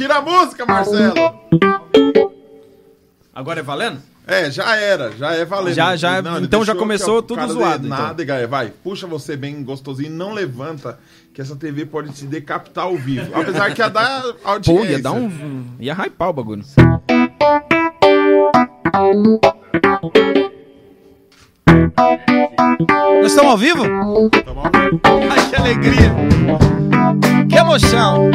Tira a música, Marcelo! Agora é valendo? É, já era, já é valendo. Já- já- ele então já começou tudo zoado, então. Nada, Gaia, vai, puxa você bem gostosinho, não levanta, que essa TV pode se decapitar ao vivo. Apesar que ia dar audiência. Pô, ia dar um. ia hypar o bagulho. Nós estamos ao vivo? Tá bom? Ai, que alegria! Que emoção!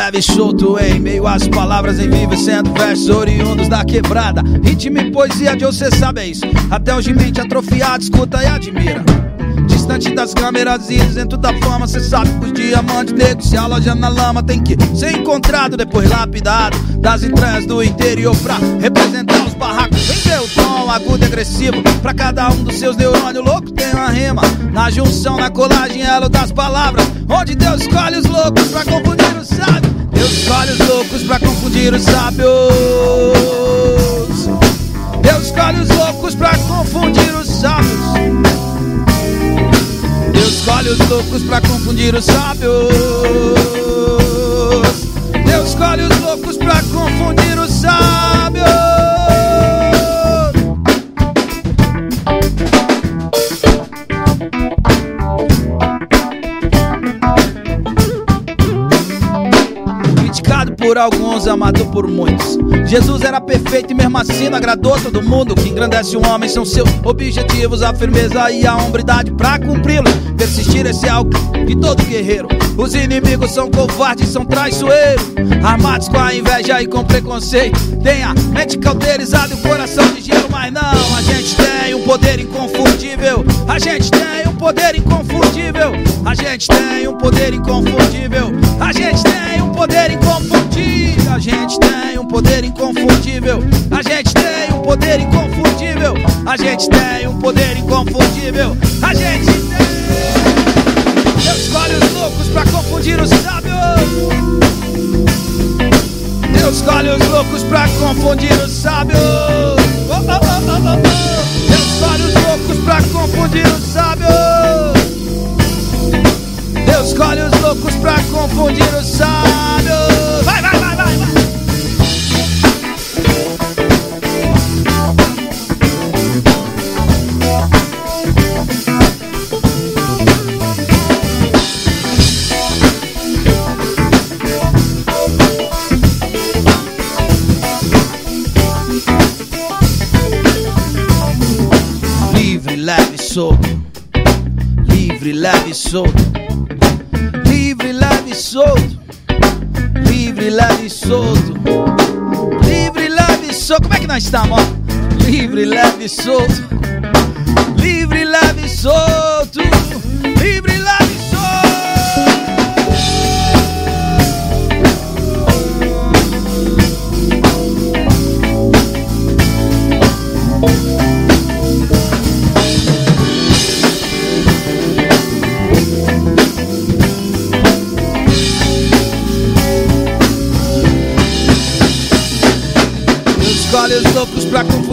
Leve e solto em meio às palavras envivecendo versos oriundos da quebrada. Ritmo e poesia de você sabeis. Até hoje mente atrofiado, escuta e admira. Distante das câmeras e isento da fama, cê sabe que os diamantes negros se alojam na lama. Tem que ser encontrado, depois lapidado. Das entranhas do interior pra representar os barracos. Vem ver o tom agudo e agressivo. Pra cada um dos seus neurônios louco tem uma rima. Na junção, na colagem, elo das palavras. Onde Deus escolhe os loucos pra confundir os sábios. Deus escolhe os loucos pra confundir os sábios. Deus escolhe os loucos pra confundir os sábios. Deus escolhe os loucos pra confundir os sábios. Deus escolhe os loucos pra confundir os sábios. Por alguns, amado por muitos. Jesus era perfeito e mesmo assim agradou todo mundo. O que engrandece um homem são seus objetivos, a firmeza e a hombridade pra cumpri-los. Persistir esse é algo de todo guerreiro. Os inimigos são covardes, são traiçoeiros, armados com a inveja e com preconceito. Tem a mente cauterizada e o coração de mas não, a gente tem um poder inconfundível. A gente tem um poder inconfundível. A gente tem um poder inconfundível. A gente tem um poder inconfundível. A gente tem um poder inconfundível. A gente tem um poder inconfundível. A gente tem um poder inconfundível. A gente tem. Deus escolhe os loucos pra confundir os sábios. Deus escolhe os loucos pra confundir os sábios. Deus escolhe os loucos pra confundir os sábios. Deus escolhe os loucos pra confundir os sábios. Solto. Livre, leve e solto. Livre, leve e solto. Livre, leve e solto. Como é que nós estamos? ó? Livre, leve e solto. Livre, leve e solto.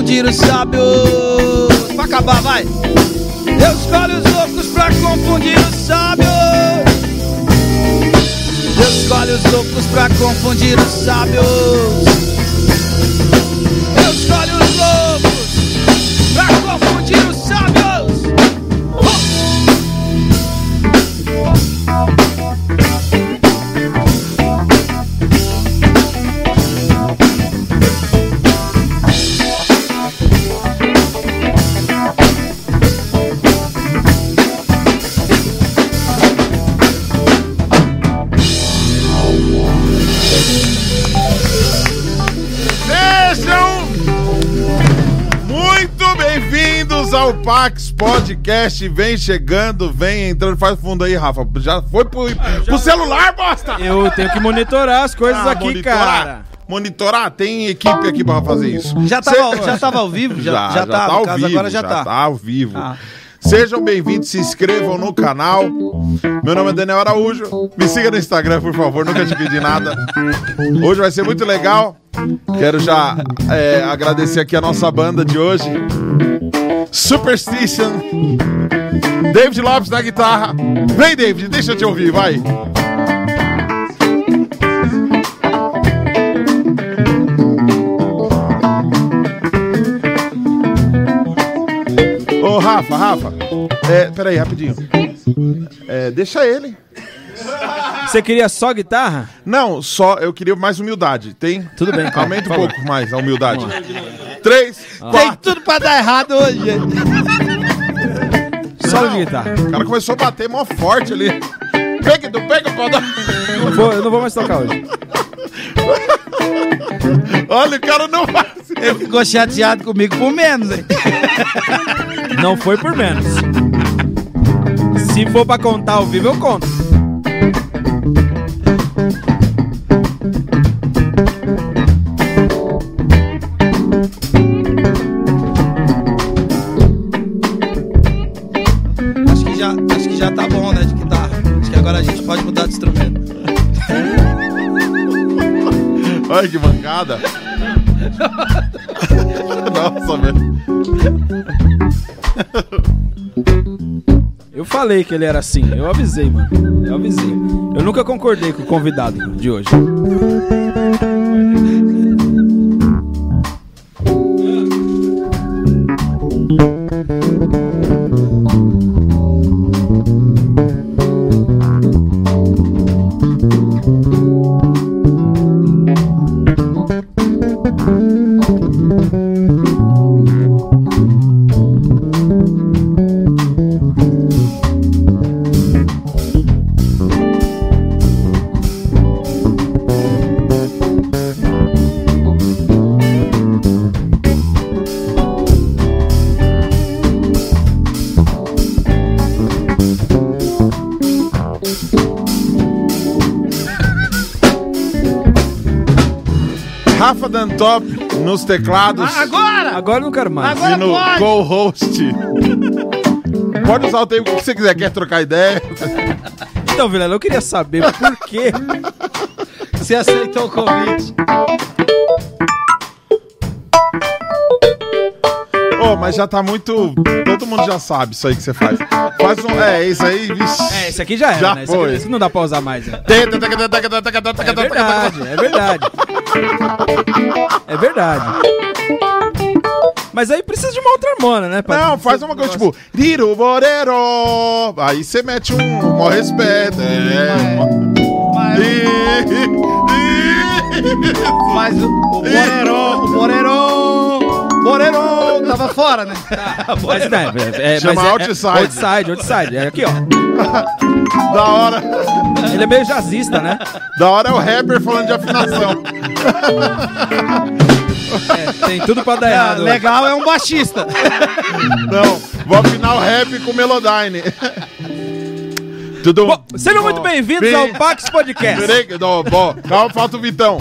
Confundir os sábios. Pra acabar, vai. Deus escolhe os loucos pra confundir os sábios. Deus escolhe os loucos pra confundir os sábios. Deus escolhe ao Pax Podcast. Vem chegando, vem entrando. Faz fundo aí, Rafa. Já foi pro, pro celular, bosta? Eu tenho que monitorar as coisas Ah, aqui, monitorar. cara. monitorar, tem equipe aqui pra fazer isso. Já tava, já tava ao vivo? Já, já, tá, ao no caso, vivo, agora já, tá. ao vivo. Ah. Sejam bem-vindos, se inscrevam no canal. Meu nome é Daniel Araújo. Me siga no Instagram, por favor, nunca te pedi nada. Hoje vai ser muito legal. Quero já é, agradecer aqui a nossa banda de hoje. Superstition. David Lopes na guitarra. Vem, David, deixa eu te ouvir, vai. Ô, Rafa, Rafa. É, peraí, rapidinho. É, deixa ele. Você queria só guitarra? Não, só eu queria mais humildade. Tem? Tudo bem. Aumenta um pouco mais a humildade. Três, Tem quatro. tudo pra dar errado hoje. Só de guitarra. O cara começou a bater mó forte ali. Pega, tu pega, pode. Não vou- eu não vou mais tocar hoje. Olha, o cara não vai. Ele ficou chateado comigo por menos, hein? Não foi por menos. Se for pra contar ao vivo, eu conto. Já, tá bom, né, de guitarra. Acho que agora a gente pode mudar de instrumento. Olha que mancada. Nossa, velho. Eu falei que ele era assim. Eu avisei, mano. Eu avisei. Eu nunca concordei com o convidado de hoje. Nos teclados Agora! Agora eu não quero mais. Agora e no pode! co-host. Pode usar o tempo que você quiser. Quer trocar ideia? Então, Vilela, eu queria saber por quê. Você aceitou o convite. Ô, mas já tá muito. Todo mundo já sabe isso aí que você faz. Faz um. É, isso aí, vixe. É, esse aqui já era, Já né? Esse, aqui, foi. esse não dá pra usar mais, né? É É verdade, é verdade. É verdade. Mas aí precisa de uma outra harmona, né? pra- Não, faz uma coisa tipo. Liro Borero. Aí você mete um. maior respeito. É. Mas o, o Morero, o Morero, Morero tava fora, né? Mas, né, é, Chama mas é- é- outside. outside, outside. É aqui, ó. Da hora. Ele é meio jazzista, né? Da hora é o rapper falando de afinação. É, tem tudo pra dar Ah, errado. legal é um baixista. Não, vou afinar o rap com Melodyne. Tudo Bom, sejam muito bem-vindos ao Pax Podcast. Peraí, não, bom, calma, falta o Vitão.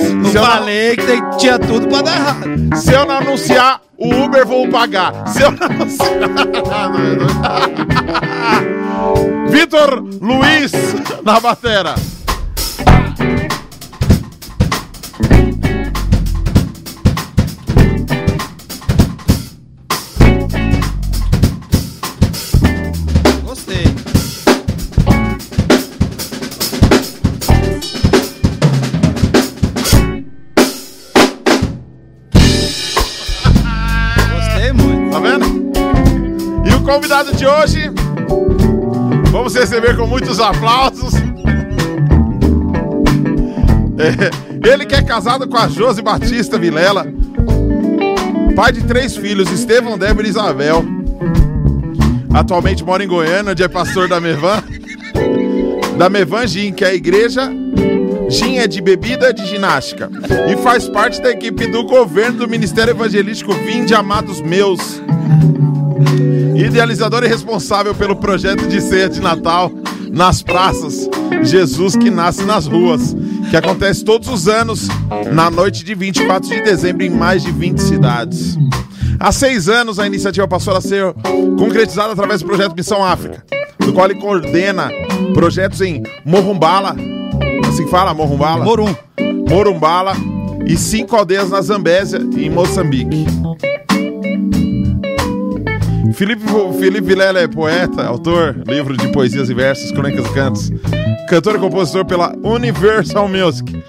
Eu Se eu, falei que tem- tinha tudo pra dar errado. se eu não anunciar, o Uber vou pagar. Se eu não anunciar. Vitor Luiz na batera. Convidado de hoje, vamos receber com muitos aplausos. É, ele que é casado com a Josi Batista Vilela, pai de três filhos, Estevão, Débora e Isabel. Atualmente mora em Goiânia, onde é pastor da Mevan. Da Mevan Gin, que é a igreja Gin é de bebida de ginástica e faz parte da equipe do governo do Ministério Evangelístico Vinde Amados Meus. Idealizador e responsável pelo projeto de ceia de Natal nas praças, Jesus que nasce nas ruas. que acontece todos os anos na noite de 24 de dezembro em mais de 20 cidades. Há seis anos, a iniciativa passou a ser concretizada através do projeto Missão África, do qual ele coordena projetos em Morumbala, assim fala, Morumbala? Morum. Morumbala e cinco aldeias na Zambésia e em Moçambique. Felipe, Felipe Vilela é poeta, autor, livro de poesias e versos, crônicas e cantos, cantor e compositor pela Universal Music.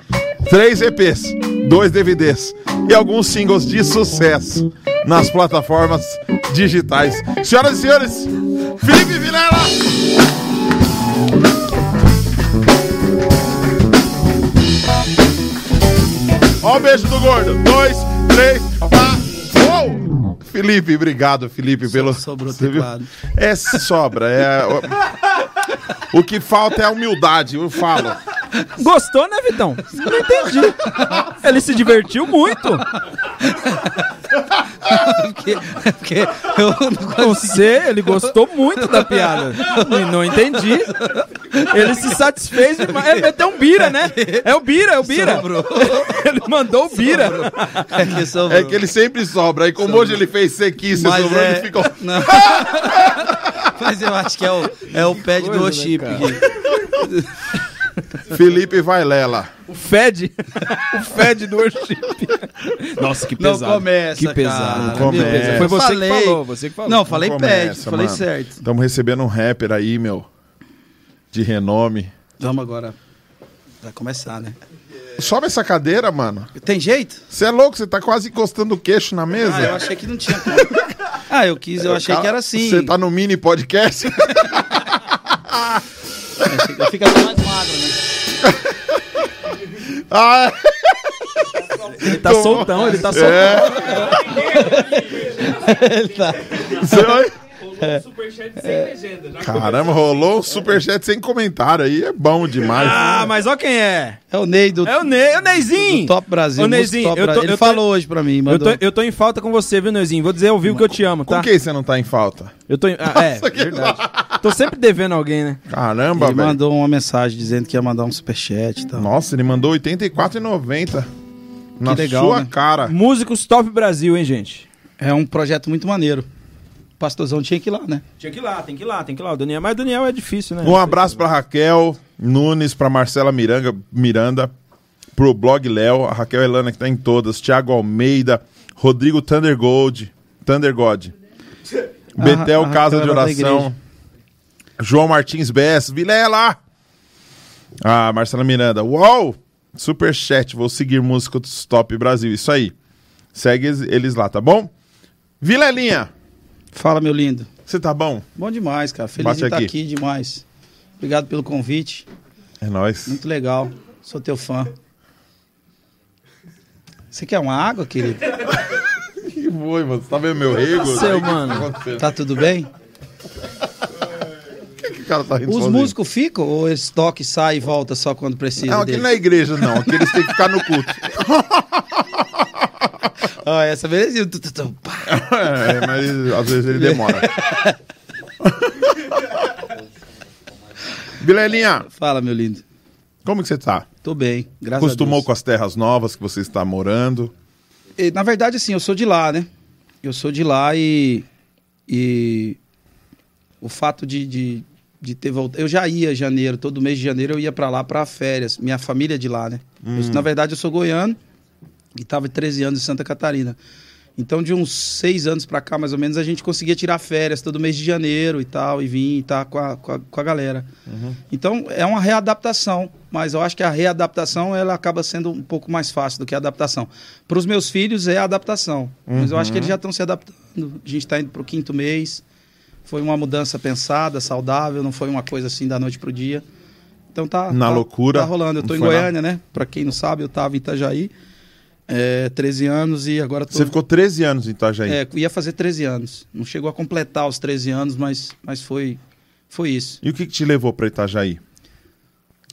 Três EPs, dois DVDs e alguns singles de sucesso nas plataformas digitais. Senhoras e senhores, Felipe Vilela! Ó o beijo do gordo. Dois, três, tá. Felipe, obrigado, Felipe, pelo. sobrou teclado. É sobra. É... O... o que falta é a humildade, eu falo. Gostou, né, Vitão? Não entendi. Ele se divertiu muito. Porque, porque eu não Você, ele gostou muito da piada. E não entendi. Ele se satisfez demais. Ele meteu um bira, né? É o bira, é o bira. Sobrou. Ele mandou o bira. É que sobrou. É que ele sempre sobra. E como hoje ele fez sequice, Mas sobrou, é... ele ficou. Não. Mas eu acho que é o, é o pad do coisa, né, Oship. cara? Felipe Vailela. O Fed. O Fed do worship. Nossa, que Não pesado. começa, Que pesado. cara. Não começa. Foi você Falei. que falou. Você que falou. Não, falei Começa, falei mano. certo. Estamos recebendo um rapper aí, meu. De renome. Vamos agora. Vai começar, né? Sobe essa cadeira, mano. Tem jeito? Você é louco? Você tá quase encostando o queixo na mesa. Ah, eu achei que não tinha como. Ah, eu quis, eu achei que era assim. Você tá no mini podcast? Fica até mais magro, né? ah, Ele tá soltão, ele tá soltão. Vai- Caramba, rolou um superchat sem comentário aí. É bom demais. Ah, mas ó quem é. É o Ney do, É o Ney, é o Neyzinho. do Top Brasil. Neyzinho, Top eu tô- Brasil. Ele eu tô- falou hoje pra mim, Eu mandou. tô, eu tô em falta com você, viu, Neyzinho? Vou dizer ao vivo que eu te amo, Com tá? quem você não tá em falta? Eu tô em... Ah, é, verdade. Tô sempre devendo alguém, né? Caramba, Ele velho. mandou uma mensagem dizendo que ia mandar um superchat e tal. Nossa, ele mandou R$ 84,90. Na legal, sua né? cara. Músicos Top Brasil, hein, gente? É um projeto muito maneiro. Pastorzão tinha que ir lá, né? Tinha que ir lá, tem que ir lá, tem que ir lá. O Daniel, mas o Daniel é difícil, né? Um abraço pra Raquel Nunes, pra Marcela Miranga, Miranda, pro blog Léo, a Raquel Elana que tá em todas, Thiago Almeida, Rodrigo Thundergold, Thundergod, Betel a Casa de Oração. João Martins Bess, Vilela! Ah, Marcela Miranda, uau! Superchat, vou seguir Músicos Top Brasil, isso aí. Segue eles- eles lá, tá bom? Vilelinha, Fala, meu lindo. você tá bom? Bom demais, cara. Feliz Bate de estar aqui. aqui demais. Obrigado pelo convite. É nóis. Muito legal. Sou teu fã. Você quer uma água, querido? Que foi, mano? Você tá vendo meu rego? Seu, O que que mano. tá? Tá tudo bem? Por que, que o cara tá rindo Os sozinho? músicos ficam ou eles tocam e saem e voltam só quando precisa Não, aqui deles? não é igreja, não. Aqui eles têm que ficar no culto. Ah, essa pá. É, mas às vezes ele demora. Vilelinha, Fala, meu lindo. como que você tá? Tô bem, graças Acostumou a Deus. com as terras novas que você está morando? E, Na verdade, assim, eu sou de lá, né? Eu sou de lá e. E. O fato de, de, de ter voltado. Eu já ia em janeiro, todo mês de janeiro eu ia pra lá pra férias. Minha família é de lá, né? Eu- na verdade, eu sou goiano e tava 13 anos em Santa Catarina. Então, de uns seis anos pra cá, mais ou menos, a gente conseguia tirar férias todo mês de janeiro e tal, e vir e tá com a, com a, com a galera. Então, é uma readaptação, mas eu acho que a readaptação ela acaba sendo um pouco mais fácil do que a adaptação. Para os meus filhos é a adaptação, mas eu acho que eles já estão se adaptando. A gente está indo para o quinto mês, foi uma mudança pensada, saudável, não foi uma coisa assim da noite pro dia. Então tá. Na tá- loucura, Tá rolando. Eu não em lá? Goiânia, né? Para quem não sabe, eu tava em Itajaí, é, 13 anos e agora tô. Você ficou 13 anos em Itajaí. É, ia fazer 13 anos. Não chegou a completar os 13 anos, mas, mas foi, foi isso. E o que, que te levou pra Itajaí?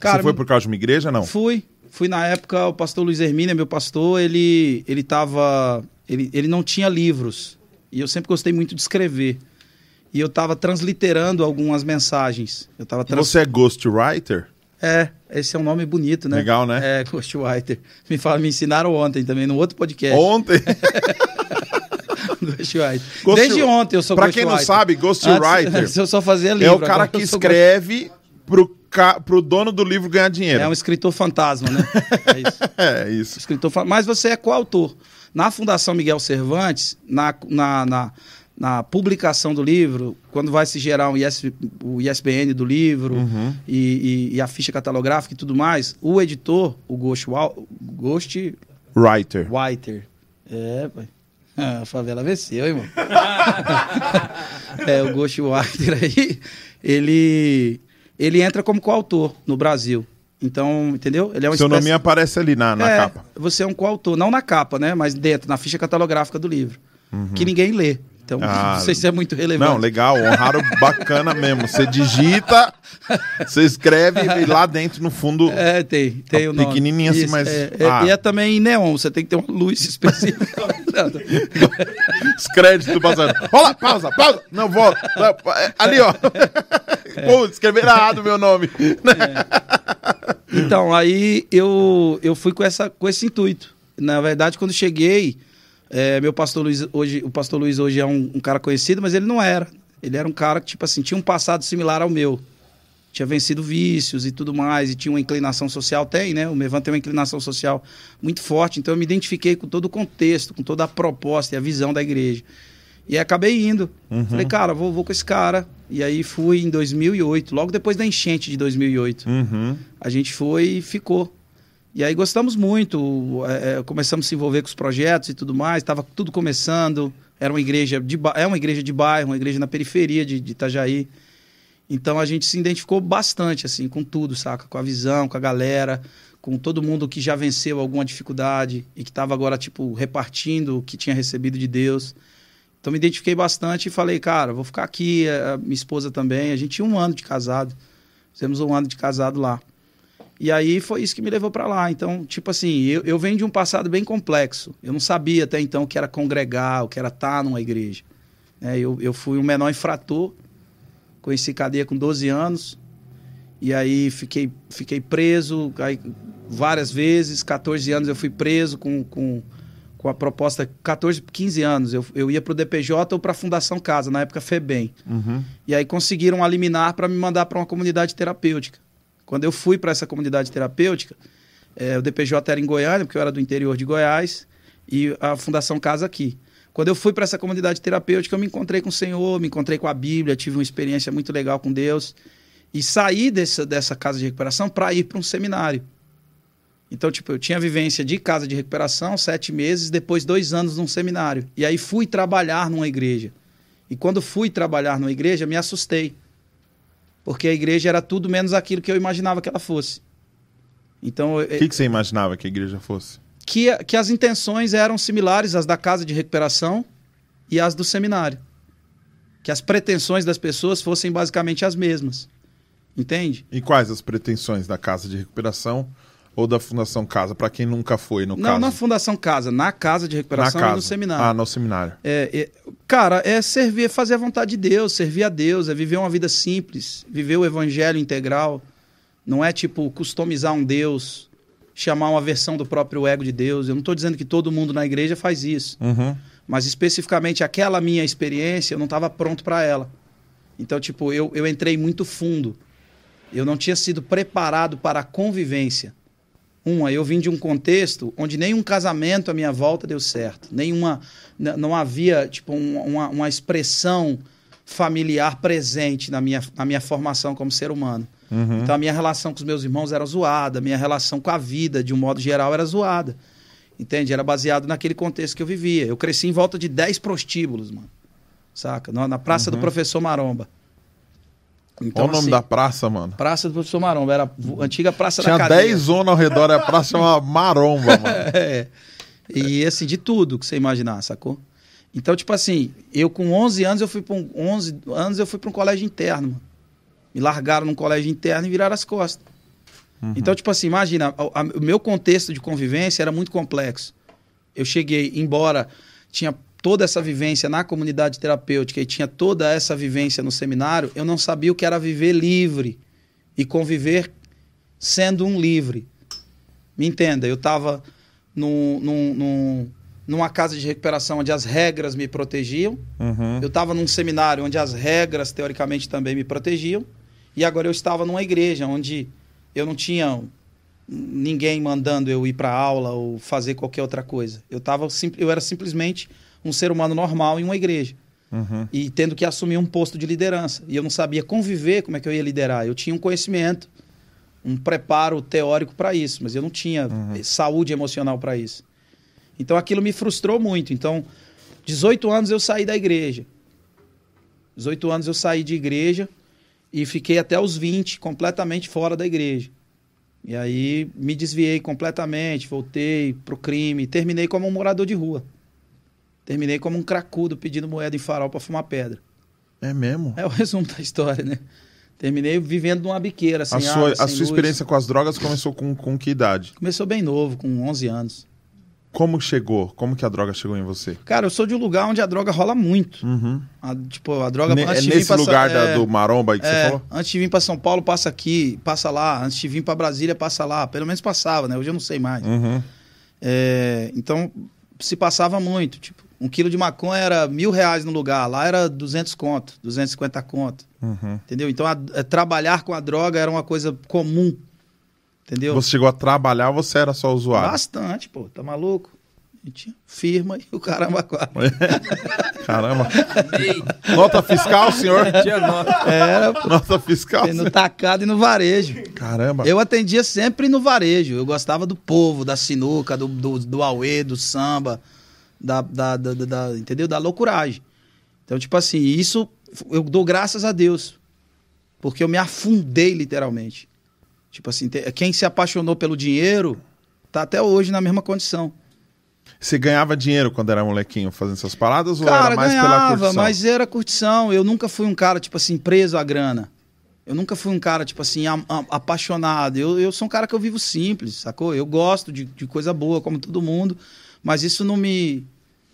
Cara, você foi por causa de uma igreja, não? Fui. Fui na época, o pastor Luiz Hermínio, meu pastor, ele ele tava ele, ele não tinha livros. E eu sempre gostei muito de escrever. E eu tava transliterando algumas mensagens. Eu tava trans... Você é ghostwriter? É, esse é um nome bonito, né? Legal, né? É, Ghostwriter. Me, fala, me ensinaram ontem também, no outro podcast. Ontem. Ghostwriter. Ghost- Desde ontem eu sou Pra quem não ghostwriter. sabe, Ghostwriter Antes, eu só fazia livro. é o cara que escreve pro, ca... pro dono do livro ganhar dinheiro. É um escritor fantasma, né? É isso. É isso. escritor Mas você é coautor. Na Fundação Miguel Cervantes, na, na, na, na publicação do livro, quando vai se gerar um IS, o ISBN do livro Uhum. e, e- e a ficha catalográfica e tudo mais, o editor, o Ghost, Ghost Writer. Whiter. É, pai. Ah, a favela venceu, irmão. é, o Ghost Whiter aí, ele, ele entra como coautor no Brasil. Então, entendeu? Ele é uma Seu espécie- nome aparece ali na, na é, capa. Você é um coautor, não na capa, né? Mas dentro, na ficha catalográfica do livro. Que ninguém lê. Então, Ah, não sei se é muito relevante. Não, legal, honraram bacana mesmo. Você digita, você escreve e lá dentro, no fundo. É, tem, tem o nome. Pequenininho assim, mas- É, é- ah. E é também em neon, você tem que ter uma luz específica. Os créditos passando. Olha lá, pausa, pausa. Não, volta. É, Ali, ó. Pô, escreveram errado o meu nome. Então, aí eu, eu fui com, essa, com esse intuito. Na verdade, quando cheguei, é, meu pastor Luiz hoje, o pastor Luiz hoje é um, um cara conhecido, mas ele não era. Ele era um cara que, tipo assim, tinha um passado similar ao meu. Tinha vencido vícios e tudo mais, e tinha uma inclinação social, tem, né? O Mevan tem uma inclinação social muito forte, então eu me identifiquei com todo o contexto, com toda a proposta e a visão da igreja. E aí acabei indo. Falei, cara, vou, vou com esse cara. E aí fui em 2008, logo depois da enchente de 2008 Uhum. a gente foi e ficou. E aí gostamos muito, é, é, começamos a se envolver com os projetos e tudo mais, estava tudo começando, era uma igreja de é uma igreja de bairro, uma igreja na periferia de, de Itajaí. Então a gente se identificou bastante assim com tudo, saca? Com a visão, com a galera, com todo mundo que já venceu alguma dificuldade e que estava agora tipo repartindo o que tinha recebido de Deus. Então me identifiquei bastante e falei, cara, vou ficar aqui, a minha esposa também, a gente tinha um ano de casado. Fizemos um ano de casado lá. E aí foi isso que me levou para lá. Então, tipo assim, eu, eu venho de um passado bem complexo. Eu não sabia até então o que era congregar, o que era estar numa igreja. É, eu, eu fui um menor infrator, conheci cadeia com 12 anos, e aí fiquei, fiquei preso aí, várias vezes. 14 anos eu fui preso com, com, com a proposta. 14, 15 anos eu, eu ia para o DPJ ou para a Fundação Casa, na época FEBEM. Uhum. E aí conseguiram eliminar para me mandar para uma comunidade terapêutica. Quando eu fui para essa comunidade terapêutica, eh, o DPJ era em Goiânia, porque eu era do interior de Goiás, e a Fundação Casa aqui. Quando eu fui para essa comunidade terapêutica, eu me encontrei com o Senhor, me encontrei com a Bíblia, tive uma experiência muito legal com Deus. E saí dessa, dessa casa de recuperação para ir para um seminário. Então, tipo, eu tinha vivência de casa de recuperação, sete meses, depois dois anos num seminário. E aí fui trabalhar numa igreja. E quando fui trabalhar numa igreja, me assustei. Porque a igreja era tudo menos aquilo que eu imaginava que ela fosse. Então, O que, que você imaginava que a igreja fosse? que, que as intenções eram similares às da casa de recuperação e às do seminário. Que as pretensões das pessoas fossem basicamente as mesmas. Entende? E quais as pretensões da casa de recuperação ou da Fundação Casa, para quem nunca foi, no Não caso? na Fundação Casa, na casa de recuperação casa. e no seminário. Ah, no seminário. É, é, cara, é servir, é fazer a vontade de Deus, servir a Deus, é viver uma vida simples, viver o evangelho integral. Não é tipo customizar um Deus, chamar uma versão do próprio ego de Deus. Eu não estou dizendo que todo mundo na igreja faz isso, Uhum. mas especificamente aquela minha experiência, eu não estava pronto para ela. Então, tipo, eu, eu entrei muito fundo. Eu não tinha sido preparado para a convivência. Uma, eu vim de um contexto onde nenhum casamento à minha volta deu certo. Nenhuma. Não havia, tipo, um- uma, uma expressão familiar presente na minha, na minha formação como ser humano. Uhum. Então a minha relação com os meus irmãos era zoada, a minha relação com a vida, de um modo geral, era zoada. Entende? Era baseado naquele contexto que eu vivia. Eu cresci em volta de 10 prostíbulos, mano. Saca? Na, na Praça do Professor Maromba. Então, Qual o nome assim, da praça, mano? Praça do Professor Maromba, era a antiga Praça Tinha da Cadeia. 10 zonas ao redor, a praça chamava Maromba, mano. É. E assim, de tudo que você imaginar, sacou? Então, tipo assim, eu com 11 anos eu fui para um 11 anos eu fui para um colégio interno. Mano. Me largaram num colégio interno e viraram as costas. Então, tipo assim, imagina, a- a- o meu contexto de convivência era muito complexo. Eu cheguei, embora tinha toda essa vivência na comunidade terapêutica e tinha toda essa vivência no seminário, eu não sabia o que era viver livre e conviver sendo um livre. Me entenda, eu estava num, num, num, numa casa de recuperação onde as regras me protegiam. Uhum. Eu estava num seminário onde as regras, teoricamente, também me protegiam. E agora eu estava numa igreja onde eu não tinha ninguém mandando eu ir para aula ou fazer qualquer outra coisa. Eu, tava, eu era simplesmente um ser humano normal em uma igreja. Uhum. E tendo que assumir um posto de liderança. E eu não sabia conviver, como é que eu ia liderar. Eu tinha um conhecimento, um preparo teórico para isso, mas eu não tinha eh, saúde emocional para isso. Então aquilo me frustrou muito. Então, 18 anos eu saí da igreja. 18 anos eu saí de igreja e fiquei até os 20 completamente fora da igreja. E aí me desviei completamente, voltei pro crime, terminei como um morador de rua. Terminei como um cracudo pedindo moeda em farol para fumar pedra. É mesmo? É o resumo da história, né? Terminei vivendo numa biqueira, sem a sua, água, a sua luz. experiência com as drogas começou com, com que idade? Começou bem novo, com 11 anos. Como chegou? Como que a droga chegou em você? Cara, eu sou de um lugar onde a droga rola muito. Uhum. A- tipo, a droga Ne- antes é nesse pra lugar da- é, do Maromba aí que é, você falou? Antes de vir para São Paulo, passa aqui, passa lá. Antes de vir para Brasília, passa lá. Pelo menos passava, né? Hoje eu não sei mais. Uhum. É, então, se passava muito. Tipo, um quilo de maconha era mil reais no lugar. Lá era 200 conto, 250 conto. Uhum. Entendeu? Então, a- é, trabalhar com a droga era uma coisa comum. Entendeu? Você chegou a trabalhar ou você era só usuário? Bastante, pô. Tá maluco? A gente firma e o caramba quatro. Caramba. Nota fiscal, senhor? Tinha nota. Era, pô. Nota fiscal? No tacado e no varejo. Caramba. Eu atendia sempre no varejo. Eu gostava do povo, da sinuca, do, do, do auê, do samba, da, da, da, da- entendeu? Da loucuragem. Então, tipo assim, isso eu dou graças a Deus. Porque eu me afundei literalmente. Tipo assim, quem se apaixonou pelo dinheiro tá até hoje na mesma condição. Você ganhava dinheiro quando era molequinho fazendo essas paradas ou Cara, era mais pela ganhava, curtição? mas era curtição. Eu nunca fui um cara, tipo assim, preso à grana. Eu nunca fui um cara, tipo assim, am- am- apaixonado. Eu, eu sou um cara que eu vivo simples, sacou? Eu gosto de, de coisa boa, como todo mundo, mas isso não me,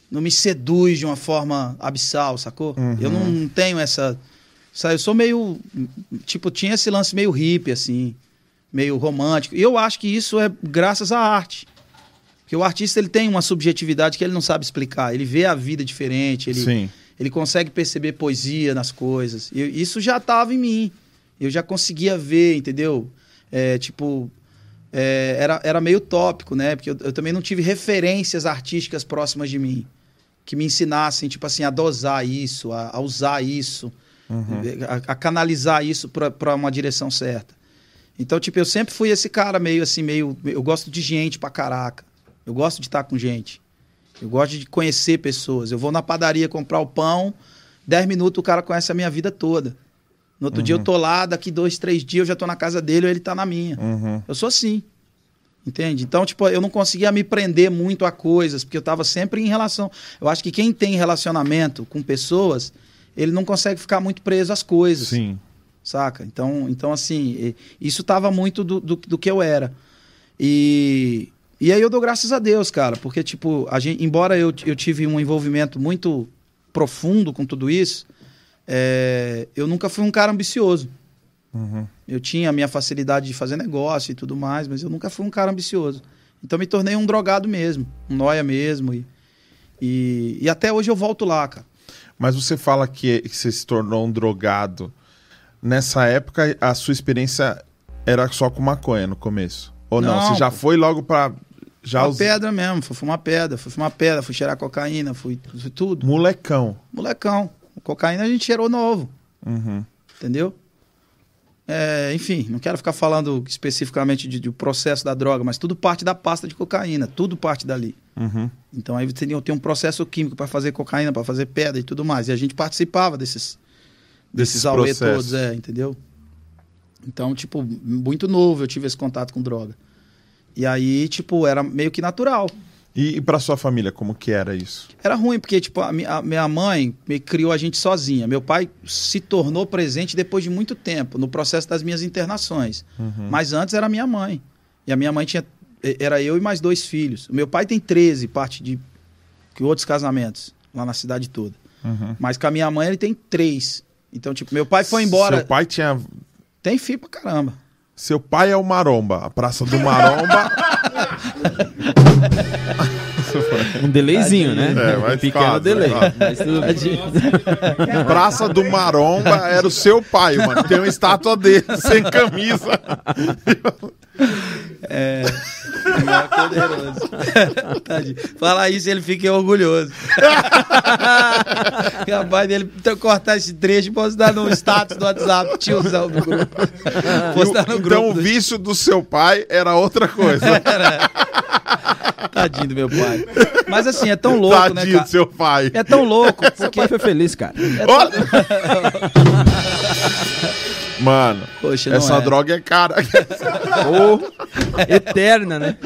não me seduz de uma forma abissal, sacou? Uhum. Eu não tenho essa, sabe? Eu sou meio, tipo, tinha esse lance meio hippie, assim, meio romântico. E eu acho que isso é graças à arte. Porque o artista ele tem uma subjetividade que ele não sabe explicar. Ele vê a vida diferente, ele, Sim. ele consegue perceber poesia nas coisas. E isso já estava em mim. Eu já conseguia ver, entendeu? É, tipo, é, era, era meio tópico, né? Porque eu, eu também não tive referências artísticas próximas de mim que me ensinassem, tipo assim, a dosar isso, a, a usar isso, a, a canalizar isso para uma direção certa. Então, tipo, eu sempre fui esse cara meio assim, meio. Eu gosto de gente pra caraca. Eu gosto de estar com gente. Eu gosto de conhecer pessoas. Eu vou na padaria comprar o pão, 10 minutos o cara conhece a minha vida toda. No outro dia eu tô lá, daqui dois, três dias eu já tô na casa dele ou ele tá na minha. Uhum. Eu sou assim. Entende? Então, tipo, eu não conseguia me prender muito a coisas, porque eu tava sempre em relação. Eu acho que quem tem relacionamento com pessoas, ele não consegue ficar muito preso às coisas Sim. saca? Então, então assim, isso tava muito do, do, do que eu era. E, e aí eu dou graças a Deus, cara, porque, tipo, a gente, embora eu, eu tive um envolvimento muito profundo com tudo isso, é, eu nunca fui um cara ambicioso. Uhum. Eu tinha a minha facilidade de fazer negócio e tudo mais, mas eu nunca fui um cara ambicioso. Então me tornei um drogado mesmo, um noia mesmo. E, e, e até hoje eu volto lá, cara. Mas você fala que, que você se tornou um drogado. Nessa época, a sua experiência era só com maconha no começo? Ou não? Não, você já foi logo pra. Já uma os... pedra mesmo, fui fumar pedra, fui fumar pedra, fui cheirar cocaína, fui, fui tudo. Molecão. Molecão. Cocaína a gente cheirou novo, Uhum. entendeu? É, enfim, não quero ficar falando especificamente de, de processo da droga, mas tudo parte da pasta de cocaína, tudo parte dali. Uhum. Então aí você tem, um processo químico para fazer cocaína, para fazer pedra e tudo mais. E a gente participava desses, desses Desses todos, é, entendeu? Então, tipo, muito novo eu tive esse contato com droga. E aí, tipo, era meio que natural. E, e pra sua família, como que era isso? Era ruim, porque, tipo, a, mi- a minha mãe me criou a gente sozinha. Meu pai se tornou presente depois de muito tempo, no processo das minhas internações. Uhum. Mas antes era minha mãe. E a minha mãe tinha. Era eu e mais dois filhos. O meu pai tem 13, parte de que outros casamentos, lá na cidade toda. Uhum. Mas com a minha mãe ele tem três. Então, tipo, meu pai foi embora. Seu pai tinha. Tem filho pra caramba. Seu pai é o Maromba. A Praça do Maromba. Ha ha ha ha! Um delayzinho, né? É, mas um pequeno quase, delay. Mas tudo. Praça do Maromba era o seu pai, mano. Tem uma estátua dele, sem camisa. É poderoso. Tadinho. Falar isso, ele fica orgulhoso. Capaz dele cortar esse trecho e postar no status do WhatsApp, tiozão do grupo. Postar no então grupo. o do- vício do seu pai era outra coisa. Tadinho do meu pai. Mas assim, é tão louco, né, Tadinho cara? do seu pai. É tão louco, porque. pai foi feliz, cara. Olha! Mano, Poxa, essa é. droga é cara. Ô, eterna, né?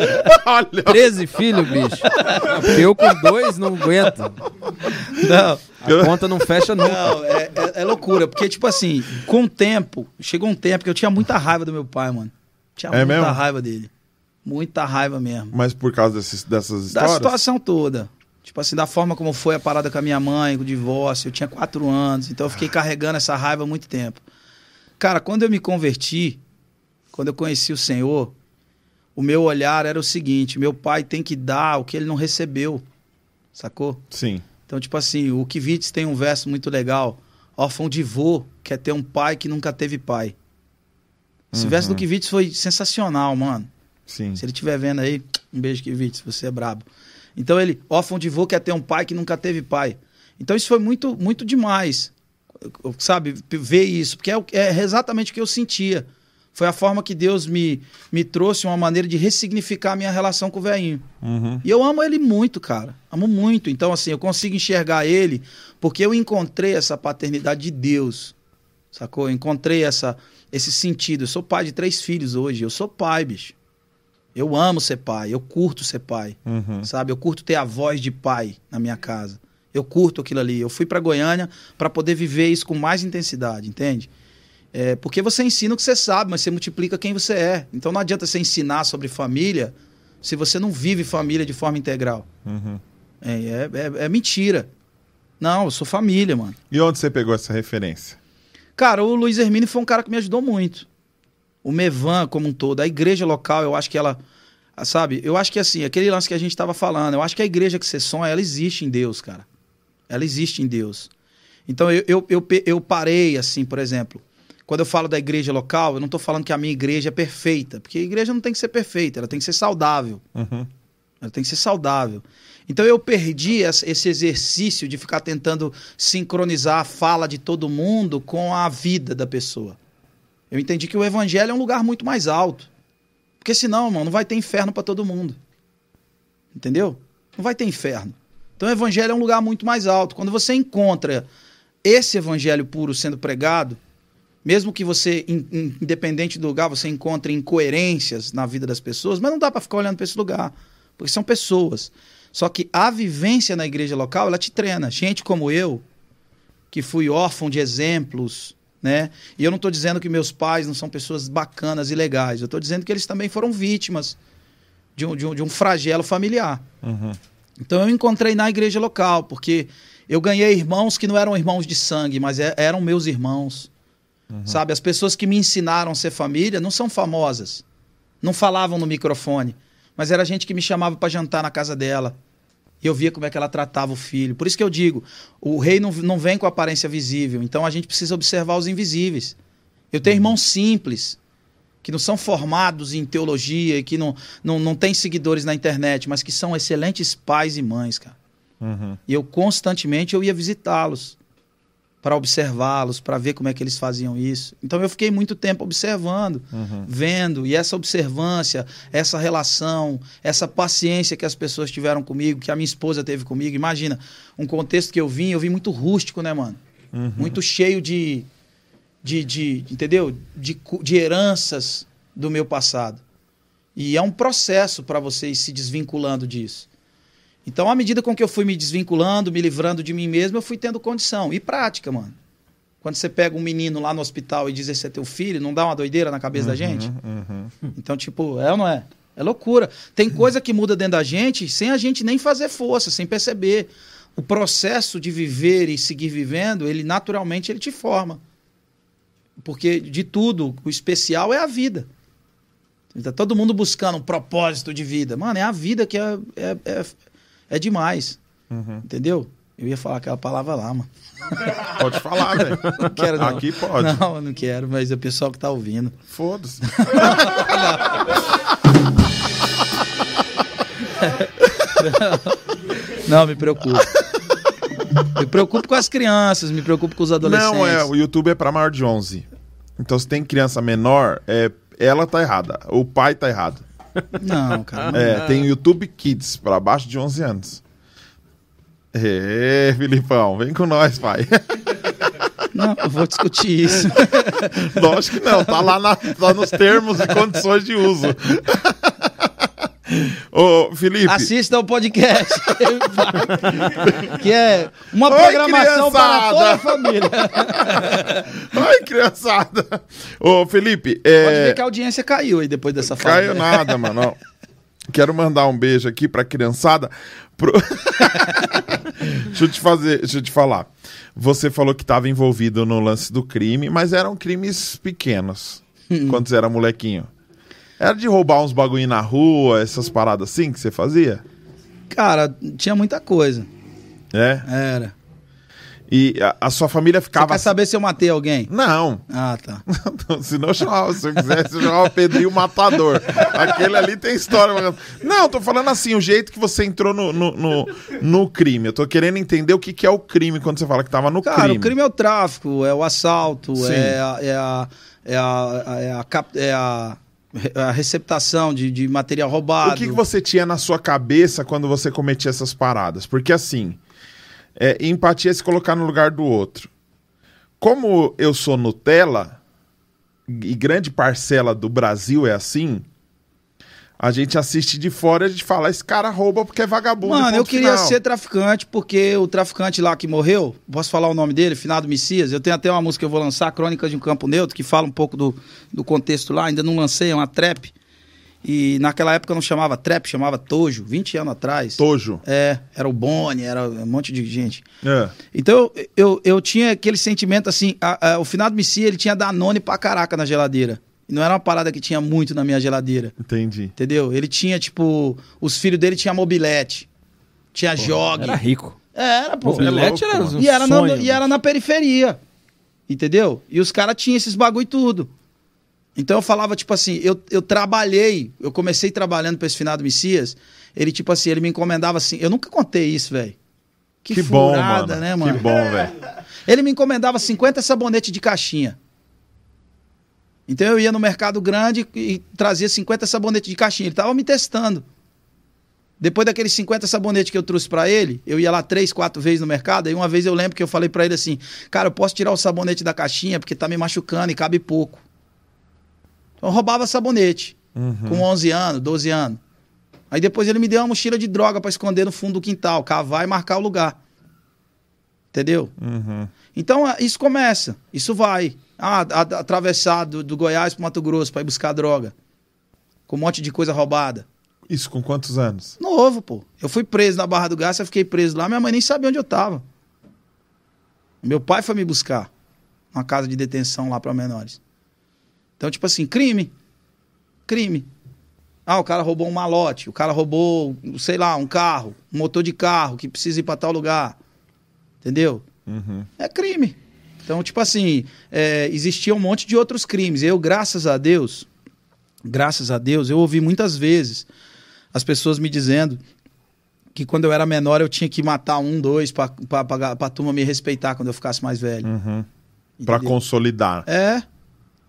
Olha. 13 filhos, bicho. Eu com dois não aguento. Não. A conta não fecha nunca. Não, é, é- é loucura. Porque, tipo assim, com o tempo, chegou um tempo que eu tinha muita raiva do meu pai, mano. Tinha É muita mesmo? raiva dele. Muita raiva mesmo. Mas por causa desses, dessas Da histórias? situação toda. Tipo assim, da forma como foi a parada com a minha mãe, com o divórcio. Eu tinha quatro anos, então eu fiquei carregando essa raiva há muito tempo. Cara, quando eu me converti, quando eu conheci o Senhor, o meu olhar era o seguinte: meu pai tem que dar o que ele não recebeu. Sacou? Sim. Então, tipo assim, o Kivitz tem um verso muito legal. Órfão de vô quer ter um pai que nunca teve pai. Esse Uhum. verso do Kivitz foi sensacional, mano. Sim. Se ele estiver vendo aí, um beijo, Kivitz, você é brabo. Então ele, órfão de vô quer ter um pai que nunca teve pai. Então isso foi muito, muito demais, sabe, ver isso, porque é, é exatamente o que eu sentia. Foi a forma que Deus me, me trouxe uma maneira de ressignificar a minha relação com o velhinho. Uhum. E eu amo ele muito, cara. Amo muito. Então, assim, eu consigo enxergar ele porque eu encontrei essa paternidade de Deus. Sacou? Eu encontrei essa, esse sentido. Eu sou pai de três filhos hoje. Eu sou pai, bicho. Eu amo ser pai. Eu curto ser pai. Uhum. Sabe? Eu curto ter a voz de pai na minha casa. Eu curto aquilo ali. Eu fui pra Goiânia para poder viver isso com mais intensidade, entende? É, porque você ensina o que você sabe, mas você multiplica quem você é. Então não adianta você ensinar sobre família se você não vive família de forma integral. Uhum. É, é, é- é mentira. Não, eu sou família, mano. E onde você pegou essa referência? Cara, o Luiz Hermine foi um cara que me ajudou muito. O Mevan como um todo. A igreja local, eu acho que ela. Sabe? Eu acho que assim, aquele lance que a gente estava falando, eu acho que a igreja que você sonha, ela existe em Deus, cara. Ela existe em Deus. Então eu, eu, eu, eu parei, assim, por exemplo. Quando eu falo da igreja local, eu não estou falando que a minha igreja é perfeita. Porque a igreja não tem que ser perfeita, ela tem que ser saudável. Uhum. Ela tem que ser saudável. Então eu perdi esse exercício de ficar tentando sincronizar a fala de todo mundo com a vida da pessoa. Eu entendi que o evangelho é um lugar muito mais alto. Porque senão, irmão, não vai ter inferno para todo mundo. Entendeu? Não vai ter inferno. Então o evangelho é um lugar muito mais alto. Quando você encontra esse evangelho puro sendo pregado, mesmo que você, in- in- independente do lugar, você encontre incoerências na vida das pessoas, mas não dá para ficar olhando para esse lugar, porque são pessoas. Só que a vivência na igreja local, ela te treina. Gente como eu, que fui órfão de exemplos, né? E eu não estou dizendo que meus pais não são pessoas bacanas e legais. Eu estou dizendo que eles também foram vítimas de um, de um, de um flagelo familiar. Uhum. Então eu encontrei na igreja local, porque eu ganhei irmãos que não eram irmãos de sangue, mas é- eram meus irmãos. Sabe, as pessoas que me ensinaram a ser família não são famosas. Não falavam no microfone, mas era gente que me chamava para jantar na casa dela. E eu via como é que ela tratava o filho. Por isso que eu digo, o rei não, não vem com aparência visível, então a gente precisa observar os invisíveis. Eu tenho irmãos simples, que não são formados em teologia e que não, não, não têm seguidores na internet, mas que são excelentes pais e mães, cara. Uhum. E eu constantemente eu ia visitá-los para observá-los, para ver como é que eles faziam isso. Então eu fiquei muito tempo observando, Uhum. vendo, e essa observância, essa relação, essa paciência que as pessoas tiveram comigo, que a minha esposa teve comigo. Imagina, um contexto que eu vim, eu vim muito rústico, né, mano? Uhum. Muito cheio de, de, de entendeu? De, de heranças do meu passado. E é um processo para você ir se desvinculando disso. Então, à medida com que eu fui me desvinculando, me livrando de mim mesmo, eu fui tendo condição. E prática, mano. Quando você pega um menino lá no hospital e diz esse é teu filho, não dá uma doideira na cabeça da gente? Uhum. Então, tipo, é ou não é? É loucura. Tem coisa que muda dentro da gente sem a gente nem fazer força, sem perceber. O processo de viver e seguir vivendo, ele naturalmente ele te forma. Porque de tudo, o especial é a vida. Tá todo mundo buscando um propósito de vida. Mano, é a vida que é, é, é, é demais. Entendeu? Eu ia falar aquela palavra lá, mano. Pode falar, velho. Não quero, não. Aqui pode. Não, eu não quero, mas é o pessoal que tá ouvindo. Foda-se. Não, me preocupo. Me preocupo com as crianças, me preocupo com os adolescentes. Não, é, o YouTube é pra maior de 11. Então se tem criança menor, é, ela tá errada. O pai tá errado. Não, cara. É, tem YouTube Kids pra baixo de 11 anos. É, Filipão, vem com nós, pai. Não, eu vou discutir isso. Lógico que não, tá lá, na- tá nos termos e condições de uso. Ô, Felipe. Assista o podcast. que é uma Oi, programação para criançada. toda a família. Ai, criançada. Ô, Felipe, Pode é. ver que a audiência caiu aí depois dessa fala. Caiu nada, mano. Quero mandar um beijo aqui pra criançada. Pro- deixa eu te fazer, deixa eu te falar. Você falou que estava envolvido no lance do crime, mas eram crimes pequenos. quando você era molequinho. Era de roubar uns bagulho na rua, essas paradas assim que você fazia? Cara, tinha muita coisa. É. Era. E a, a sua família Você ficava. quer saber se eu matei alguém? Não. Ah, tá. se não chamava, se eu quisesse, eu chamava Pedrinho Matador. Aquele ali tem história. Não, tô falando assim, o jeito que você entrou no, no, no, no crime. Eu tô querendo entender o que, que é o crime quando você fala que tava no Cara, crime. o crime é o tráfico, é o assalto, Sim. é a, é a, é a, é a, cap- é a, a receptação de, de material roubado. O que, que você tinha na sua cabeça quando você cometia essas paradas? Porque assim, é, empatia é se colocar no lugar do outro. Como eu sou Nutella, e grande parcela do Brasil é assim, a gente assiste de fora e a gente fala, esse cara rouba porque é vagabundo. Mano, eu queria final." ser traficante, porque o traficante lá que morreu, posso falar o nome dele, Finado Messias, eu tenho até uma música que eu vou lançar, Crônicas de um Campo Neutro, que fala um pouco do, do contexto lá, ainda não lancei, é uma trap. E naquela época não chamava trap, chamava Tojo, 20 anos atrás. Tojo. É, era o Boni, era um monte de gente. É. Então eu, eu, eu tinha aquele sentimento assim, a- a- o Finado Messia, ele tinha Danone pra caraca na geladeira. E não era uma parada que tinha muito na minha geladeira. Entendi. Entendeu? Ele tinha, tipo, os filhos dele tinham mobilete, tinha jogue. Era rico. Era, pô. Você é Mobilete louco, era um E era, na, e era na periferia. Entendeu? E os caras tinham esses bagulho e tudo. Então eu falava, tipo assim, eu, eu trabalhei, eu comecei trabalhando pra esse finado Messias. Ele, tipo assim, ele me encomendava assim. Eu nunca contei isso, velho. Que, Que, bom, furada, mano. né, mano? Que bom, velho. Ele me encomendava 50 sabonetes de caixinha. Então eu ia no mercado grande e trazia 50 sabonetes de caixinha. Ele tava me testando. Depois daqueles 50 sabonetes que eu trouxe pra ele, eu ia lá três, quatro vezes no mercado. E uma vez eu lembro que eu falei pra ele assim: Cara, eu posso tirar o sabonete da caixinha porque tá me machucando e cabe pouco. Então eu roubava sabonete. Com 11 anos, 12 anos. Aí depois ele me deu uma mochila de droga pra esconder no fundo do quintal, cavar e marcar o lugar. Entendeu? Uhum. Então ah, isso começa, isso vai. Ah, a- a- atravessar do, do Goiás pro Mato Grosso pra ir buscar droga. Com um monte de coisa roubada. Isso com quantos anos? Novo, pô. Eu fui preso na Barra do Garça, eu fiquei preso lá, minha mãe nem sabia onde eu tava. Meu pai foi me buscar. Numa casa de detenção lá pra menores. Então, tipo assim, crime. Crime. Ah, o cara roubou um malote, o cara roubou, sei lá, um carro, um motor de carro que precisa ir pra tal lugar. Entendeu? Uhum. é crime. Então, tipo assim, é, existia um monte de outros crimes. Eu, graças a Deus, graças a Deus, eu ouvi muitas vezes as pessoas me dizendo que quando eu era menor eu tinha que matar um, dois, pra, pra, pra, pra turma me respeitar quando eu ficasse mais velho. Uhum. Pra Entendeu? consolidar. É.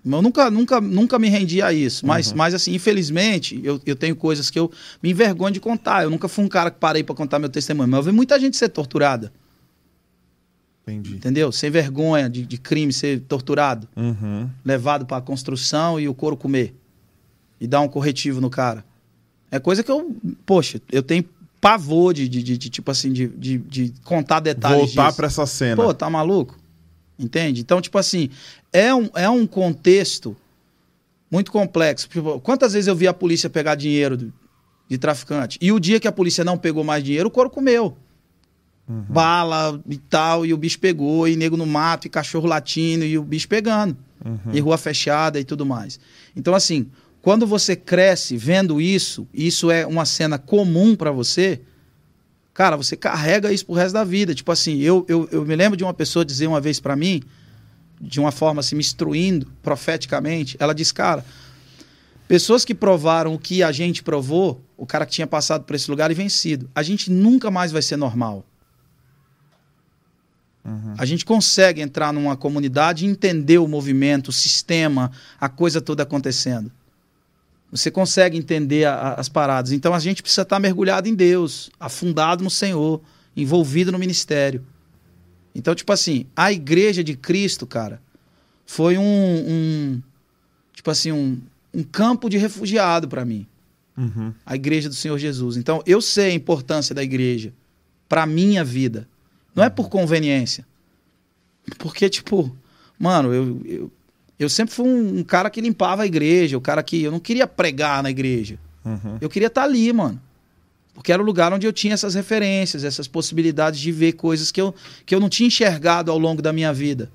Eu nunca, nunca, nunca me rendi a isso. Uhum. Mas, mas assim, infelizmente, eu, eu tenho coisas que eu me envergonho de contar. Eu nunca fui um cara que parei pra contar meu testemunho. Mas eu vi muita gente ser torturada. Entendi. Entendeu? Sem vergonha de, de crime, ser torturado. Uhum. levado para construção e o couro comer. E dar um corretivo no cara. É coisa que eu, poxa, eu tenho pavor de, de, de- de, tipo assim, de, de, de contar detalhes Voltar pra essa cena. Pô, tá maluco? Entende? Então, tipo assim, é um, é um contexto muito complexo. Tipo, quantas vezes eu vi a polícia pegar dinheiro de, de traficante? E o dia que a polícia não pegou mais dinheiro, o couro comeu. Bala e tal, e o bicho pegou, e nego no mato, e cachorro latindo, e o bicho pegando. E rua fechada e tudo mais. Então, assim, quando você cresce vendo isso, isso é uma cena comum para você, cara, você carrega isso pro resto da vida. Tipo assim, eu, eu, eu me lembro de uma pessoa dizer uma vez para mim, de uma forma assim, me instruindo profeticamente, ela disse, cara, pessoas que provaram o que a gente provou, o cara que tinha passado por esse lugar e vencido, a gente nunca mais vai ser normal. A gente consegue entrar numa comunidade e entender o movimento, o sistema, a coisa toda acontecendo. Você consegue entender a- a- as paradas. Então a gente precisa estar mergulhado em Deus, afundado no Senhor, envolvido no ministério. Então, tipo assim, a igreja de Cristo, cara, foi um, um- tipo assim, um, um campo de refugiado para mim. Uhum. A igreja do Senhor Jesus. Então, eu sei a importância da igreja para minha vida. Não é por conveniência. Porque, tipo, mano, eu, eu, eu sempre fui um, um cara que limpava a igreja, o cara que. Eu não queria pregar na igreja. Uhum. Eu queria estar ali, mano. Porque era o lugar onde eu tinha essas referências, essas possibilidades de ver coisas que eu, que eu não tinha enxergado ao longo da minha vida.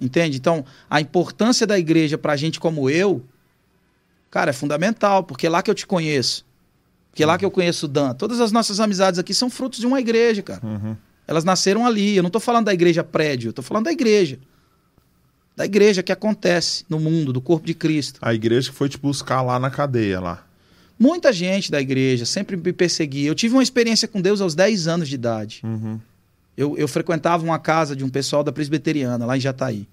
Entende? Então, a importância da igreja pra gente como eu, cara, é fundamental, porque é lá que eu te conheço. Porque é lá que eu conheço o Dan. Todas as nossas amizades aqui são frutos de uma igreja, cara. Uhum. Elas nasceram ali. Eu não tô falando da igreja prédio, eu tô falando da igreja. Da igreja que acontece no mundo, do corpo de Cristo. A igreja que foi te buscar lá na cadeia lá. Muita gente da igreja sempre me perseguia. Eu tive uma experiência com Deus aos 10 anos de idade. Uhum. Eu, eu frequentava uma casa de um pessoal da presbiteriana, lá em Jataí.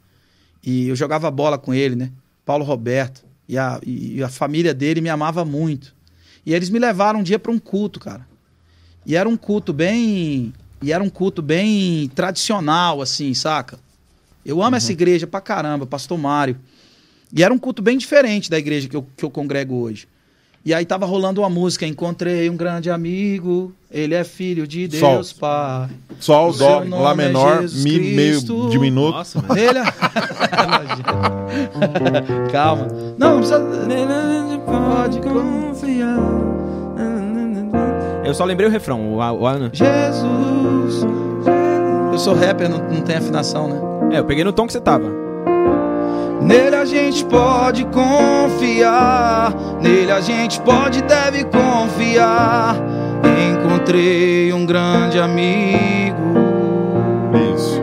E eu jogava bola com ele, né? Paulo Roberto. E a, e a família dele me amava muito. E eles me levaram um dia para um culto, cara. E era um culto bem. E era um culto bem tradicional, assim, saca? Eu amo essa igreja pra caramba, Pastor Mário. E era um culto bem diferente da igreja que eu, que eu congrego hoje. E aí tava rolando uma música, encontrei um grande amigo, ele é filho de Deus, Sol. Pai. Sol, O dó, lá é menor, mi Cristo. meio diminuto. Nossa, mano. Nele. Calma. Não, não precisa. Pode confiar. Eu só lembrei o refrão, o, o Ana. Jesus. Eu sou rapper, não, não tem afinação, né? É, eu peguei no tom que você tava. Nele a gente pode confiar. Nele a gente pode e deve confiar. Encontrei um grande amigo. Isso.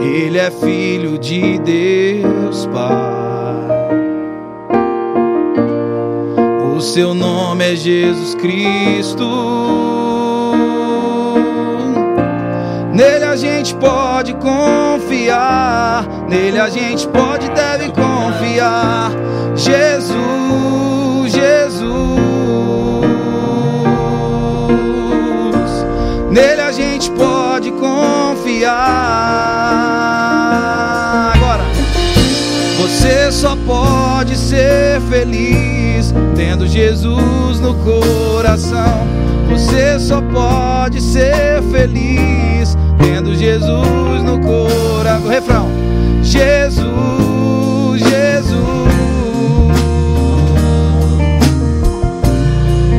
Ele é filho de Deus, Pai. O seu nome é Jesus Cristo. Nele a gente pode confiar. Nele a gente pode e deve confiar. Jesus, Jesus. Nele a gente pode confiar. Você só pode ser feliz tendo Jesus no coração. Você só pode ser feliz tendo Jesus no coração. Refrão: Jesus, Jesus.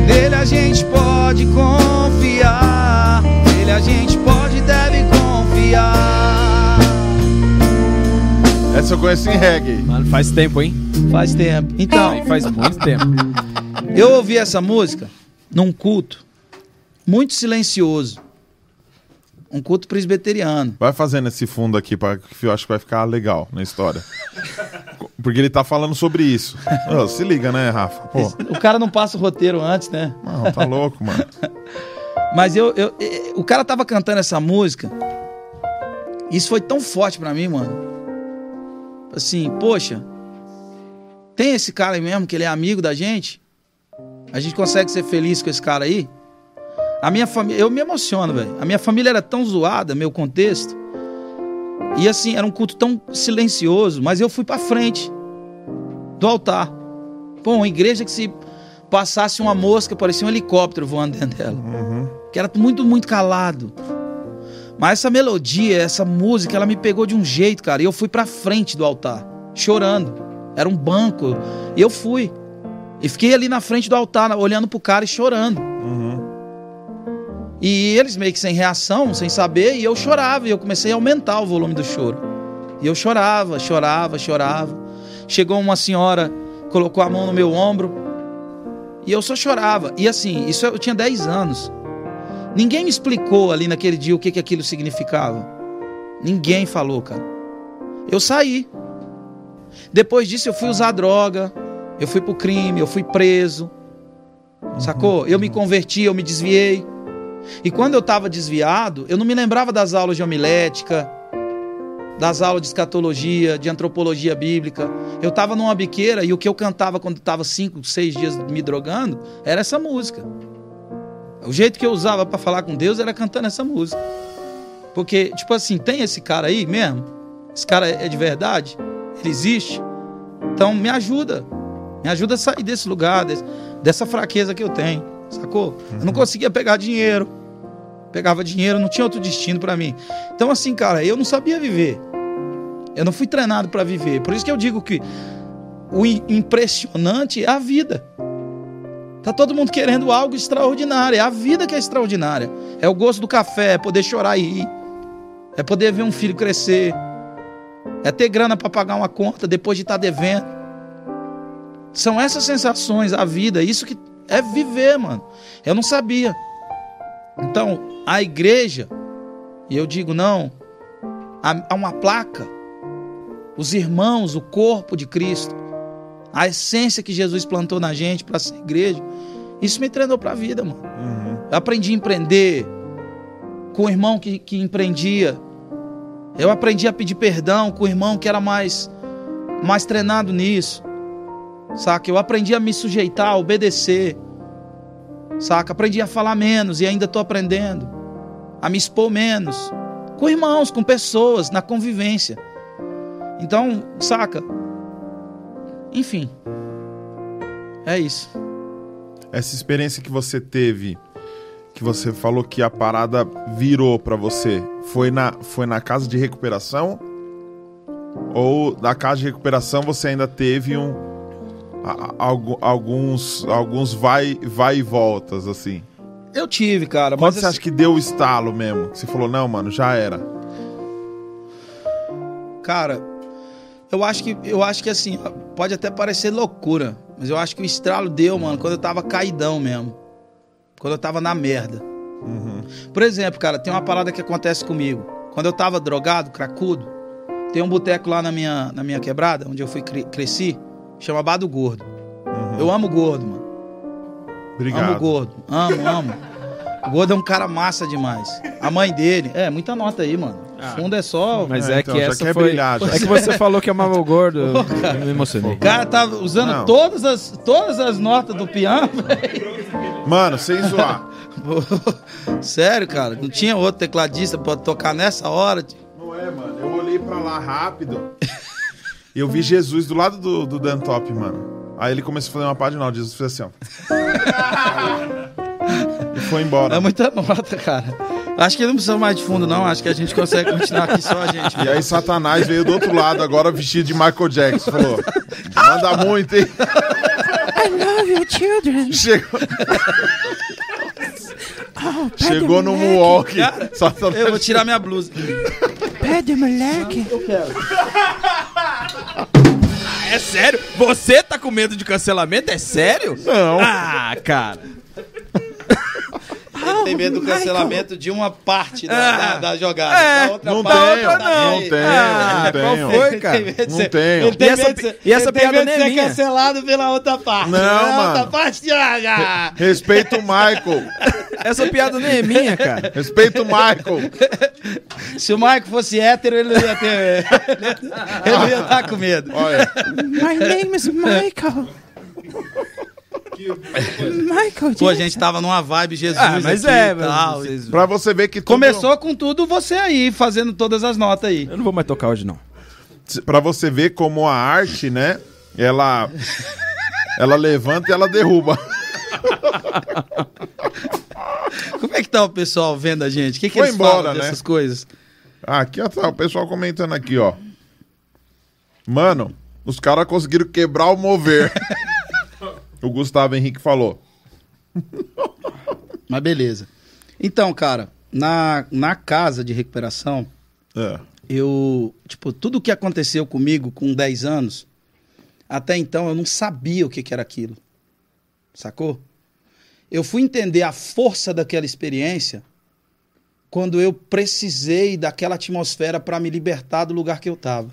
Nele a gente pode confiar. Nele a gente Essa eu conheço em reggae. Mano, faz tempo, hein? Faz tempo. Então, Aí faz muito tempo. eu ouvi essa música num culto muito silencioso. Um culto presbiteriano. Vai fazendo esse fundo aqui, pra, que eu acho que vai ficar legal na história. Porque ele tá falando sobre isso. Ô, se liga, né, Rafa? Pô, O cara não passa o roteiro antes, né? não, tá louco, mano. Mas eu, eu- eh, o cara tava cantando essa música. Isso foi tão forte pra mim, mano. Assim, poxa, tem esse cara aí mesmo que ele é amigo da gente? A gente consegue ser feliz com esse cara aí? A minha família, eu me emociono, velho. A minha família era tão zoada, meu contexto. E assim, era um culto tão silencioso, mas eu fui pra frente do altar. Pô, uma igreja que se passasse uma mosca, parecia um helicóptero voando dentro dela que era muito, muito calado. Mas essa melodia, essa música, ela me pegou de um jeito, cara. E eu fui pra frente do altar, chorando. Era um banco. E eu fui. E fiquei ali na frente do altar, olhando pro cara e chorando. Uhum. E eles meio que sem reação, sem saber, e eu chorava. E eu comecei a aumentar o volume do choro. E eu chorava, chorava, chorava. chegou uma senhora, colocou a mão no meu ombro e eu só chorava. E assim, isso eu tinha 10 anos. Ninguém me explicou ali naquele dia o que, que aquilo significava. Ninguém falou, cara. Eu saí. Depois disso eu fui usar droga, eu fui pro crime, eu fui preso. Sacou? Eu me converti, eu me desviei. E quando eu estava desviado, eu não me lembrava das aulas de homilética, das aulas de escatologia, de antropologia bíblica. Eu estava numa biqueira e o que eu cantava quando estava cinco, seis dias me drogando era essa música. O jeito que eu usava para falar com Deus era cantando essa música. Porque, tipo assim, tem esse cara aí mesmo? Esse cara é de verdade? Ele existe? Então me ajuda. Me ajuda a sair desse lugar, desse, dessa fraqueza que eu tenho. Sacou? Eu não uhum. conseguia pegar dinheiro. Pegava dinheiro, não tinha outro destino para mim. Então, assim, cara, eu não sabia viver. Eu não fui treinado para viver. Por isso que eu digo que o impressionante é a vida. Tá todo mundo querendo algo extraordinário. É a vida que é extraordinária. É o gosto do café, é poder chorar e rir. É poder ver um filho crescer. É ter grana para pagar uma conta depois de estar tá devendo. São essas sensações, a vida, isso que é viver, mano. Eu não sabia. Então, a igreja, e eu digo não, há uma placa, os irmãos, o corpo de Cristo, a essência que Jesus plantou na gente para ser igreja, isso me treinou para a vida, mano. Uhum. Eu aprendi a empreender com o irmão que, que empreendia. Eu aprendi a pedir perdão com o irmão que era mais, mais treinado nisso. Saca? Eu aprendi a me sujeitar, a obedecer. Saca? Aprendi a falar menos e ainda estou aprendendo. A me expor menos. Com irmãos, com pessoas, na convivência. Então, saca? Enfim. É isso. Essa experiência que você teve, que você falou que a parada virou para você, foi na, foi na casa de recuperação? Ou na casa de recuperação você ainda teve um, alguns alguns vai vai e voltas assim. Eu tive, cara. Quando você assim... acha que deu o estalo mesmo? Você falou, não, mano, já era. Cara, eu acho que eu acho que assim, pode até parecer loucura, mas eu acho que o estralo deu, mano, quando eu tava caidão mesmo. Quando eu tava na merda. Uhum. Por exemplo, cara, tem uma parada que acontece comigo. Quando eu tava drogado, cracudo, tem um boteco lá na minha, na minha quebrada, onde eu fui cresci chama Bado Gordo. Uhum. Eu amo gordo, mano. Obrigado. Amo gordo. Amo, amo. O gordo é um cara massa demais. A mãe dele. É, muita nota aí, mano. Ah. Fundo é só. Mas é, é então, que essa foi. Brilhar, é que você falou que amava o gordo. Pô, me emocionei. O cara tava usando todas as, todas as notas do piano, Mano, sem zoar. Sério, cara. Não tinha outro tecladista pra tocar nessa hora. Não é, mano. Eu olhei pra lá rápido. eu vi Jesus do lado do, do Dan Top, mano. Aí ele começou a fazer uma página, Jesus fez assim, ó. e foi embora. É muita nota, cara. Acho que não precisa mais de fundo, não. Acho que a gente consegue continuar aqui só a gente. E aí Satanás veio do outro lado, agora vestido de Michael Jackson. Falou, manda muito, hein? I love you, children. Chegou... Oh, Chegou no Moonwalk. eu vou tirar minha blusa. Pede, moleque. Eu quero. É sério? Você tá com medo de cancelamento? É sério? Não. Ah, cara. Ele tem medo do cancelamento de uma parte da, ah, da, da jogada. É, da outra não parte. Tenho, não. não tenho, ah, não tenho. Qual foi, cara? Não tenho. Ele tem e essa, e essa piada nem é ser cancelado pela outra parte. Não, mano. Outra parte já, já. Respeita o Michael. Essa piada nem é minha, cara. Respeita o Michael. Se o Michael fosse hétero, ele não ia ter. ele não ia estar com medo. Olha. My name is Michael. Michael Pô, a gente tava numa vibe Jesus ah, mas aqui é, e tal. Vocês... Pra você ver que... Começou com tudo você aí, fazendo todas as notas aí. Eu não vou mais tocar hoje, não. Pra você ver como a arte, né, ela... ela levanta e ela derruba. Como é que tá o pessoal vendo a gente? O que, que Foi eles embora, falam né? dessas coisas? Ah, aqui ó, tá o pessoal comentando aqui, ó. Mano, os caras conseguiram quebrar o mover. o Gustavo Henrique falou. Mas beleza. Então, cara, na, na casa de recuperação, é. eu, tipo, tudo que aconteceu comigo com 10 anos, Até então eu não sabia o que, que era aquilo. Sacou? Eu fui entender a força daquela experiência quando eu precisei daquela atmosfera para me libertar do lugar que eu estava.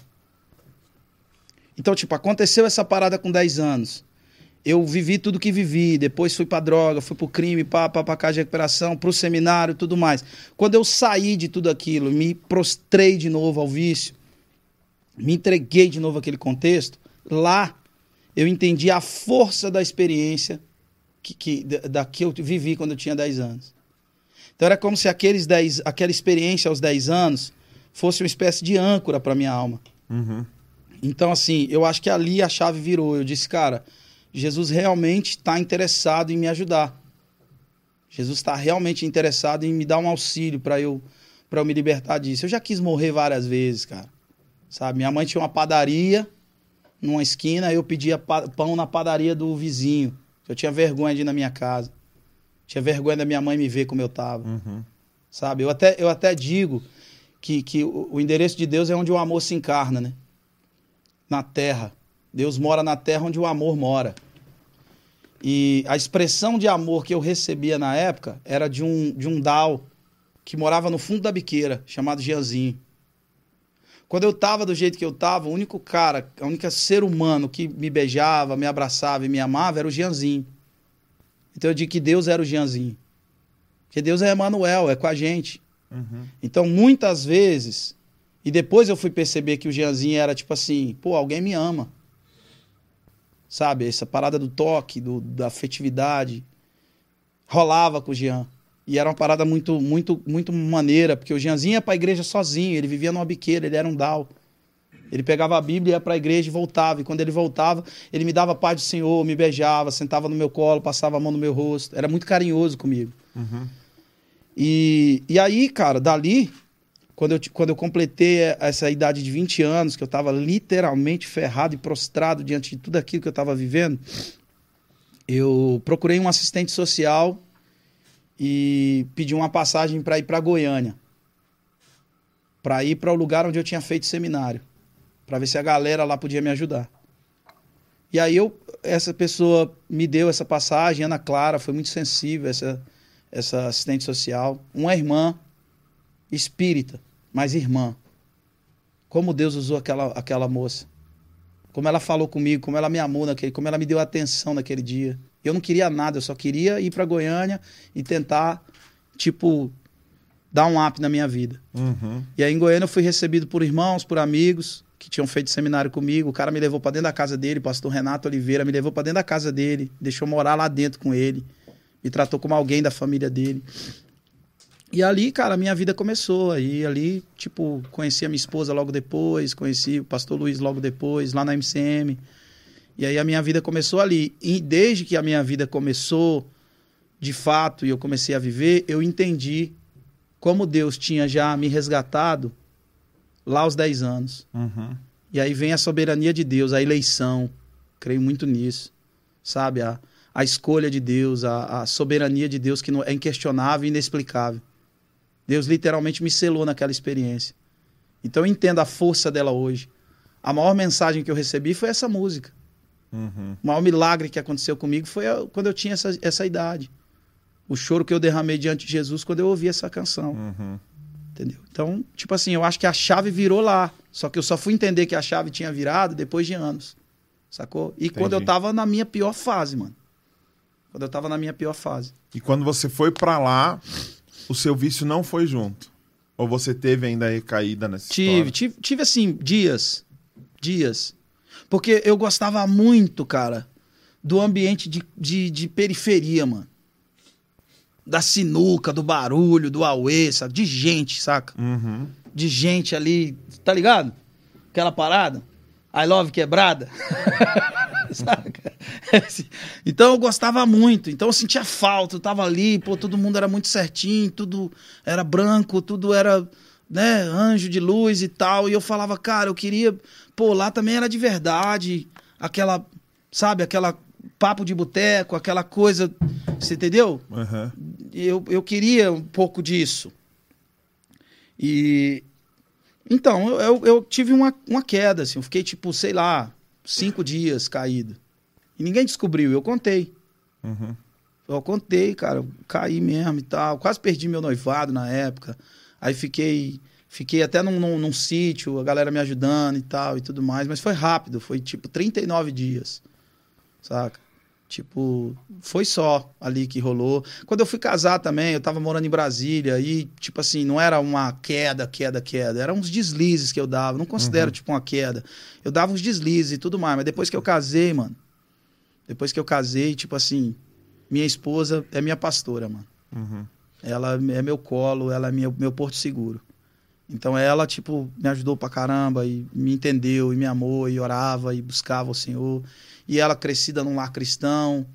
Então, tipo, aconteceu essa parada com 10 anos. Eu vivi tudo que vivi, depois fui pra droga, fui pro crime, pá, pá, pra casa de recuperação, pro seminário tudo mais. Quando eu saí de tudo aquilo, me prostrei de novo ao vício, me entreguei de novo àquele contexto, lá eu entendi a força da experiência que, que, da, que eu vivi quando eu tinha 10 anos. Então era como se aqueles 10, aquela experiência aos 10 anos fosse uma espécie de âncora para minha alma. Uhum. Então, assim, eu acho que ali a chave virou. Eu disse, cara, Jesus realmente está interessado em me ajudar. Jesus está realmente interessado em me dar um auxílio para eu, eu me libertar disso. Eu já quis morrer várias vezes, cara. Sabe? Minha mãe tinha uma padaria numa esquina, eu pedia pão na padaria do vizinho. Eu tinha vergonha de ir na minha casa. Tinha vergonha da minha mãe me ver como eu tava. Uhum. Sabe? Eu até, eu até digo que, que o, o endereço de Deus é onde o amor se encarna, né? Na terra. Deus mora na terra onde o amor mora. E a expressão de amor que eu recebia na época era de um, de um Dal que morava no fundo da biqueira, chamado Gianzinho. Quando eu tava do jeito que eu tava, o único cara, o único ser humano que me beijava, me abraçava e me amava era o Gianzinho. Então eu digo que Deus era o Gianzinho. Porque Deus é Emmanuel, é com a gente. Uhum. Então muitas vezes, e depois eu fui perceber que o Gianzinho era tipo assim, pô, alguém me ama. Sabe? Essa parada do toque, do, da afetividade. Rolava com o Jean. E era uma parada muito, muito, muito maneira, porque o Jeanzinho ia pra igreja sozinho, ele vivia numa biqueira, ele era um dal. Ele pegava a Bíblia, ia pra igreja e voltava. E quando ele voltava, ele me dava paz do Senhor, me beijava, sentava no meu colo, passava a mão no meu rosto. Era muito carinhoso comigo. Uhum. E, e aí, cara, dali, quando eu, quando eu completei essa idade de 20 anos, que eu estava literalmente ferrado e prostrado diante de tudo aquilo que eu estava vivendo, eu procurei um assistente social e pedi uma passagem para ir para Goiânia. Para ir para o lugar onde eu tinha feito seminário. Para ver se a galera lá podia me ajudar. E aí eu, essa pessoa me deu essa passagem, Ana Clara, foi muito sensível, essa, essa assistente social. Uma irmã espírita, mas irmã. Como Deus usou aquela, aquela moça. Como ela falou comigo, como ela me amou naquele, como ela me deu atenção naquele dia. Eu não queria nada, eu só queria ir para Goiânia e tentar, tipo, dar um up na minha vida. Uhum. E aí em Goiânia eu fui recebido por irmãos, por amigos que tinham feito seminário comigo. O cara me levou para dentro da casa dele, o pastor Renato Oliveira me levou para dentro da casa dele, deixou morar lá dentro com ele, me tratou como alguém da família dele. E ali, cara, a minha vida começou. Aí ali, tipo, conheci a minha esposa logo depois, conheci o pastor Luiz logo depois, lá na MCM. E aí a minha vida começou ali. E desde que a minha vida começou, de fato, e eu comecei a viver, eu entendi como Deus tinha já me resgatado lá aos 10 anos. Uhum. E aí vem a soberania de Deus, a eleição. Creio muito nisso. Sabe? A, a escolha de Deus, a, a soberania de Deus que não, é inquestionável e inexplicável. Deus literalmente me selou naquela experiência. Então eu entendo a força dela hoje. A maior mensagem que eu recebi foi essa música. Uhum. O maior milagre que aconteceu comigo foi a- quando eu tinha essa, essa idade. O choro que eu derramei diante de Jesus quando eu ouvi essa canção. Uhum. Entendeu? Então, tipo assim, eu acho que a chave virou lá. Só que eu só fui entender que a chave tinha virado depois de anos. Sacou? E quando eu Entendi. tava na minha pior fase, mano. Quando eu tava na minha pior fase. E quando você foi pra lá, o seu vício não foi junto? Ou você teve ainda recaída nessa Tive, tive, tive assim, dias. Dias. Porque eu gostava muito, cara, do ambiente de, de, de periferia, mano. Da sinuca, do barulho, do auê, sabe? De gente, saca? Uhum. De gente ali, tá ligado? Aquela parada. I love quebrada. Saca? Então eu gostava muito. Então eu sentia falta. Eu tava ali, pô, todo mundo era muito certinho, tudo era branco, tudo era, né, anjo de luz e tal. E eu falava, cara, eu queria. Pô, lá também era de verdade. Aquela, sabe, aquela papo de boteco, aquela coisa. Você entendeu? Uhum. eu, eu queria um pouco disso. E. Então, eu, eu, eu tive uma, uma queda, assim. Eu fiquei, tipo, sei lá, cinco dias caído. E ninguém descobriu, eu contei. Uhum. Eu contei, cara, eu caí mesmo e tal. Quase perdi meu noivado na época. Aí fiquei fiquei até num, num, num sítio, a galera me ajudando e tal e tudo mais. Mas foi rápido, foi tipo 39 dias, saca? Tipo, foi só ali que rolou. Quando eu fui casar também, eu tava morando em Brasília e, tipo assim, não era uma queda, queda, queda. Eram uns deslizes que eu dava. Não considero, tipo, uma queda. Eu dava uns deslizes e tudo mais. Mas depois que eu casei, mano, depois que eu casei, tipo assim, minha esposa é minha pastora, mano. Uhum. Ela é meu colo, ela é meu, meu porto seguro. Então ela, tipo, me ajudou pra caramba e me entendeu e me amou e orava e buscava o Senhor. E ela crescida num lar cristão,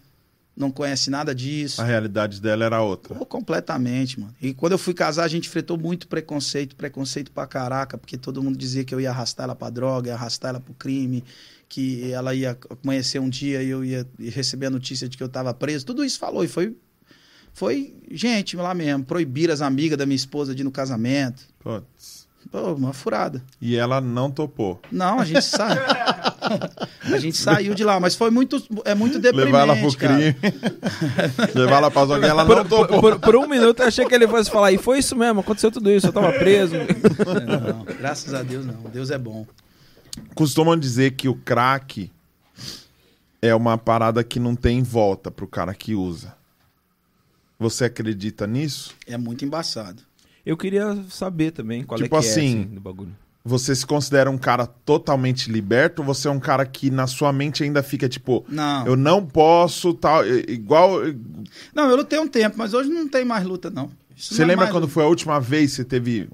não conhece nada disso. A realidade dela era outra. Pô, completamente, mano. E quando eu fui casar, a gente enfrentou muito preconceito, preconceito pra caraca, porque todo mundo dizia que eu ia arrastar ela pra droga, ia arrastar ela pro crime, que ela ia amanhecer um dia e eu ia receber a notícia de que eu tava preso. Tudo isso falou e foi foi gente lá mesmo, proibir as amigas da minha esposa de ir no casamento. Putz. Pô, uma furada. E ela não topou. Não, a gente saiu. a gente saiu de lá, mas foi muito, é muito deprimente. Levar ela pro cara. crime. Levar ela pra zoguinha, ela Por, não topou. por- por um minuto eu achei que ele fosse falar, e foi isso mesmo, aconteceu tudo isso, eu tava preso. Não, graças a Deus não. Deus é bom. Costumam dizer que o crack é uma parada que não tem volta pro cara que usa. Você acredita nisso? É muito embaçado. Eu queria saber também qual Tipo é que assim, é assim, do bagulho. Você se considera um cara totalmente liberto ou você é um cara que na sua mente ainda fica tipo, Não. eu não posso, tal, igual. Não, eu lutei um tempo, mas hoje não tem mais luta, não. Isso Você não é lembra mais- quando foi a última vez que você teve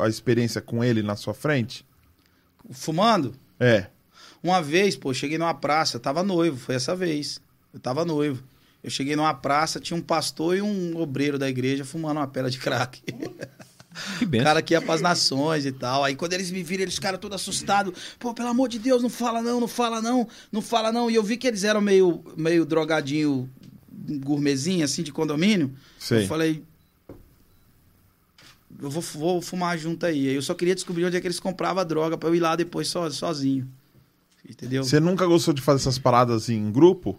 a experiência com ele na sua frente? Fumando? É. Uma vez, pô, eu cheguei numa praça, eu tava noivo, foi essa vez. Eu tava noivo. Eu cheguei numa praça, tinha um pastor e um obreiro da igreja fumando uma pela de crack. Que benção. cara que ia pras nações e tal. Aí quando eles me viram, eles ficaram todos assustados. Pô, pelo amor de Deus, não fala não, não fala não, não fala não. E eu vi que eles eram meio, meio drogadinho, gourmetzinho, assim, de condomínio. Sei. Eu falei. Eu vou, vou fumar junto aí. Eu só queria descobrir onde é que eles compravam a droga pra eu ir lá depois so- sozinho. Entendeu? Você nunca gostou de fazer essas paradas em grupo?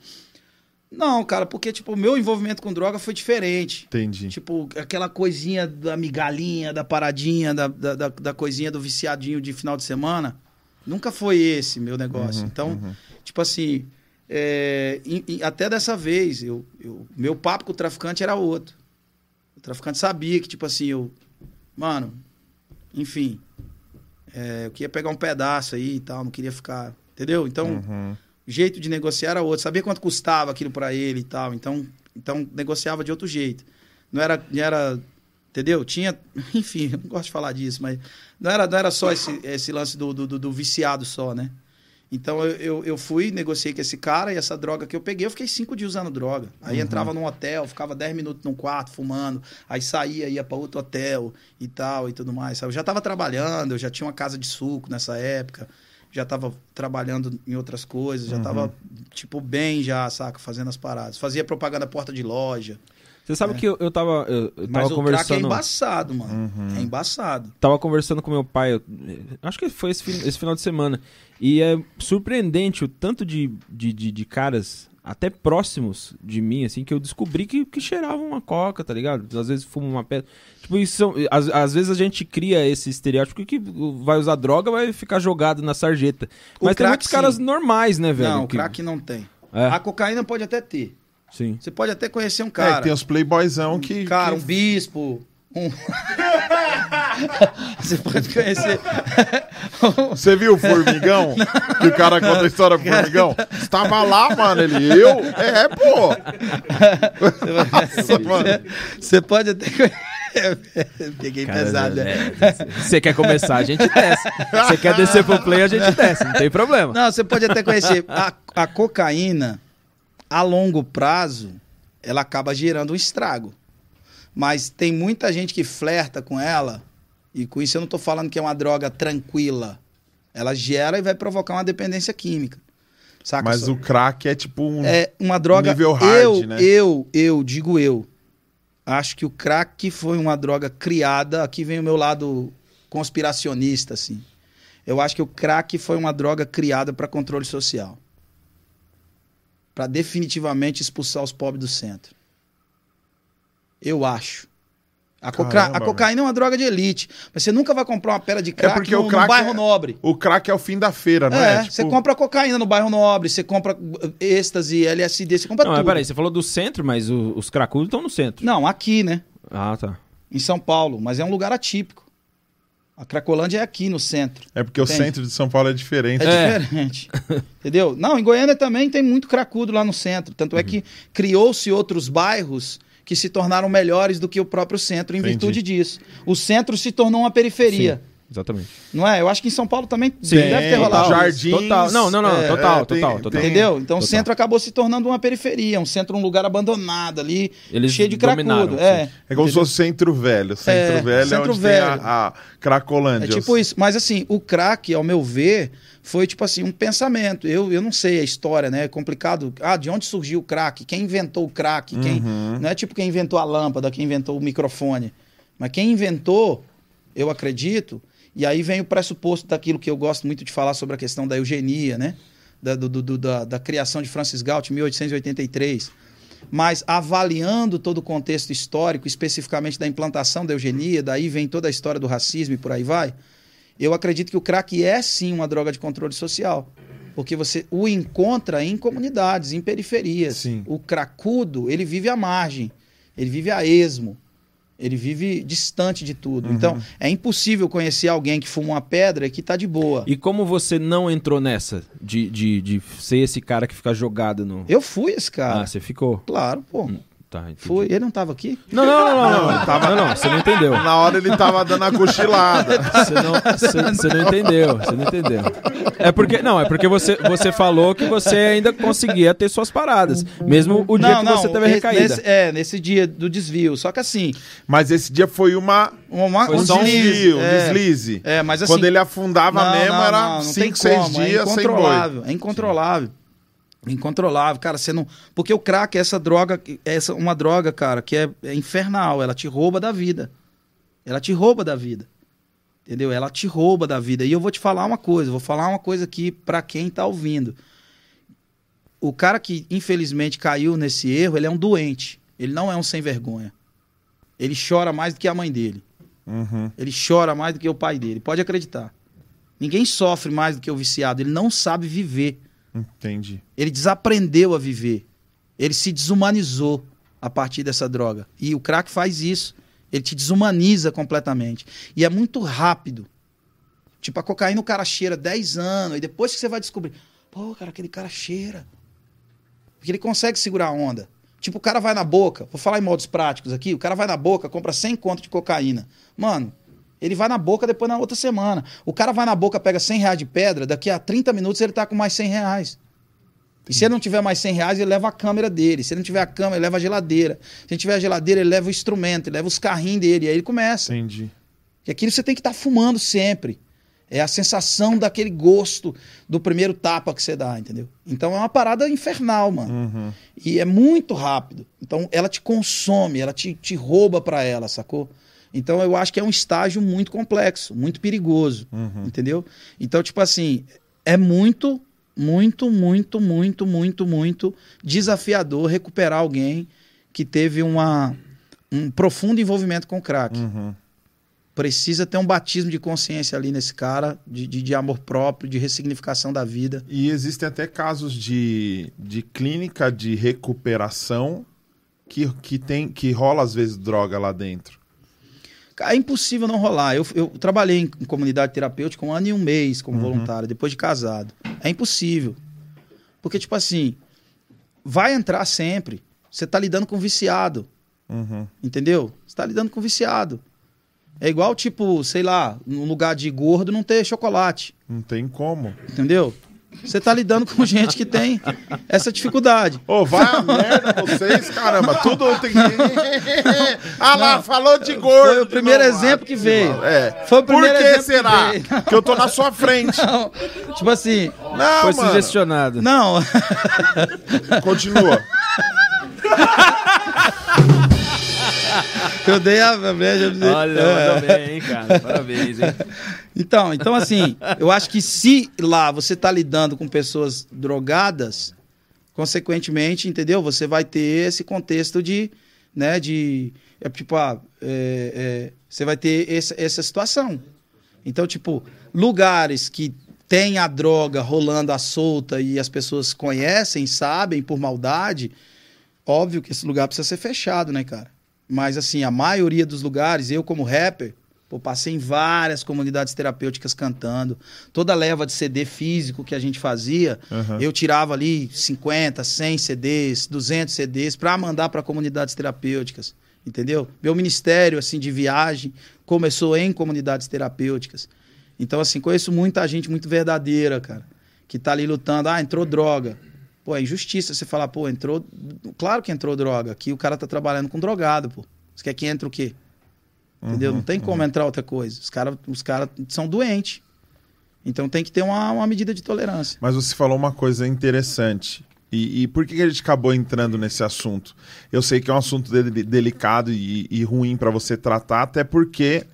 Não, cara, porque, tipo, o meu envolvimento com droga foi diferente. Entendi. Tipo, aquela coisinha da migalhinha, da paradinha, da, da, da- da coisinha do viciadinho de final de semana. Nunca foi esse meu negócio. Uhum, então, uhum. tipo assim, é, e- e até dessa vez, eu, eu- meu papo com o traficante era outro. O traficante sabia que, tipo assim, eu. Mano, enfim. é, eu queria pegar um pedaço aí e tal, não queria ficar. Entendeu? Então, Uhum. Jeito de negociar era outro. Sabia quanto custava aquilo pra ele e tal. Então, então negociava de outro jeito. Não era, não era entendeu? Tinha, enfim, eu não gosto de falar disso, mas não era, não era só esse, esse lance do, do, do- do viciado só, né? Então eu, eu, eu fui, negociei com esse cara e essa droga que eu peguei, eu fiquei cinco dias usando droga. Aí entrava num hotel, ficava dez minutos num quarto fumando, aí saía, ia para outro hotel e tal e tudo mais. sabe? Eu já estava trabalhando, eu já tinha uma casa de suco nessa época, já estava trabalhando em outras coisas, já estava tipo bem já, saca, fazendo as paradas. Fazia propaganda porta de loja. Você sabe que eu, eu tava, eu, eu Mas tava o crack é conversando. embaçado, mano. É embaçado. Tava conversando com meu pai, eu- acho que foi esse, esse final de semana. E é surpreendente o tanto de, de, de, de caras, até próximos de mim, assim, que eu descobri que, que cheiravam uma coca, tá ligado? Às vezes fumam uma pedra. Tipo, isso são, às, às vezes a gente cria esse estereótipo que vai usar droga vai ficar jogado na sarjeta. O Mas tem crack, muitos caras sim. normais, né, velho? não, o que- crack não tem. É. A cocaína pode até ter. Sim. Você pode até conhecer um É, cara. tem os playboyzão que. Cara, que- um bispo. Um... Você pode conhecer. Você viu o formigão? que o cara conta a história do formigão? Estava lá, mano. Ele, eu? É, pô. Nossa, mano. Você pode até. Peguei Cara, pesado, né? é, Você quer começar, a gente desce. Você quer descer pro play, a gente desce, não tem problema. Não, você pode até conhecer. A, a cocaína, a longo prazo, ela acaba gerando um estrago. Mas tem muita gente que flerta com ela, e com isso eu não tô falando que é uma droga tranquila. Ela gera e vai provocar uma dependência química. Saca? Mas só? o crack é tipo um. é uma droga. nível hard, eu, né? eu, eu, digo eu. Acho que o crack foi uma droga criada. Aqui vem o meu lado conspiracionista, assim. Eu acho que o crack foi uma droga criada para controle social. Para definitivamente expulsar os pobres do centro. Eu acho. A, coca- Caramba, a cocaína é uma droga de elite. Mas você nunca vai comprar uma pedra de crack É porque no, o no crack bairro é- nobre. O crack é o fim da feira, não é? É, você compra cocaína no bairro nobre, você compra uh, êxtase, LSD, você compra Não, tudo. peraí, você falou do centro, mas o- os cracudos estão no centro. Não, aqui, né? Ah, tá. Em São Paulo, mas é um lugar atípico. A Cracolândia é aqui no centro. É porque o Entende? centro de São Paulo é diferente. É, É. diferente. Entendeu? Não, em Goiânia também tem muito cracudo lá no centro. Tanto é que criou-se outros bairros que se tornaram melhores do que o próprio centro em Entendi. virtude disso. O centro se tornou uma periferia. Exatamente. Não é? Eu acho que em São Paulo também Sim, deve ter rolado. Jardins. Total. Não, não, não, É, total, é, tem- total, tem- total. Entendeu? Então o Total. centro acabou se tornando uma periferia, um centro, um lugar abandonado ali, Eles cheio de cracudo. É, É como se fosse centro velho. Centro É, velho é centro onde velho. tem a, a Cracolândia. É tipo isso. Mas assim, o crack, ao meu ver, foi tipo assim, um pensamento. Eu, eu não sei a história, né? É complicado. Ah, de onde surgiu o crack? Quem inventou o crack? Quem... Uhum. Não é tipo quem inventou a lâmpada, quem inventou o microfone. Mas quem inventou, eu acredito, e aí vem o pressuposto daquilo que eu gosto muito de falar sobre a questão da eugenia, né? Da, do- do- da, da criação de Francis Galt em 1883. Mas avaliando todo o contexto histórico, especificamente da implantação da eugenia, daí vem toda a história do racismo e por aí vai, eu acredito que o crack é sim uma droga de controle social. Porque você o encontra em comunidades, em periferias. Sim. O cracudo, ele vive à margem, ele vive a esmo, ele vive distante de tudo. Então, é impossível conhecer alguém que fuma uma pedra e que tá de boa. E como você não entrou nessa de, de, de ser esse cara que fica jogado no. Eu fui esse cara. Ah, você ficou. Claro, pô. Tá, entendi. Fui. Ele não tava aqui? Não, não, não, não, não. Não, não, você não entendeu. Na hora ele tava dando a cochilada. Você não, você, você não entendeu, você não entendeu. É porque, não, é porque você, você falou que você ainda conseguia ter suas paradas, mesmo o dia que você teve a recaída. Nesse, é, nesse dia do desvio. Só que assim, Mas esse dia foi uma, uma, Foi um só um desvio, um é. deslize. É, mas assim. Quando ele afundava Não, mesmo, não, era não, não tem 5, 6 como, é dias sem boi. incontrolável, É incontrolável. Incontrolável, cara, você não. Porque o crack é essa droga, é essa uma droga, cara, que é, é infernal, ela te rouba da vida. Ela te rouba da vida. Entendeu? Ela te rouba da vida. E eu vou te falar uma coisa, vou falar uma coisa aqui pra quem tá ouvindo. O cara que infelizmente caiu nesse erro, ele é um doente. Ele não é um sem vergonha. Ele chora mais do que a mãe dele. Uhum. Ele chora mais do que o pai dele. Pode acreditar. Ninguém sofre mais do que o viciado. Ele não sabe viver. Entendi. Ele desaprendeu a viver. Ele se desumanizou a partir dessa droga. E o crack faz isso. Ele te desumaniza completamente. E é muito rápido. Tipo, a cocaína o cara cheira 10 anos. E depois que você vai descobrir. Pô, cara, aquele cara cheira. Porque ele consegue segurar a onda. Tipo, o cara vai na boca. Vou falar em modos práticos aqui. O cara vai na boca, compra 100 conto de cocaína. Mano, ele vai na boca depois na outra semana. O cara vai na boca, pega 100 reais de pedra. Daqui a 30 minutos ele tá com mais 100 reais. E se ele não tiver mais 100 reais, ele leva a câmera dele. Se ele não tiver a câmera, ele leva a geladeira. Se ele tiver a geladeira, ele leva o instrumento, ele leva os carrinhos dele. E aí ele começa. Entendi. E aquilo você tem que estar fumando sempre. É a sensação daquele gosto do primeiro tapa que você dá, entendeu? Então é uma parada infernal, mano. Uhum. E é muito rápido. Então ela te consome, ela te, te rouba pra ela, sacou? Então eu acho que é um estágio muito complexo, muito perigoso, Uhum. entendeu? Então, tipo assim, é muito, muito, muito, muito, muito, muito desafiador recuperar alguém que teve uma, um profundo envolvimento com o crack. Uhum. Precisa ter um batismo de consciência ali nesse cara, de, de, de amor próprio, de ressignificação da vida. E existem até casos de, de clínica de recuperação que, que, tem, que rola às vezes droga lá dentro. É impossível não rolar. Eu, eu trabalhei em, em comunidade terapêutica um ano e um mês como voluntário, depois de casado. É impossível. Porque, tipo assim, vai entrar sempre. Você tá lidando com viciado, Uhum. entendeu? Você tá lidando com viciado. É igual, tipo, sei lá, num lugar de gordo não ter chocolate, Não tem como. entendeu? Você tá lidando com gente que tem essa dificuldade. Ô, vai a merda vocês, caramba. Tudo tem que. ah lá, falou de gordo. Foi o primeiro novo. exemplo que veio. É. Foi o Por primeiro que exemplo que será? veio. Que eu tô na sua frente. Não, tipo assim, Não, Foi mano. sugestionado. não. Continua. eu dei a brecha. Olha, É. mandou bem, hein, cara. Parabéns, hein? Então, então assim, eu acho que se lá você está lidando com pessoas drogadas, consequentemente, entendeu? Você vai ter esse contexto de, né, de, é, tipo, ah, é, é, você vai ter essa, essa situação. Então, tipo, lugares que tem a droga rolando à solta e as pessoas conhecem, sabem por maldade, óbvio que esse lugar precisa ser fechado, né, cara? Mas assim, a maioria dos lugares, eu como rapper, pô, passei em várias comunidades terapêuticas cantando. Toda leva de CD físico que a gente fazia, Aham. eu tirava ali 50, 100 CDs, 200 CDs para mandar para comunidades terapêuticas, entendeu? Meu ministério assim de viagem começou em comunidades terapêuticas. Então assim, conheço muita gente muito verdadeira, cara, que tá ali lutando, ah, entrou droga. Pô, é injustiça você falar, pô, entrou. Claro que entrou droga. Aqui o cara tá trabalhando com drogado, pô. Você quer que entre o quê? Entendeu? Uhum, Não tem como entrar outra coisa. Os caras os cara são doentes. Então tem que ter uma, uma medida de tolerância. Mas você falou uma coisa interessante. E, e por que a gente acabou entrando nesse assunto? Eu sei que é um assunto de- delicado e, e ruim para você tratar, até porque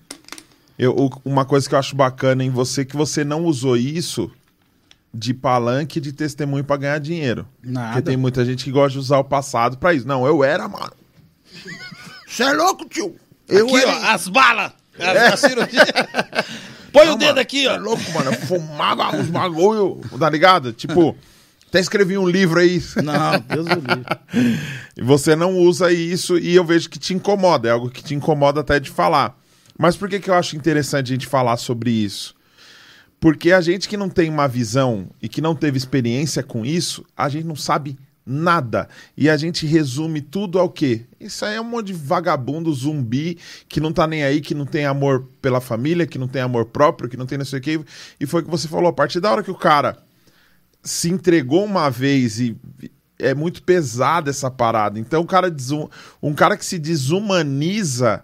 eu- uma coisa que eu acho bacana em você é que você não usou isso de palanque de testemunho para ganhar dinheiro. Nada. Porque tem muita gente que gosta de usar o passado para isso. Não, eu era, mano. Você é louco, tio? Eu Aqui, era. ó, as balas. A, a cirurgia. Põe Não, o dedo mano, aqui, cê ó. É louco, mano. Eu fumava uns bagulho, tá ligado? Tipo, até escrevi um livro aí. Não, Deus do. E você não usa isso e eu vejo que te incomoda. É algo que te incomoda até de falar. Mas por que, que eu acho interessante a gente falar sobre isso? Porque a gente que não tem uma visão e que não teve experiência com isso, a gente não sabe nada. E a gente resume tudo ao quê? Isso aí é um monte de vagabundo, zumbi, que não tá nem aí, que não tem amor pela família, que não tem amor próprio, que não tem não sei o quê. E foi o que você falou, a partir da hora que o cara se entregou uma vez e é muito pesada essa parada. Então, o cara um cara que se desumaniza,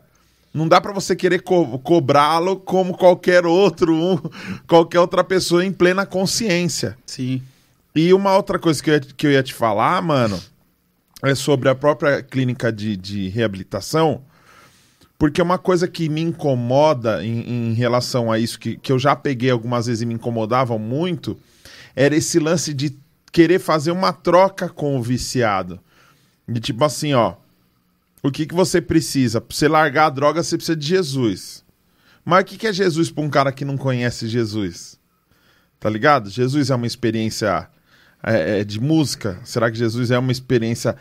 não dá pra você querer co- cobrá-lo como qualquer outro, um- qualquer outra pessoa em plena consciência. Sim. E uma outra coisa que eu ia, que eu ia te falar, mano, é sobre a própria clínica de, de reabilitação, porque uma coisa que me incomoda em, em relação a isso, que, que eu já peguei algumas vezes e me incomodavam muito, era esse lance de querer fazer uma troca com o viciado. De tipo assim, ó, o que, que você precisa? Pra você largar a droga, você precisa de Jesus. Mas o que, que é Jesus pra um cara que não conhece Jesus? Tá ligado? Jesus é uma experiência é, é, de música? Será que Jesus é uma experiência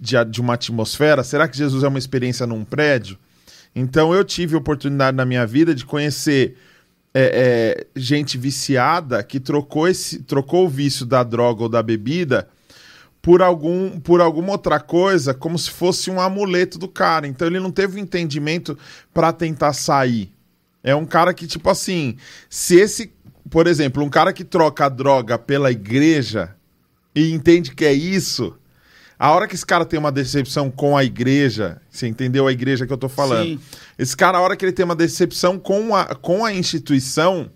de, de uma atmosfera? Será que Jesus é uma experiência num prédio? Então eu tive oportunidade na minha vida de conhecer é, é, gente viciada que trocou, esse, trocou o vício da droga ou da bebida por, algum, por alguma outra coisa, como se fosse um amuleto do cara. Então ele não teve entendimento para tentar sair. É um cara que, tipo assim, se esse, por exemplo, um cara que troca a droga pela igreja e entende que é isso, a hora que esse cara tem uma decepção com a igreja, você entendeu a igreja que eu tô falando? Sim. Esse cara, a hora que ele tem uma decepção com a, com a instituição,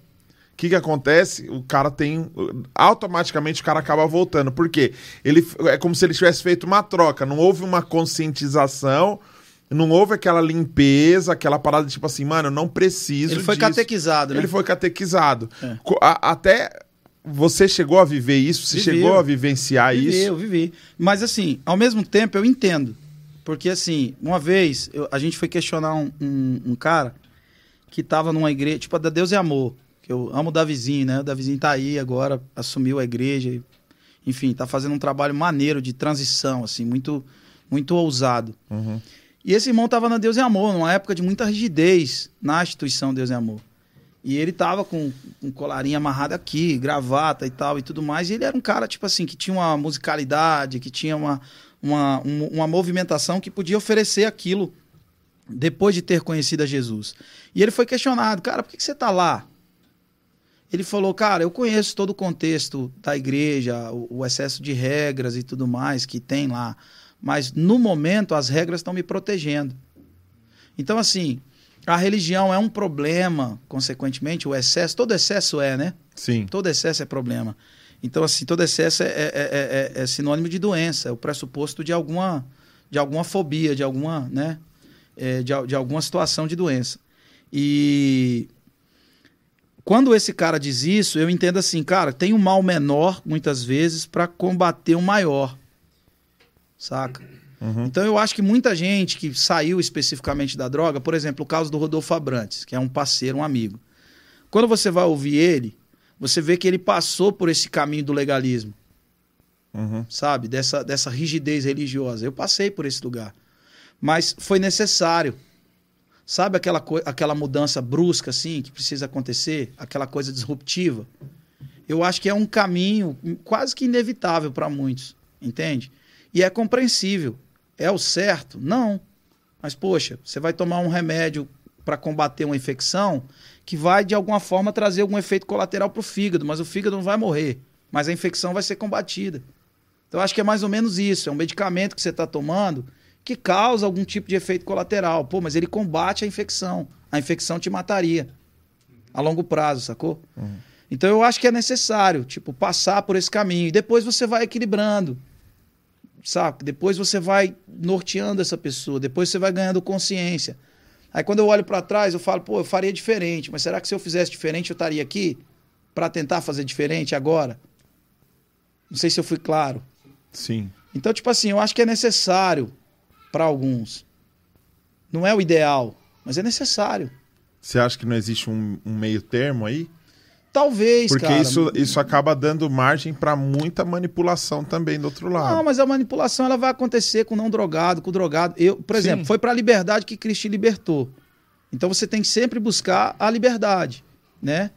o que que acontece? O cara tem. Automaticamente o cara acaba voltando. Por quê? Ele, é como se ele tivesse feito uma troca. Não houve uma conscientização, não houve aquela limpeza, aquela parada tipo assim, mano, eu não preciso. Ele foi disso. catequizado, né? Ele foi catequizado. É. A- até você chegou a viver isso? Você chegou a vivenciar isso? eu vivi. Mas assim, ao mesmo tempo eu entendo. Porque assim, uma vez eu- a gente foi questionar um, um- um cara que tava numa igreja, tipo a da Deus é Amor, que eu amo o Davizinho, né? O Davizinho tá aí agora, assumiu a igreja, e, enfim, tá fazendo um trabalho maneiro de transição, assim, muito, muito ousado. Uhum. E esse irmão tava na Deus é Amor, numa época de muita rigidez na instituição Deus é Amor. E ele tava com um colarinho amarrado aqui, gravata e tal e tudo mais. E ele era um cara, tipo assim, que tinha uma musicalidade, que tinha uma, uma, um- uma movimentação que podia oferecer aquilo depois de ter conhecido a Jesus. E ele foi questionado, cara, por que, que você tá lá? Ele falou, cara, eu conheço todo o contexto da igreja, o, o excesso de regras e tudo mais que tem lá. Mas no momento as regras estão me protegendo. Então, assim, a religião é um problema, consequentemente, o excesso, todo excesso é, né? Sim. Todo excesso é problema. Então, assim, todo excesso é, é- é- é- é sinônimo de doença, é o pressuposto de alguma, de alguma fobia, de alguma, né? é, de, de alguma situação de doença. E quando esse cara diz isso, eu entendo assim, cara, tem um mal menor, muitas vezes, para combater um maior. Saca? Uhum. Então eu acho que muita gente que saiu especificamente da droga, por exemplo, o caso do Rodolfo Abrantes, que é um parceiro, um amigo. Quando você vai ouvir ele, você vê que ele passou por esse caminho do legalismo, Uhum. sabe? Dessa, dessa rigidez religiosa. Eu passei por esse lugar. Mas foi necessário. Sabe aquela, aquela mudança brusca, assim, que precisa acontecer? Aquela coisa disruptiva? Eu acho que é um caminho quase que inevitável para muitos, entende? E é compreensível. É o certo? Não. Mas, poxa, você vai tomar um remédio para combater uma infecção que vai, de alguma forma, trazer algum efeito colateral para o fígado, mas o fígado não vai morrer. Mas a infecção vai ser combatida. Então, eu acho que é mais ou menos isso. É um medicamento que você está tomando que causa algum tipo de efeito colateral. Pô, mas ele combate a infecção. A infecção te mataria a longo prazo, sacou? Então eu acho que é necessário, tipo, passar por esse caminho. E depois você vai equilibrando. Sabe? Depois você vai norteando essa pessoa, depois você vai ganhando consciência. Aí quando eu olho para trás, eu falo, pô, eu faria diferente, mas será que se eu fizesse diferente eu estaria aqui para tentar fazer diferente agora? Não sei se eu fui claro. Sim. Então, tipo assim, eu acho que é necessário para alguns. Não é o ideal, mas é necessário. Você acha que não existe um, um meio termo aí? Talvez, Porque cara. isso, isso acaba dando margem para muita manipulação também do outro lado. Não, mas a manipulação ela vai acontecer com o não drogado, com o drogado. Eu, por exemplo, Sim. foi para a liberdade que Cristo libertou. Então você tem que sempre buscar a liberdade, né?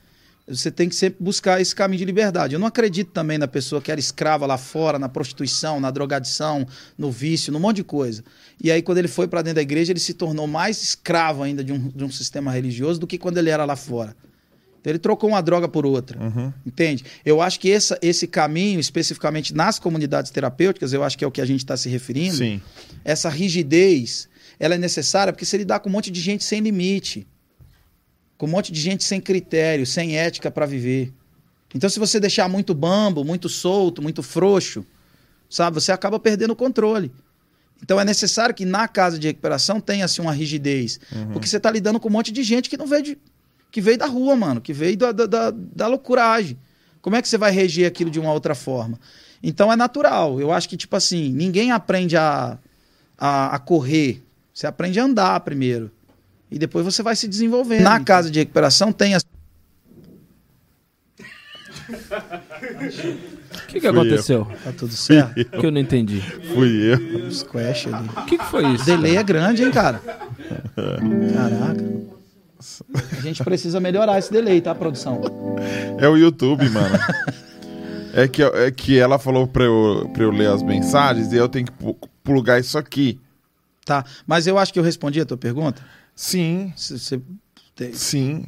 Você tem que sempre buscar esse caminho de liberdade. Eu não acredito também na pessoa que era escrava lá fora, na prostituição, na drogadição, no vício, num monte de coisa. E aí, quando ele foi para dentro da igreja, ele se tornou mais escravo ainda de um, de um sistema religioso do que quando ele era lá fora. Então, ele trocou uma droga por outra. Uhum. Entende? Eu acho que essa, esse caminho, especificamente nas comunidades terapêuticas, eu acho que é o que a gente está se referindo. Sim. Essa rigidez, ela é necessária porque você lidar com um monte de gente sem limite, com um monte de gente sem critério, sem ética para viver. Então, se você deixar muito bambo, muito solto, muito frouxo, sabe, você acaba perdendo o controle. Então, é necessário que na casa de recuperação tenha-se uma rigidez, porque você está lidando com um monte de gente que não veio de, que veio da rua, mano, que veio da, da, da, da loucuragem. Como é que você vai reger aquilo de uma outra forma? Então é natural. Eu acho que, tipo assim, ninguém aprende a, a, a correr. Você aprende a andar primeiro. E depois você vai se desenvolvendo. Na casa de recuperação tem as. O que, que Fui aconteceu? Tá tudo certo? Que eu não entendi. Fui eu. Squash ali. O que, que foi isso? O delay é grande, hein, cara? Caraca. A gente precisa melhorar esse delay, tá, produção? É o YouTube, mano. é, que, é que ela falou pra eu, pra eu ler as mensagens e eu tenho que plugar isso aqui. Tá. Mas eu acho que eu respondi a tua pergunta. Sim, Você sim.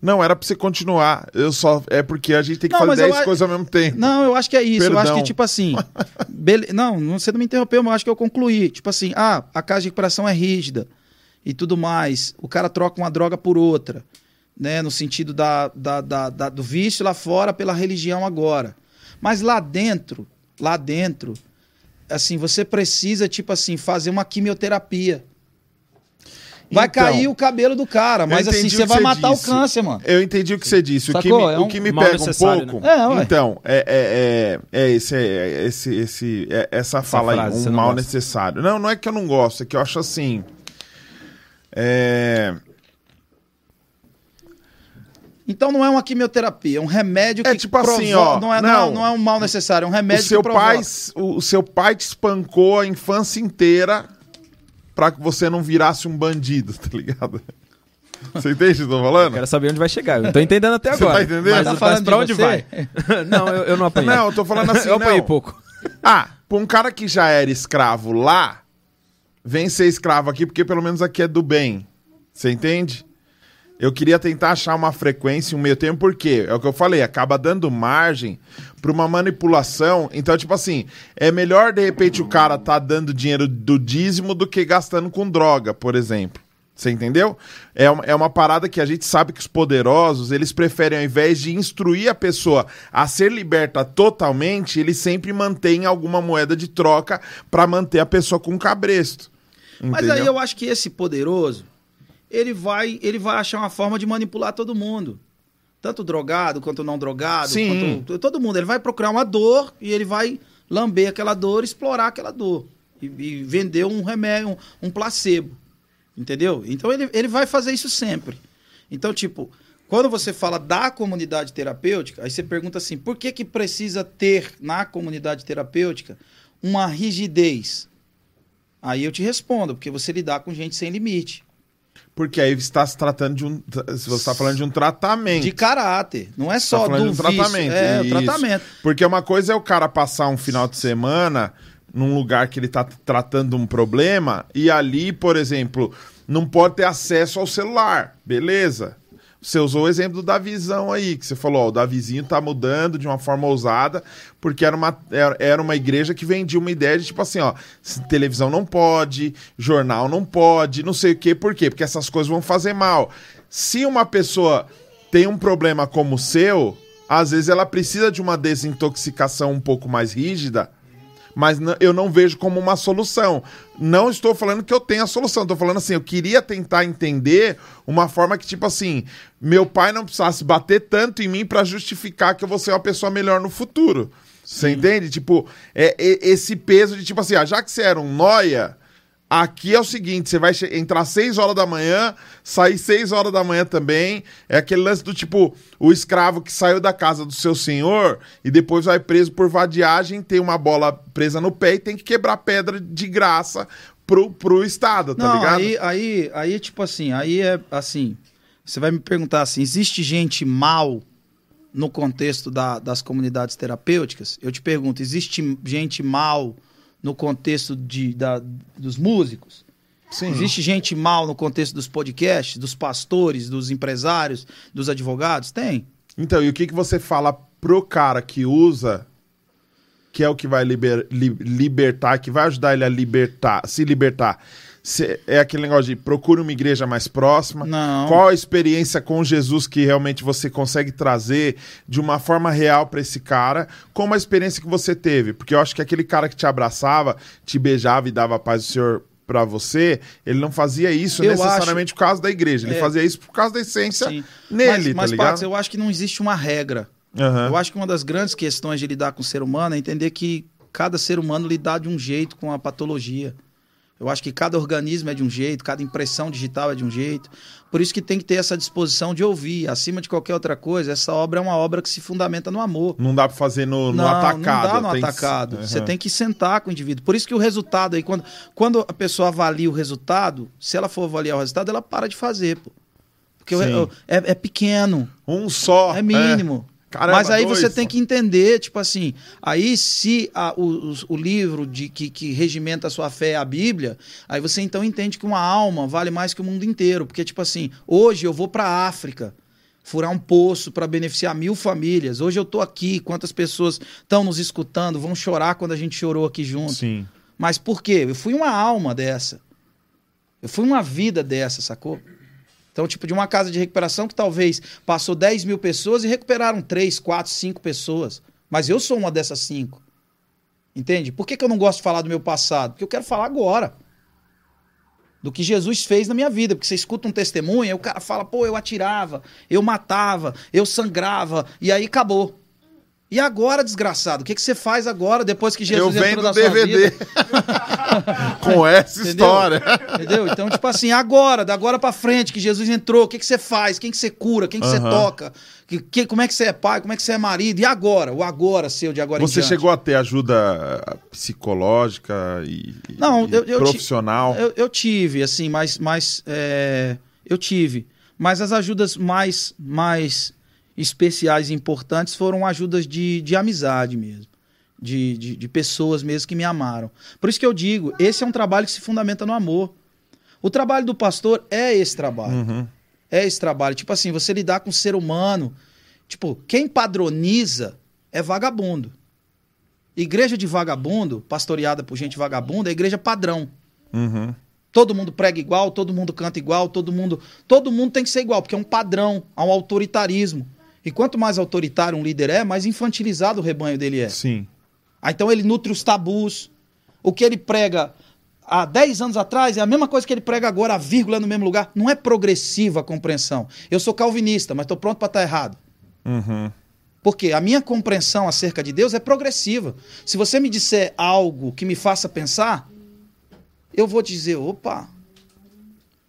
Não, era pra você continuar. Eu só. É porque a gente tem que Não, fazer mas eu 10 a- coisas ao mesmo tempo. Não, eu acho que é isso. Eu acho Perdão. que, tipo assim. bele- Não, não- você não me interrompeu, mas eu acho que eu concluí. Tipo assim, ah, a casa de recuperação é rígida e tudo mais. O cara troca uma droga por outra, né? No sentido da, da, da- da- do vício lá fora pela religião agora. Mas lá dentro, lá dentro, assim, você precisa, tipo assim, fazer uma quimioterapia. Vai Então, cair o cabelo do cara, mas assim, você o vai matar disse. o câncer, mano. Eu entendi o que você disse. O que Sacou? me, É o um que me pega um pouco. né? É, então, é, é, é, é esse, é esse, esse, é essa fala frase, aí, um mal gosta. necessário. Não, não é que eu não gosto, é que eu acho assim. É. Então não é uma quimioterapia, é um remédio É que tipo assim, provo- ó, não é, não. não. é- não é um mal necessário, é um O remédio seu, que provoca. pai, o, o seu pai te espancou a infância inteira pra que você não virasse um bandido, tá ligado? Você entende o que eu tô falando? Quero saber onde vai chegar. Eu não tô entendendo até Você agora. tá entendendo? Mas, Tá mas falando pra de onde você? vai? não, eu, eu não apanhei. Não, eu tô falando assim, eu apanhei não. pouco. Ah, pra um cara que já era escravo lá, vem ser escravo aqui, porque pelo menos aqui é do bem. Você entende? Eu queria tentar achar uma frequência, um meio tempo, porque é o que eu falei, acaba dando margem pra uma manipulação. Então, tipo assim, é melhor de repente o cara tá dando dinheiro do dízimo do que gastando com droga, por exemplo. Você entendeu? É uma, é uma parada que a gente sabe que os poderosos, eles preferem, ao invés de instruir a pessoa a ser liberta totalmente, eles sempre mantêm alguma moeda de troca pra manter a pessoa com cabresto. Mas Entendeu? aí eu acho que esse poderoso, ele vai, ele vai achar uma forma de manipular todo mundo. Tanto drogado quanto não drogado, Sim. quanto todo mundo. Ele vai procurar uma dor e ele vai lamber aquela dor, explorar aquela dor. E, e vender um remédio, um, um placebo. Entendeu? Então ele, ele vai fazer isso sempre. Então, tipo, quando você fala da comunidade terapêutica, aí você pergunta assim: por que, que precisa ter na comunidade terapêutica uma rigidez? Aí eu te respondo, porque você lidar com gente sem limite. Porque aí você está se tratando de um. Você está falando de um tratamento. De caráter. Não é Tá só falando do de um vício. tratamento. É, o Isso. tratamento. Porque uma coisa é o cara passar um final de semana num lugar que ele tá tratando um problema e ali, por exemplo, não pode ter acesso ao celular. Beleza. Você usou o exemplo do Davizão aí, que você falou, ó, o Davizinho tá mudando de uma forma ousada, porque era uma, era uma igreja que vendia uma ideia de tipo assim, ó, televisão não pode, jornal não pode, não sei o quê, por quê? Porque essas coisas vão fazer mal. Se uma pessoa tem um problema como o seu, às vezes ela precisa de uma desintoxicação um pouco mais rígida, mas eu não vejo como uma solução. Não estou falando que eu tenho a solução, estou falando assim, eu queria tentar entender uma forma que, tipo assim, meu pai não precisasse bater tanto em mim para justificar que eu vou ser uma pessoa melhor no futuro. Você entende? Tipo, é, é- esse peso de, tipo assim, ah, já que você era um noia, Aqui é o seguinte, você vai entrar 6 horas da manhã, sair 6 horas da manhã também. É aquele lance do tipo, o escravo que saiu da casa do seu senhor e depois vai preso por vadiagem, tem uma bola presa no pé e tem que quebrar pedra de graça pro, pro Estado, tá Não, ligado? aí, aí, aí, tipo assim, aí é assim. Você vai me perguntar assim: existe gente mal no contexto da- das comunidades terapêuticas? Eu te pergunto: existe gente mal no contexto de, da- dos músicos? Sim. Existe gente mal no contexto dos podcasts, dos pastores, dos empresários, dos advogados? Tem. Então, e o que, que você fala pro cara que usa, que é o que vai liber- li- libertar, que vai ajudar ele a libertar, se libertar? Se- é aquele negócio de procure uma igreja mais próxima. Não. Qual a experiência com Jesus que realmente você consegue trazer de uma forma real pra esse cara? Como a experiência que você teve? Porque eu acho que aquele cara que te abraçava, te beijava e dava a paz do Senhor pra você, ele não fazia isso Eu necessariamente por causa da igreja. Ele É. fazia isso por causa da essência Sim. nele, mas, tá mas ligado? Pax, eu acho que não existe uma regra. Aham. Eu acho que uma das grandes questões de lidar com o ser humano é entender que cada ser humano lidar de um jeito com a patologia. Eu acho que cada organismo é de um jeito, cada impressão digital é de um jeito. Por isso que tem que ter essa disposição de ouvir. Acima de qualquer outra coisa, essa obra é uma obra que se fundamenta no amor. Não dá pra fazer no, no não, atacado. não dá no tem que- atacado. Aham. Você tem que sentar com o indivíduo. Por isso que o resultado aí, quando, quando a pessoa avalia o resultado, se ela for avaliar o resultado, ela para de fazer, pô. Porque Sim. o- é, é pequeno. Um só. É mínimo. Caramba, Mas aí dois, você tem que entender, tipo assim, aí se a- o, o- livro de, que, que regimenta a sua fé é a Bíblia, aí você então entende que uma alma vale mais que o mundo inteiro. Porque, tipo assim, hoje eu vou pra África furar um poço para beneficiar mil famílias. Hoje eu tô aqui, quantas pessoas estão nos escutando, vão chorar quando a gente chorou aqui junto. Sim. Mas por quê? Eu fui uma alma dessa. Eu fui uma vida dessa, sacou? Então, tipo, de uma casa de recuperação que talvez passou 10 mil pessoas e recuperaram 3, 4, 5 pessoas. Mas eu sou uma dessas 5. Entende? Por que, que eu não gosto de falar do meu passado? Porque eu quero falar agora. Do que Jesus fez na minha vida. Porque você escuta um testemunho, aí o cara fala, pô, eu atirava, eu matava, eu sangrava, e aí acabou. E agora, desgraçado, o que, que você faz agora, depois que Jesus eu entrou na sua DVD vida? com essa Entendeu? história. Entendeu? Então, tipo assim, agora, da agora pra frente, que Jesus entrou, o que, que você faz? Quem que você cura? Quem que você Aham. toca? Que, que- como é que você é pai? Como é que você é marido? E agora? O agora seu de agora em Você chegou a ter ajuda psicológica e, Não, e eu- profissional? Eu, eu tive, assim, mas, mas é, eu tive. Mas as ajudas mais, mais especiais e importantes foram ajudas de, de amizade mesmo. De, de, de pessoas mesmo que me amaram. Por isso que eu digo, esse é um trabalho que se fundamenta no amor. O trabalho do pastor é esse trabalho. Uhum. É esse trabalho. Tipo assim, você lidar com o ser humano. Tipo, quem padroniza é vagabundo. Igreja de vagabundo, pastoreada por gente vagabunda, é igreja padrão. Uhum. Todo mundo prega igual, todo mundo canta igual, todo mundo, todo mundo tem que ser igual, porque é um padrão, há um autoritarismo. E quanto mais autoritário um líder é, mais infantilizado o rebanho dele é. Sim. Ah, então ele nutre os tabus. O que ele prega há 10 anos atrás é a mesma coisa que ele prega agora, a vírgula no mesmo lugar. Não é progressiva a compreensão. Eu sou calvinista, mas estou pronto para estar errado. Uhum. Porque a minha compreensão acerca de Deus é progressiva. Se você me disser algo que me faça pensar, eu vou dizer, opa,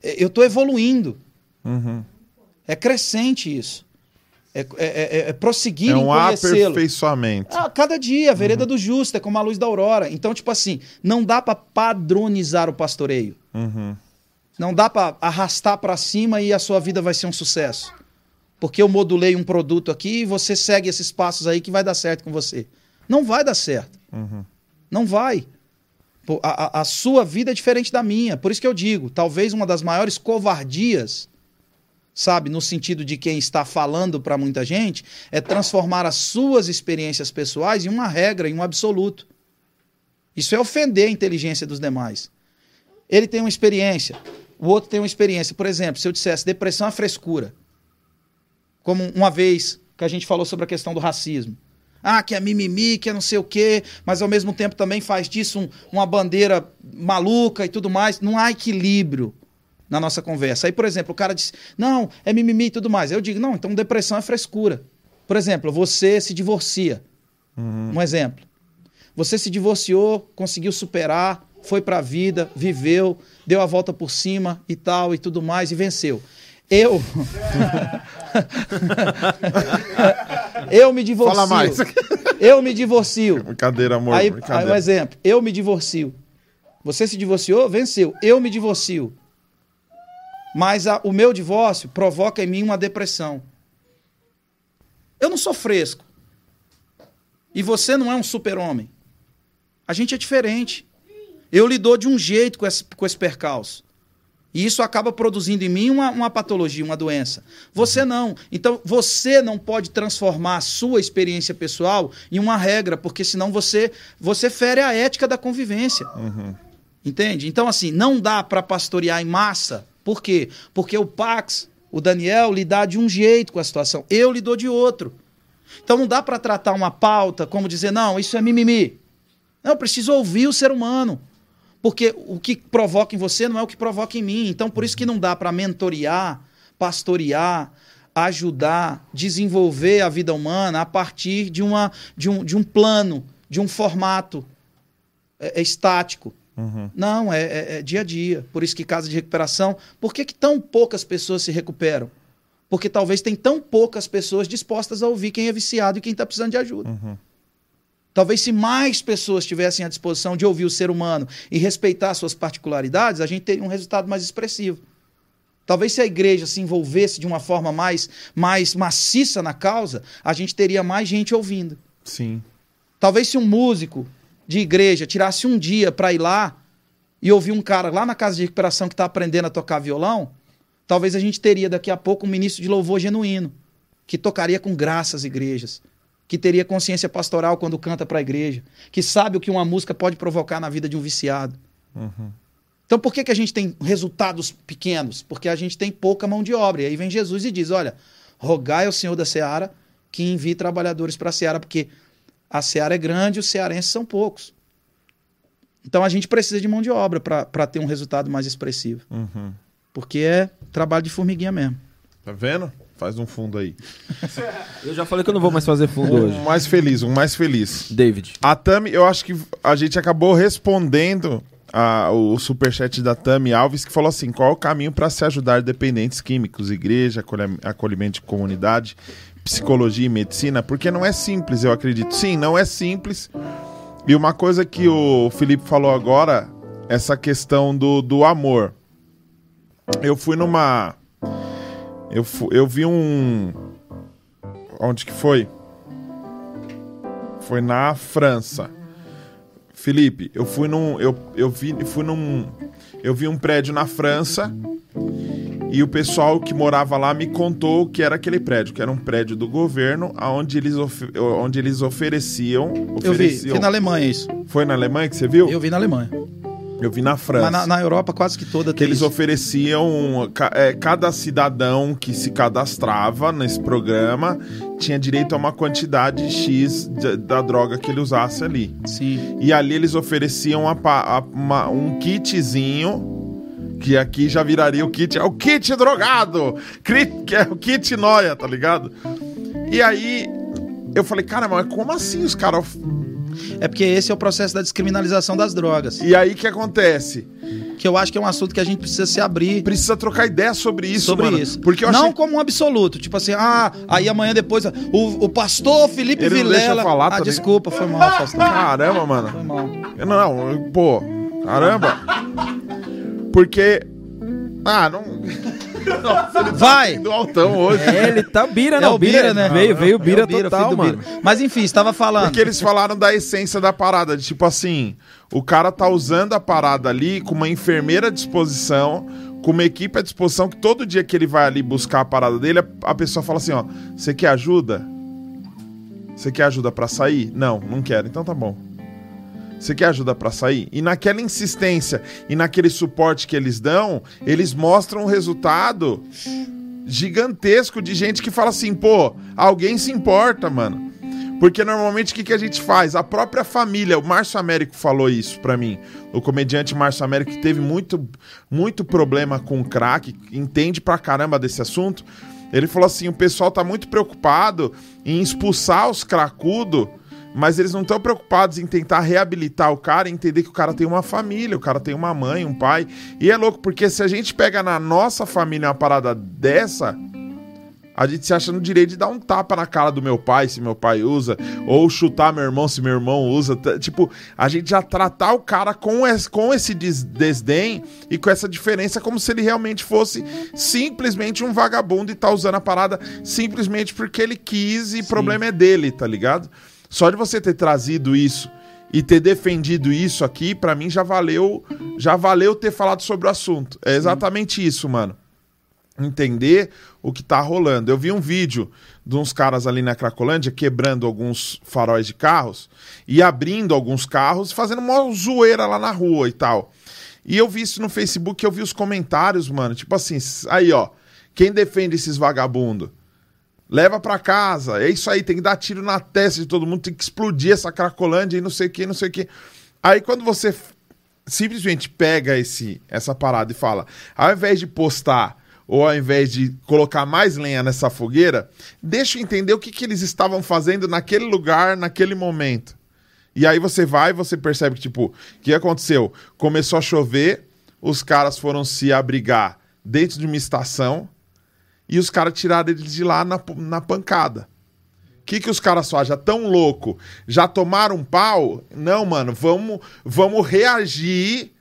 eu estou evoluindo. Uhum. É crescente isso. É, é, é, é prosseguir É em um aperfeiçoamento. Ah, cada dia, a vereda do justo, é como a luz da aurora. Então, tipo assim, não dá para padronizar o pastoreio. Uhum. Não dá para arrastar para cima e a sua vida vai ser um sucesso. Porque eu modulei um produto aqui e você segue esses passos aí que vai dar certo com você. Não vai dar certo. Uhum. Não vai. A, a- a sua vida é diferente da minha. Por isso que eu digo, talvez uma das maiores covardias, sabe, no sentido de quem está falando para muita gente, é transformar as suas experiências pessoais em uma regra, em um absoluto. Isso é ofender a inteligência dos demais. Ele tem uma experiência, o outro tem uma experiência. Por exemplo, se eu dissesse depressão é frescura, como uma vez que a gente falou sobre a questão do racismo. Ah, que é mimimi, que é não sei o quê, mas ao mesmo tempo também faz disso um- uma bandeira maluca e tudo mais. Não há equilíbrio na nossa conversa. Aí, por exemplo, o cara diz, não, é mimimi e tudo mais. Aí eu digo, não, então depressão é frescura. Por exemplo, você se divorcia. Um exemplo. Você se divorciou, conseguiu superar, foi pra vida, viveu, deu a volta por cima e tal e tudo mais e venceu. Eu. eu me divorcio. Fala mais. Eu me divorcio. Brincadeira, amor. Aí, aí brincadeira. um exemplo. Eu me divorcio. Você se divorciou, venceu. Eu me divorcio. Mas a- o meu divórcio provoca em mim uma depressão. Eu não sou fresco. E você não é um super-homem. A gente é diferente. Eu lidou de um jeito com esse, com esse percalço. E isso acaba produzindo em mim uma, uma patologia, uma doença. Você não. Então, você não pode transformar a sua experiência pessoal em uma regra, porque senão você, você fere a ética da convivência. Entende? Então, assim, não dá para pastorear em massa. Por quê? Porque o Pax, o Daniel, lidar de um jeito com a situação. Eu lido de outro. Então, não dá para tratar uma pauta como dizer, não, isso é mimimi. Não, eu preciso ouvir o ser humano. Porque o que provoca em você não é o que provoca em mim. Então, por isso que não dá para mentorear, pastorear, ajudar, desenvolver a vida humana a partir de, uma, de, um, de um plano, de um formato é, é estático. Não, é, é- é dia a dia. Por isso que casa de recuperação. Por que, que tão poucas pessoas se recuperam? Porque talvez tem tão poucas pessoas dispostas a ouvir quem é viciado e quem está precisando de ajuda. Talvez se mais pessoas tivessem à disposição de ouvir o ser humano e respeitar suas particularidades, a gente teria um resultado mais expressivo. Talvez se a igreja se envolvesse de uma forma mais, mais maciça na causa, a gente teria mais gente ouvindo. Sim. Talvez se um músico de igreja tirasse um dia para ir lá e ouvir um cara lá na casa de recuperação que está aprendendo a tocar violão, talvez a gente teria daqui a pouco um ministro de louvor genuíno, que tocaria com graça as igrejas, que teria consciência pastoral quando canta para a igreja, que sabe o que uma música pode provocar na vida de um viciado. Então por que, que a gente tem resultados pequenos? Porque a gente tem pouca mão de obra. E aí vem Jesus e diz: olha, rogai ao Senhor da Seara que envie trabalhadores para a Seara, porque a Seara é grande e os cearenses são poucos. Então a gente precisa de mão de obra para ter um resultado mais expressivo. Uhum. Porque é trabalho de formiguinha mesmo. Tá vendo? Faz um fundo aí. Eu já falei que eu não vou mais fazer fundo hoje. Um mais feliz, um mais feliz. David. A Tami, eu acho que a gente acabou respondendo a- o superchat da Tami Alves, que falou assim: qual é o caminho para se ajudar dependentes químicos, igreja, acolhimento de comunidade, psicologia e medicina? Porque não é simples, eu acredito. Sim, não é simples. E uma coisa que o Felipe falou agora, essa questão do, do amor. Eu fui numa. Eu, eu vi um. Onde que foi? Foi na França. Felipe, eu fui num. Eu, eu vi, fui num. Eu vi um prédio na França e o pessoal que morava lá me contou que era aquele prédio, que era um prédio do governo, onde eles, onde eles ofereciam. Eu vi, ofereciam vi na Alemanha isso. Foi na Alemanha que você viu? Eu vi na Alemanha. Eu vi na França. Mas na, na Europa quase que toda que tem eles isso. ofereciam é, cada cidadão que se cadastrava nesse programa tinha direito a uma quantidade X de- da droga que ele usasse ali. Sim. E ali eles ofereciam a a- uma- um kitzinho que aqui já viraria o kit, é o kit drogado, que é o kit noia, tá ligado? E aí eu falei, cara, mas como assim os caras É porque esse é o processo da descriminalização das drogas. E aí o que acontece? Que eu acho que é um assunto que a gente precisa se abrir Precisa trocar ideia sobre isso, sobre mano. isso. Porque eu não achei como um absoluto. Tipo assim, ah, aí amanhã depois. O, o pastor Felipe Ele não Vilela. deixa eu falar, ah, desculpa, foi mal, pastor. Caramba, mano. Foi mal. Não, não, pô, caramba. Porque. Ah, não. Vai! Do altão hoje. É, ele tá bira, É não. o Bira, né? Veio, veio o Bira É o Bira, total, mano. Bira. Mas enfim, estava falando. Porque eles falaram da essência da parada. De, tipo assim, o cara tá usando a parada ali com uma enfermeira à disposição, com uma equipe à disposição, que todo dia que ele vai ali buscar a parada dele, a, a pessoa fala assim: ó, você quer ajuda? Você quer ajuda pra sair? Não, não quero. Então tá bom. Você quer ajuda pra sair? E naquela insistência e naquele suporte que eles dão, eles mostram um resultado gigantesco de gente que fala assim, pô, alguém se importa, mano. Porque normalmente o que, que a gente faz? A própria família, o Márcio Américo falou isso pra mim. O comediante Márcio Américo, que teve muito, muito problema com crack, entende pra caramba desse assunto. Ele falou assim: o pessoal tá muito preocupado em expulsar os cracudos, mas eles não estão preocupados em tentar reabilitar o cara e entender que o cara tem uma família, o cara tem uma mãe, um pai. E é louco, porque se a gente pega na nossa família uma parada dessa, a gente se acha no direito de dar um tapa na cara do meu pai, se meu pai usa, ou chutar meu irmão, se meu irmão usa. Tipo, a gente já tratar o cara com esse, com esse des- desdém e com essa diferença, como se ele realmente fosse simplesmente um vagabundo e tá usando a parada simplesmente porque ele quis e o problema é dele, tá ligado? Só de você ter trazido isso e ter defendido isso aqui, pra mim já valeu, já valeu ter falado sobre o assunto. É exatamente isso, mano entender o que tá rolando. Eu vi um vídeo de uns caras ali na Cracolândia quebrando alguns faróis de carros e abrindo alguns carros, fazendo uma zoeira lá na rua e tal. E eu vi isso no Facebook, eu vi os comentários, mano, tipo assim, aí ó, quem defende esses vagabundo? Leva pra casa, é isso aí, tem que dar tiro na testa de todo mundo, tem que explodir essa Cracolândia e não sei o que, não sei o que. Aí quando você simplesmente pega esse, essa parada e fala, ao invés de postar ou ao invés de colocar mais lenha nessa fogueira, deixa eu entender o que, que eles estavam fazendo naquele lugar, naquele momento. E aí você vai e você percebe que, tipo, o que aconteceu? Começou a chover, os caras foram se abrigar dentro de uma estação e os caras tiraram eles de lá na, na pancada. O que, que os caras fazem? Já tão louco? Já tomaram um pau? Não, mano, vamos, vamos reagir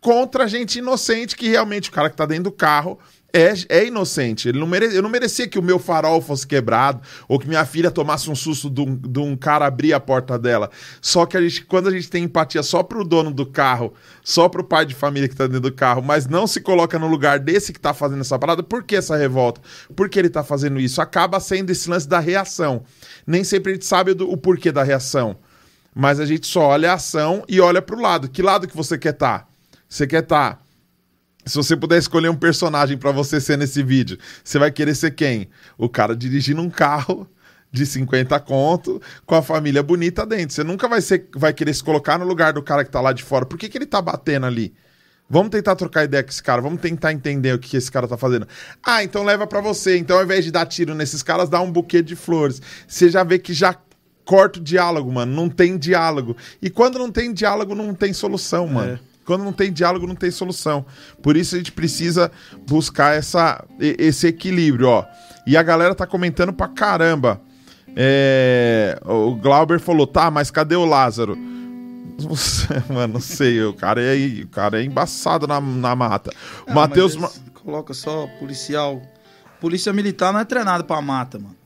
contra gente inocente que realmente o cara que tá dentro do carro é, é inocente. Ele não mere, eu não merecia que o meu farol fosse quebrado ou que minha filha tomasse um susto de um, de um cara abrir a porta dela. Só que a gente, quando a gente tem empatia só pro dono do carro, só pro pai de família que tá dentro do carro, mas não se coloca no lugar desse que tá fazendo essa parada, por que essa revolta? Por que ele tá fazendo isso? Acaba sendo esse lance da reação. Nem sempre a gente sabe do- o porquê da reação. Mas a gente só olha a ação e olha pro lado. Que lado que você quer estar? Você quer estar se você puder escolher um personagem pra você ser nesse vídeo, você vai querer ser quem? O cara dirigindo um carro de 50 conto com a família bonita dentro. Você nunca vai, ser, vai querer se colocar no lugar do cara que tá lá de fora. Por que, que ele tá batendo ali? Vamos tentar trocar ideia com esse cara, vamos tentar entender o que, esse cara tá fazendo. Ah, então leva pra você. Então, ao invés de dar tiro nesses caras, dá um buquê de flores. Você já vê que já corta o diálogo, mano. Não tem diálogo. E quando não tem diálogo, não tem solução, mano. Quando não tem diálogo, não tem solução. Por isso a gente precisa buscar essa, esse equilíbrio, ó. E a galera tá comentando pra caramba. É, o Glauber falou, tá, mas cadê o Lázaro? Mano, não sei, o cara é, o cara é embaçado na, na mata. O Ah, Matheus. eles Coloca só policial. Polícia militar não é treinado pra mata, mano.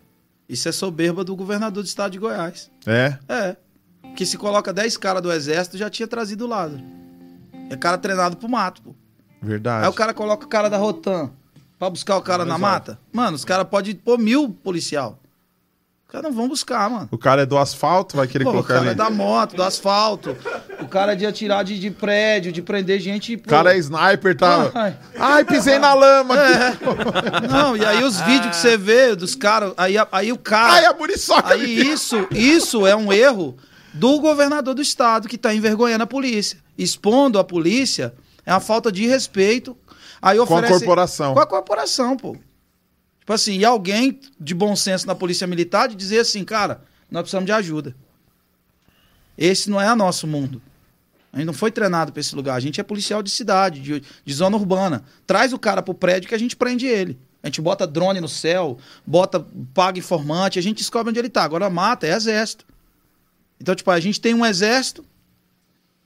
Isso é soberba do governador do estado de Goiás. É? É. Que se coloca 10 caras do exército, já tinha trazido o Lázaro. É cara treinado pro mato, pô. Verdade. Aí o cara coloca o cara da Rotan pra buscar o cara na Exato. mata. Mano, os caras podem pôr mil policial. Os caras não vão buscar, mano. O cara é do asfalto, vai querer Pô, o colocar cara ali. é da moto, do asfalto. O cara de atirar de, de prédio, de prender gente. O cara é sniper, tá. Ai. Ai, pisei na lama. Não, e aí os vídeos que você vê dos caras. Aí, aí o cara. Ai, a muriçoca. Aí isso, isso é um erro do governador do estado que está envergonhando a polícia. Expondo a polícia é uma falta de respeito. Aí Com a oferece... corporação. Com a corporação, pô. Tipo assim, e alguém de bom senso na polícia militar de dizer assim, cara, nós precisamos de ajuda. Esse não é o nosso mundo. A gente não foi treinado para esse lugar. A gente é policial de cidade, de, de zona urbana. Traz o cara pro prédio que a gente prende ele. A gente bota drone no céu, bota, paga informante, a gente descobre onde ele tá. Agora mata, é exército. Então, tipo, a gente tem um exército,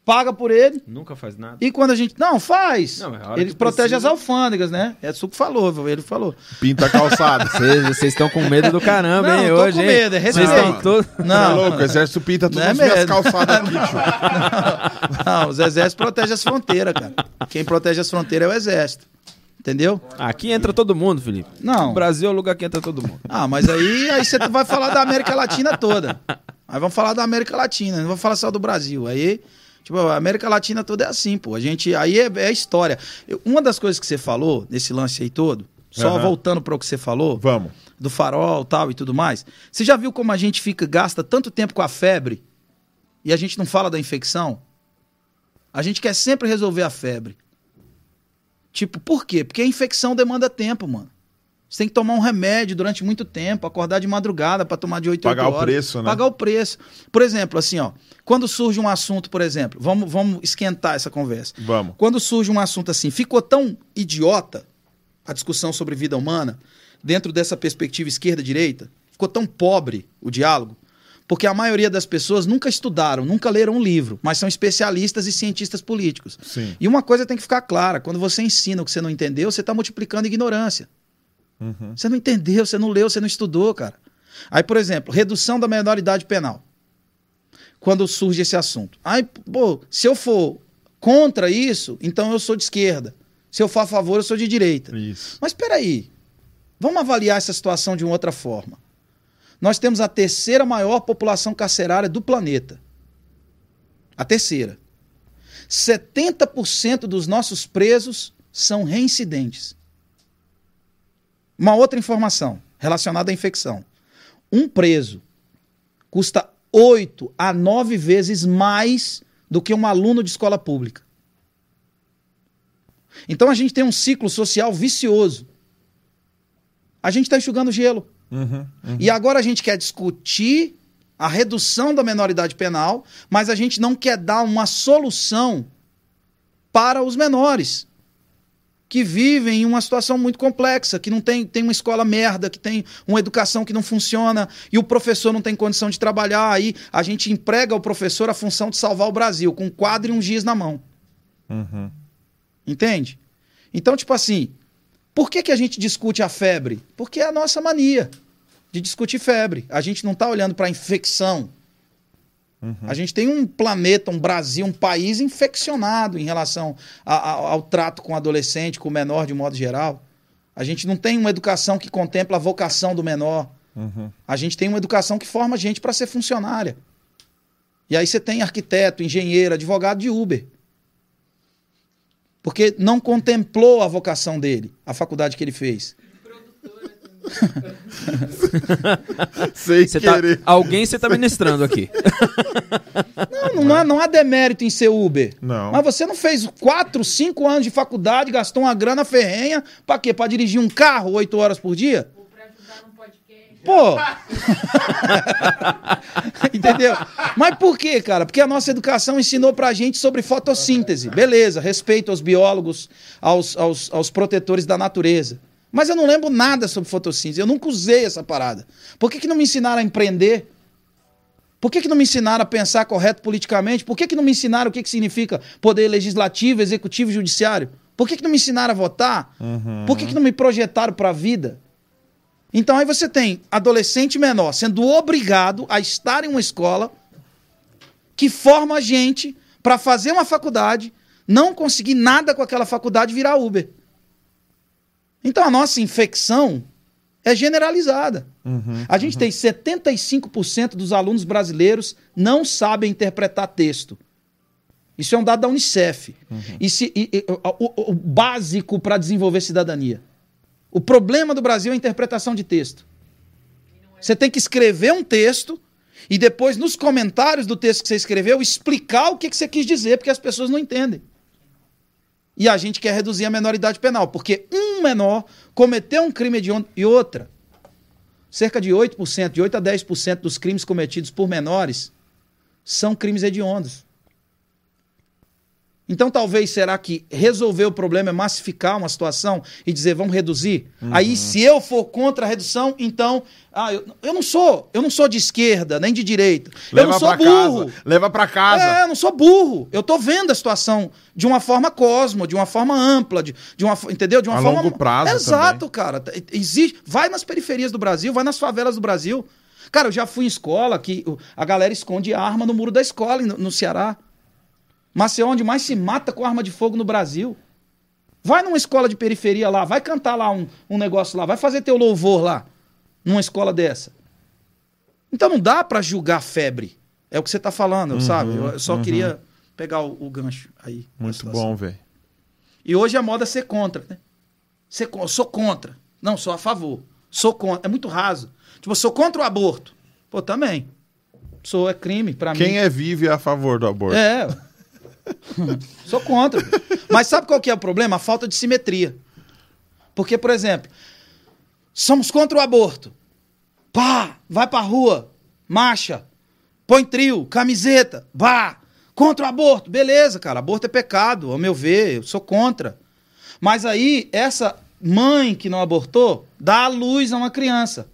paga por ele, Nunca faz nada. e quando a gente. Não, faz. Não, hora ele protege precisa- as alfândegas, né? É isso que falou, ele falou. Pinta a calçada. Vocês estão com medo do caramba, Não, hein, não tô hoje, com hein? medo, é respeito. estão todos... Tá Não, louco? O exército pinta Não todas é as minhas medo. calçadas aqui, tio. não, os exércitos protegem as fronteiras, cara. Quem protege as fronteiras é o exército. Entendeu? Aqui entra todo mundo, Felipe. Não. O Brasil é o lugar que entra todo mundo. Ah, mas aí, aí você vai falar da América Latina toda. Aí vamos falar da América Latina, não vou falar só do Brasil. Aí, tipo, a América Latina toda é assim, pô. A gente, aí é, é história. Eu- uma das coisas que você falou, nesse lance aí todo, só Aham. voltando para o que você falou, Vamos. do farol tal e tudo mais. Você já viu como a gente fica, gasta tanto tempo com a febre e a gente não fala da infecção? A gente quer sempre resolver a febre. Tipo, por quê? Porque a infecção demanda tempo, mano. Você tem que tomar um remédio durante muito tempo, acordar de madrugada para tomar de 8 Pagar horas. o preço, né? Pagar o preço. Por exemplo, assim, ó, quando surge um assunto, por exemplo, vamos, vamos esquentar essa conversa. Vamos. Quando surge um assunto assim, ficou tão idiota a discussão sobre vida humana, dentro dessa perspectiva esquerda-direita, ficou tão pobre o diálogo, porque a maioria das pessoas nunca estudaram, nunca leram um livro, mas são especialistas e cientistas políticos. Sim. E uma coisa tem que ficar clara: quando você ensina o que você não entendeu, você está multiplicando ignorância. Uhum. Você não entendeu, você não leu, você não estudou, cara. Aí, por exemplo, redução da maioridade penal. Quando surge esse assunto. Aí, pô, se eu for contra isso, então eu sou de esquerda. Se eu for a favor, eu sou de direita. Isso. Mas espera aí. Vamos avaliar essa situação de uma outra forma. Nós temos a terceira maior população carcerária do planeta. A terceira. 70% dos nossos presos são reincidentes. Uma outra informação relacionada à infecção. Um preso custa 8 a 9 vezes mais do que um aluno de escola pública. Então a gente tem um ciclo social vicioso. A gente está enxugando gelo. Uhum. E agora a gente quer discutir a redução da menoridade penal, mas a gente não quer dar uma solução para os menores que vivem em uma situação muito complexa, que não tem, tem uma escola merda, que tem uma educação que não funciona e o professor não tem condição de trabalhar. Aí a gente emprega o professor a função de salvar o Brasil, com um quadro e um giz na mão. Uhum. Entende? Então, tipo assim, por que, que a gente discute a febre? Porque é a nossa mania de discutir febre. A gente não está olhando para a infecção. A gente tem um planeta, um Brasil, um país infeccionado em relação a- a- ao trato com o adolescente, com o menor de modo geral. A gente não tem uma educação que contempla a vocação do menor. Uhum. A gente tem uma educação que forma a gente para ser funcionária. E aí você tem arquiteto, engenheiro, advogado de Uber. Porque não contemplou a vocação dele, a faculdade que ele fez. Sem Você tá, alguém você tá ministrando aqui. Não, não, há, não há demérito em ser Uber. Não. Mas você não fez 4, 5 anos de faculdade, gastou uma grana ferrenha, pra quê? Pra dirigir um carro 8 horas por dia? Ou pra ajudar num podcast. Pô! Entendeu? Mas por quê, cara? Porque a nossa educação ensinou pra gente sobre fotossíntese. Beleza, respeito aos biólogos, aos, aos, aos protetores da natureza. Mas eu não lembro nada sobre fotossíntese. Eu nunca usei essa parada. Por que, que não me ensinaram a empreender? Por que, que não me ensinaram a pensar correto politicamente? Por que, que não me ensinaram o que, que significa poder legislativo, executivo e judiciário? Por que, que não me ensinaram a votar? Por que, que não me projetaram para a vida? Então aí você tem adolescente menor sendo obrigado a estar em uma escola que forma a gente para fazer uma faculdade, não conseguir nada com aquela faculdade e virar Uber. Então a nossa infecção é generalizada. Uhum. A gente tem 75% dos alunos brasileiros não sabem interpretar texto. Isso é um dado da Unicef. E se- e- e- o, o- o básico para desenvolver cidadania. O problema do Brasil é a interpretação de texto. Você tem que escrever um texto e depois, nos comentários do texto que você escreveu, explicar o que, que você quis dizer, porque as pessoas não entendem. E a gente quer reduzir a menoridade penal, porque um menor cometeu um crime hediondo e outra. Cerca de 8%, de 8 a 10% dos crimes cometidos por menores são crimes hediondos. Então, talvez, será que resolver o problema é massificar uma situação e dizer, vamos reduzir? Aí, se eu for contra a redução, então. Ah, eu, eu não sou, eu não sou de esquerda, nem de direita. eu Leva não sou pra burro. casa. Leva pra casa. É, eu não sou burro. Eu tô vendo a situação de uma forma cosmo, de uma forma ampla, de, de uma, entendeu? De uma A forma longo prazo Exato, cara. Existe, vai nas periferias do Brasil, vai nas favelas do Brasil. Cara, eu já fui em escola que a galera esconde arma no muro da escola no, no Ceará. Maceió, onde mais se mata com arma de fogo no Brasil. Vai numa escola de periferia lá, vai cantar lá um, um negócio lá, vai fazer teu louvor lá, numa escola dessa. Então não dá pra julgar febre. É o que você tá falando, sabe? Eu só queria pegar o, o gancho aí. Muito bom, velho. E hoje a moda é ser contra, né? Ser, sou contra. Não, sou a favor. Sou contra. É muito raso. Tipo, sou contra o aborto. Pô, também. Sou, é crime pra mim. Quem é vive é a favor do aborto. É. Sou contra. Mas sabe qual que é o problema? A falta de simetria. Porque, por exemplo, somos contra o aborto. Pá, vai pra rua, marcha, põe trio, camiseta, pá, contra o aborto. Beleza, cara, aborto é pecado, ao meu ver, eu sou contra. Mas aí, essa mãe que não abortou dá à luz a uma criança,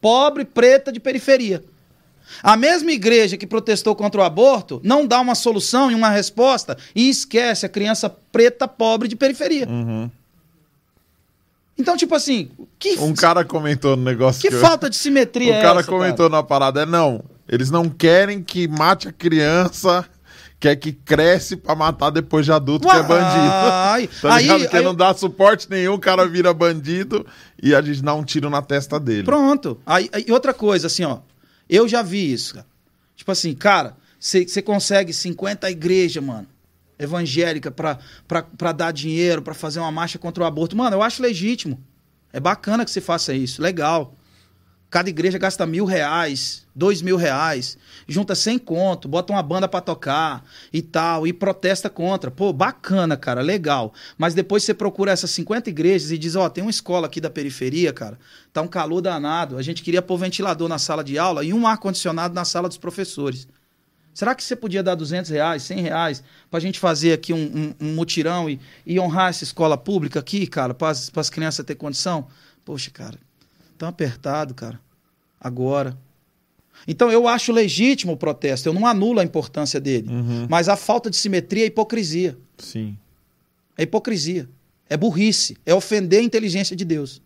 pobre, preta, de periferia. A mesma igreja que protestou contra o aborto não dá uma solução e uma resposta e esquece a criança preta, pobre de periferia. Então, tipo assim, que, Um cara comentou no negócio que eu- falta de simetria O é cara essa, comentou na parada, é não. Eles não querem que mate a criança, quer que cresce pra matar depois de adulto, que é Uai, bandido. Tá aí- ligado? Porque aí- não dá suporte nenhum, o cara vira bandido e a gente dá um tiro na testa dele. Pronto. Aí, aí outra coisa, assim, ó. Eu já vi isso, cara. Tipo assim, cara, você consegue 50 igrejas, mano, evangélica pra, pra dar dinheiro, pra fazer uma marcha contra o aborto. Mano, eu acho legítimo. É bacana que você faça isso, legal. Cada igreja gasta mil reais, dois mil reais, junta 100 conto, bota uma banda pra tocar e tal, e protesta contra. Pô, bacana, cara, legal. Mas depois você procura essas 50 igrejas e diz, ó, tem uma escola aqui da periferia, cara, tá um calor danado, a gente queria pôr ventilador na sala de aula e um ar-condicionado na sala dos professores. Será que você podia dar 200 reais, 100 reais, pra gente fazer aqui um, um- um mutirão e, e honrar essa escola pública aqui, cara, para as crianças ter condição? Poxa, cara, tão apertado, cara. Agora. Então eu acho legítimo o protesto, eu não anulo a importância dele. Mas a falta de simetria é hipocrisia. Sim. É hipocrisia. É burrice. É ofender a inteligência de Deus.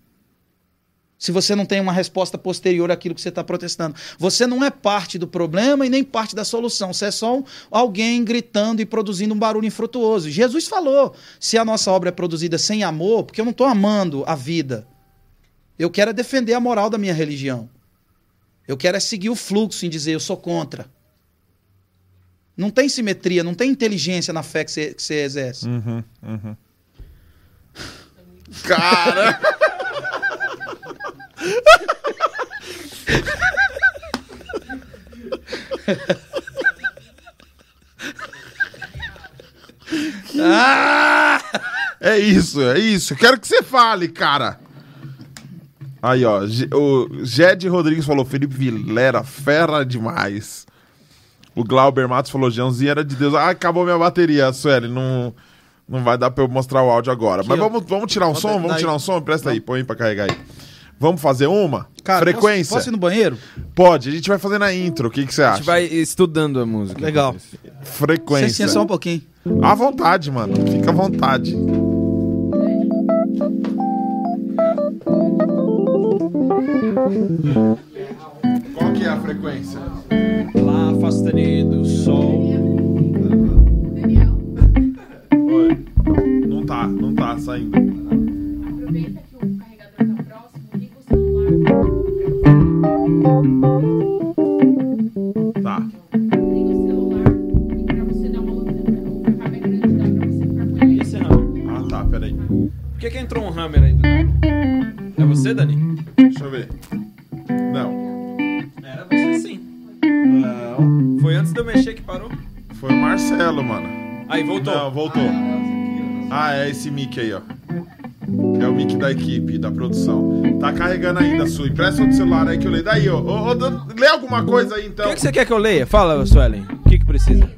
Se você não tem uma resposta posterior àquilo que você está protestando. Você não é parte do problema e nem parte da solução. Você é só um- alguém gritando e produzindo um barulho infrutuoso. Jesus falou: se a nossa obra é produzida sem amor, porque eu não estou amando a vida. Eu quero é defender a moral da minha religião. Eu quero é seguir o fluxo em dizer eu sou contra. Não tem simetria, não tem inteligência na fé que você, que você exerce. Uhum, uhum. Cara! Ah! É isso, é isso. Eu quero que você fale, cara. Aí, ó. O Jed Rodrigues falou: Felipe Vilera, fera demais. O Glauber Matos falou: Joãozinho era de Deus. Ah, acabou minha bateria, Sueli. Não, não vai dar pra eu mostrar o áudio agora. Mas ó. vamos, vamos tirar um Bota som? Vamos tirar um som? Presta aí, põe aí pra carregar aí. Vamos fazer uma? Cara, Frequência? Posso, posso ir no banheiro? Pode, a gente vai fazer na intro. O que, que você A acha? gente vai estudando a música. Legal. Frequência. Licencinha só um pouquinho. À vontade, mano. Fica à vontade. Qual que é a frequência? Lá, Fá sustenido, Sol. Daniel? Oi. Não tá, não tá saindo. Aproveita que o carregador tá próximo, liga o celular. Tá. Liga o celular e pra você dar uma. O é pra você. Esse é Hammer. Ah tá, peraí. Por que, que entrou um Hammer aí do nada? Dani? Deixa eu ver. Não. Era você sim. Não. Foi antes de eu mexer que parou? Foi o Marcelo, mano. Aí, voltou. Não, voltou. Ah, é esse mic aí, ó. É o mic da equipe, da produção. Tá carregando ainda, Su. Empresta outro celular aí que eu leio. Daí, ó. Ô, Dan- lê alguma coisa aí, O então. que, que você quer que eu leia? Fala, Suelen. O que, que precisa?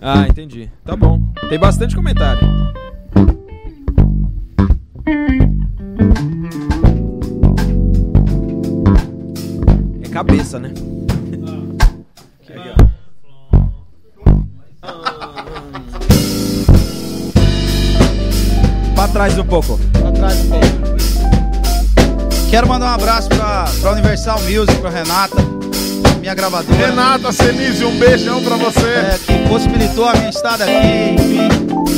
Ah, entendi. Tá bom. Tem bastante comentário. Cabeça, né? Pra trás um pouco. Pra trás um pouco. Quero mandar um abraço pra, pra Universal Music, pra Renata, minha gravadora. Renata Senise, um beijão pra você. é, que possibilitou a minha estada aqui, enfim.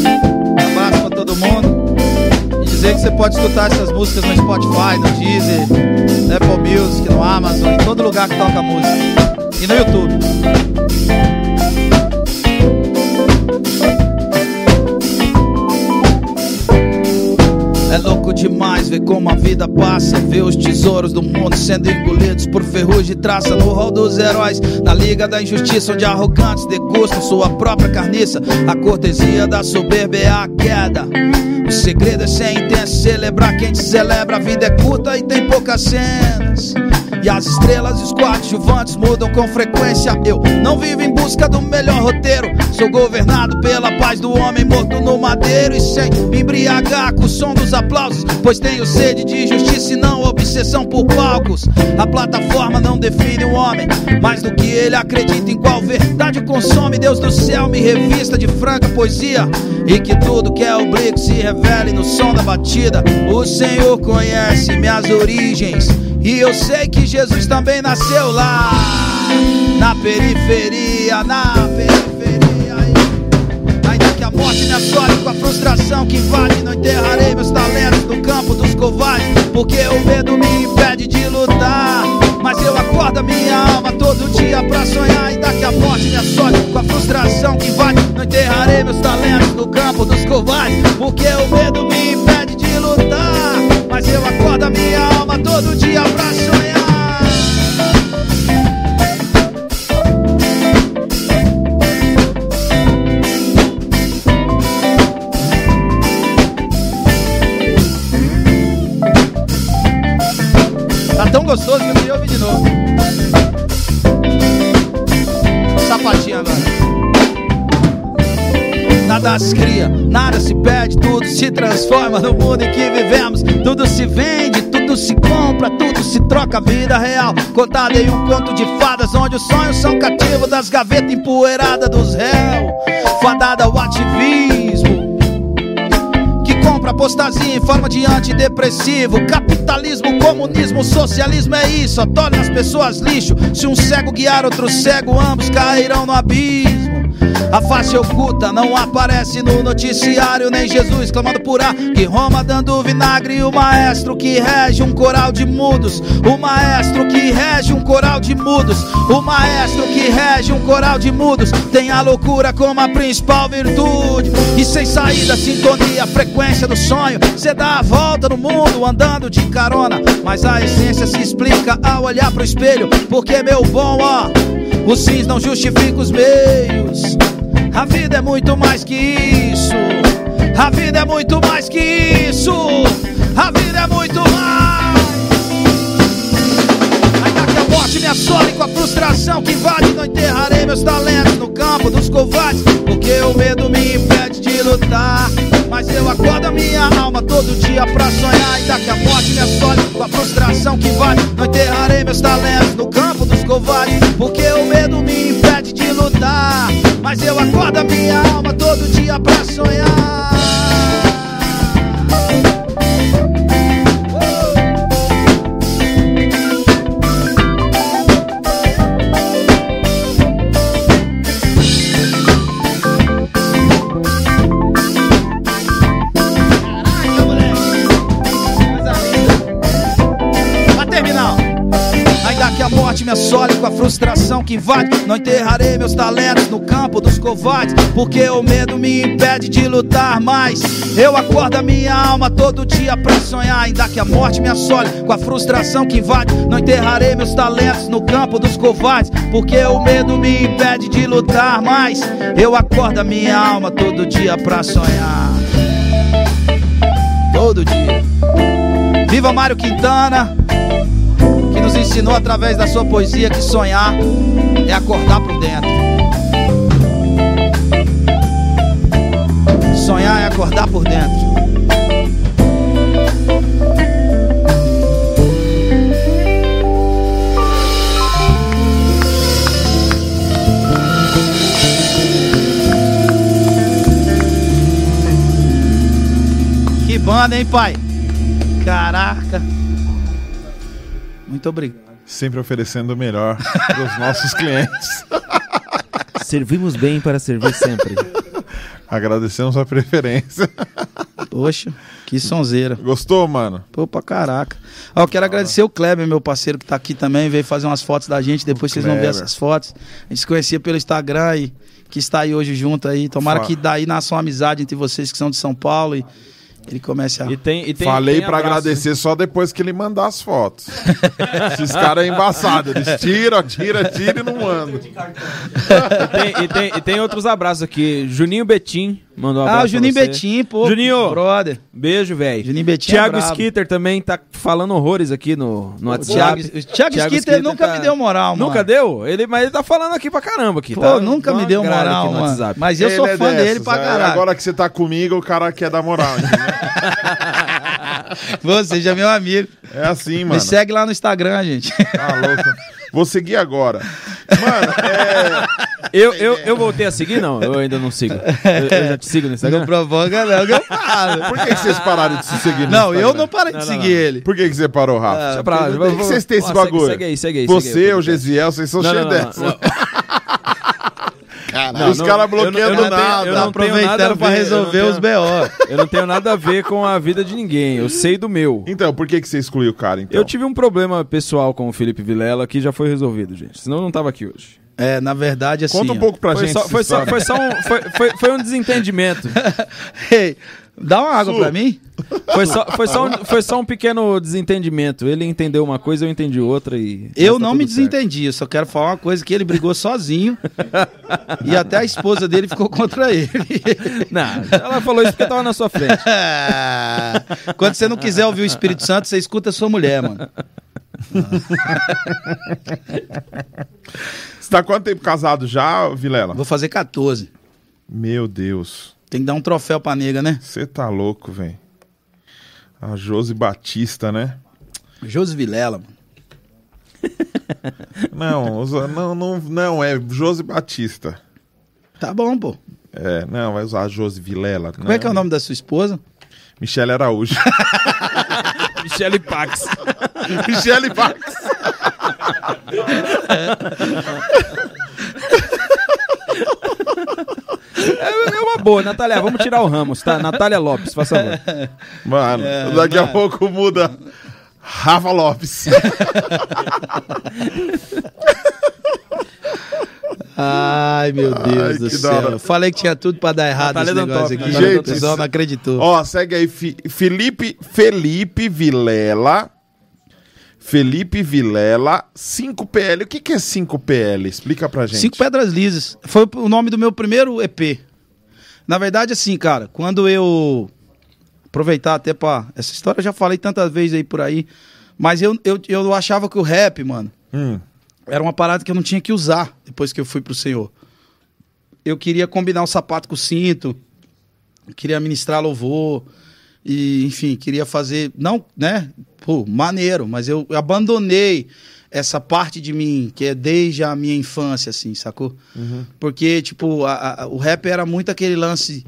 Um abraço pra todo mundo. Dizer que você pode escutar essas músicas no Spotify, no Deezer, no Apple Music, no Amazon, em todo lugar que toca música. E no YouTube. É louco demais ver como a vida passa. Ver os tesouros do mundo sendo engolidos por ferrugem e traça no rol dos heróis. Na liga da injustiça, onde arrogantes degustam sua própria carniça. A cortesia da soberba é a queda. O segredo é ser intenso, celebrar quem te celebra. A vida é curta e tem poucas cenas. E as estrelas e os coadjuvantes mudam com frequência. Eu não vivo em busca do melhor roteiro. Sou governado pela paz do homem morto no madeiro. E sem me embriagar com o som dos aplausos. Pois tenho sede de justiça e não obsessão por palcos. A plataforma não define o homem. Mais do que ele acredita em qual verdade consome. Deus do céu me revista de franca poesia. E que tudo que é oblíquo se revele no som da batida. O Senhor conhece minhas origens. E eu sei que Jesus também nasceu lá, na periferia, na periferia. Ainda que a morte me assole com a frustração que invade, não enterrarei meus talentos no campo dos covardes, porque o medo me impede de lutar. Mas eu acordo a minha alma todo dia pra sonhar. Ainda que a morte me assole com a frustração que invade, não enterrarei meus talentos no campo dos covardes, porque o medo me impede. Mas eu acordo a minha alma todo dia pra sonhar. Tá tão gostoso que eu queria ouvir de novo. Nada se cria, nada se perde, tudo se transforma no mundo em que vivemos. Tudo se vende, tudo se compra, tudo se troca. Vida real, contada em um conto de fadas, onde os sonhos são cativos das gavetas empoeiradas dos réus. Fadada ao ativismo que compra apostasia em forma de antidepressivo. Capitalismo, comunismo, socialismo é isso, torna as pessoas lixo. Se um cego guiar outro cego, ambos cairão no abismo. A face oculta não aparece no noticiário, nem Jesus clamando por ar. Que Roma dando vinagre, o maestro que rege um coral de mudos. O maestro que rege um coral de mudos. O maestro que rege um coral de mudos. Tem a loucura como a principal virtude. E sem saída, sintonia, frequência do sonho. Cê dá a volta no mundo andando de carona. Mas a essência se explica ao olhar pro espelho. Porque, meu bom, ó. Os fins não justificam os meios. A vida é muito mais que isso. A vida é muito mais que isso. A vida é muito mais. Ainda que a morte me assole com a frustração que invade, não enterrarei meus talentos no campo dos covardes. Porque o medo me impede de lutar. Mas eu acordo a minha alma todo dia pra sonhar. Ainda que a morte me assole com a frustração que invade, não enterrarei meus talentos no campo dos covardes. Porque o medo me impede de lutar. Mas eu acordo a minha alma todo dia pra sonhar. Que invade. Não enterrarei meus talentos no campo dos covardes, porque o medo me impede de lutar mais. Eu acordo a minha alma todo dia pra sonhar, ainda que a morte me assole com a frustração que invade. Não enterrarei meus talentos no campo dos covardes, porque o medo me impede de lutar mais. Eu acordo a minha alma todo dia pra sonhar. Todo dia. Viva Mário Quintana, que nos ensinou através da sua poesia que sonhar é acordar por dentro. Sonhar é acordar por dentro. Que banda, hein, pai? Caraca. Muito obrigado. Sempre oferecendo o melhor pros nossos clientes. Servimos bem para servir sempre. Agradecemos a preferência. Poxa, que sonzeira. Gostou, mano? Pô, pra caraca. Ó, eu quero agradecer o Kleber, meu parceiro, que tá aqui também, veio fazer umas fotos da gente, depois vocês vão ver essas fotos. A gente se conhecia pelo Instagram e que está aí hoje junto aí. Tomara Fa- que daí nasça uma amizade entre vocês que são de São Paulo e ele comece a. E tem, e tem, Falei abraço, agradecer só depois que ele mandar as fotos. Esses caras é embaçado. Eles tiram, tira, tira e não mandam. né? E tem, e, tem, e tem outros abraços aqui. Juninho Betim mandou um abraço. Ah, o Juninho pra você. Betim, pô. Juninho. Brother. Beijo, velho. Juninho Betim é Thiago brabo. Skitter também tá falando horrores aqui no, no WhatsApp. Thiago, o Thiago Skitter nunca me deu moral, mano. Nunca deu? Ele, mas ele tá falando aqui pra caramba. Aqui, Pô, tá? nunca me deu moral, aqui no mano. WhatsApp. Mas eu sou Ele é fã dele dessas, pra aí caralho. Agora que você tá comigo, o cara quer dar moral. entendeu? Você já é meu amigo. É assim, mano. Me segue lá no Instagram, gente. Tá louco. Vou seguir agora. Mano, é. Eu, eu, eu voltei a seguir? Não, eu ainda não sigo. Eu, eu já te sigo no Instagram? Não provoca não, que eu falo. Por que, que vocês pararam de se seguir no Não, eu não parei de Não, não, seguir não. ele. Por que, que você parou, Rafa? Deixa pra lá. Por que vou- que vou- vocês têm esse Ó, segue- bagulho? Segue aí, segue aí. Você, segue aí, o Gesiel, vocês são cheios não, dessa. não. Os caras bloqueando eu não tenho- nada. eu Tá não tenho nada aproveitando pra resolver os BO. Eu não tenho nada a ver com a vida de ninguém. Eu sei do meu. Então, por que, que você excluiu o cara, então? Eu tive um problema pessoal com o Felipe Vilela que já foi resolvido, gente. Senão eu não tava aqui hoje. É, na verdade, assim. Conta um pouco pra Foi gente. só, foi, só, foi só um, foi, foi, foi um desentendimento. Ei, dá uma água Su. pra mim? Foi só, foi, só um, foi só um pequeno desentendimento. Ele entendeu uma coisa, eu entendi outra e. Eu tá não me certo. desentendi, eu só quero falar uma coisa que ele brigou sozinho e até a esposa dele ficou contra ele. Não, ela falou isso porque tava na sua frente. Quando você não quiser ouvir o Espírito Santo, você escuta a sua mulher, mano. Você tá quanto tempo casado já, Vilela? Vou fazer 14. Meu Deus. Tem que dar um troféu pra nega, né? Você tá louco, velho. A Josi Batista, né? Josi Vilela, mano. Não, não, não, não, é Josi Batista. Tá bom, pô. É, não, vai usar a Josi Vilela. Como é que é o nome da sua esposa? Michele Araújo. Michele Pax. Michele Bax. É, é uma boa, Natália. Vamos tirar o Ramos, tá? Natália Lopes, por favor. Mano, daqui a pouco muda Rafa Lopes. Ai, meu Deus Ai, do hora. céu. Eu Falei que tinha tudo pra dar errado Natália esse negócio Dantópolis, aqui. Natália Gente, o pessoal não acreditou. Ó, segue aí, Felipe, Felipe Vilela. Felipe Vilela, 5PL. O que, que é 5PL? Explica pra gente. Cinco Pedras Lisas. Foi o nome do meu primeiro EP. Na verdade, assim, cara, quando eu. Aproveitar até pra. Essa história eu já falei tantas vezes aí por aí. Mas eu, eu, eu achava que o rap, mano, Hum, era uma parada que eu não tinha que usar depois que eu fui pro Senhor. Eu queria combinar o sapato com o cinto, queria ministrar louvor, e, enfim, queria fazer. Não, né? Pô, maneiro, mas eu abandonei essa parte de mim, que é desde a minha infância, assim, sacou? Porque, tipo, a- a- o rap era muito aquele lance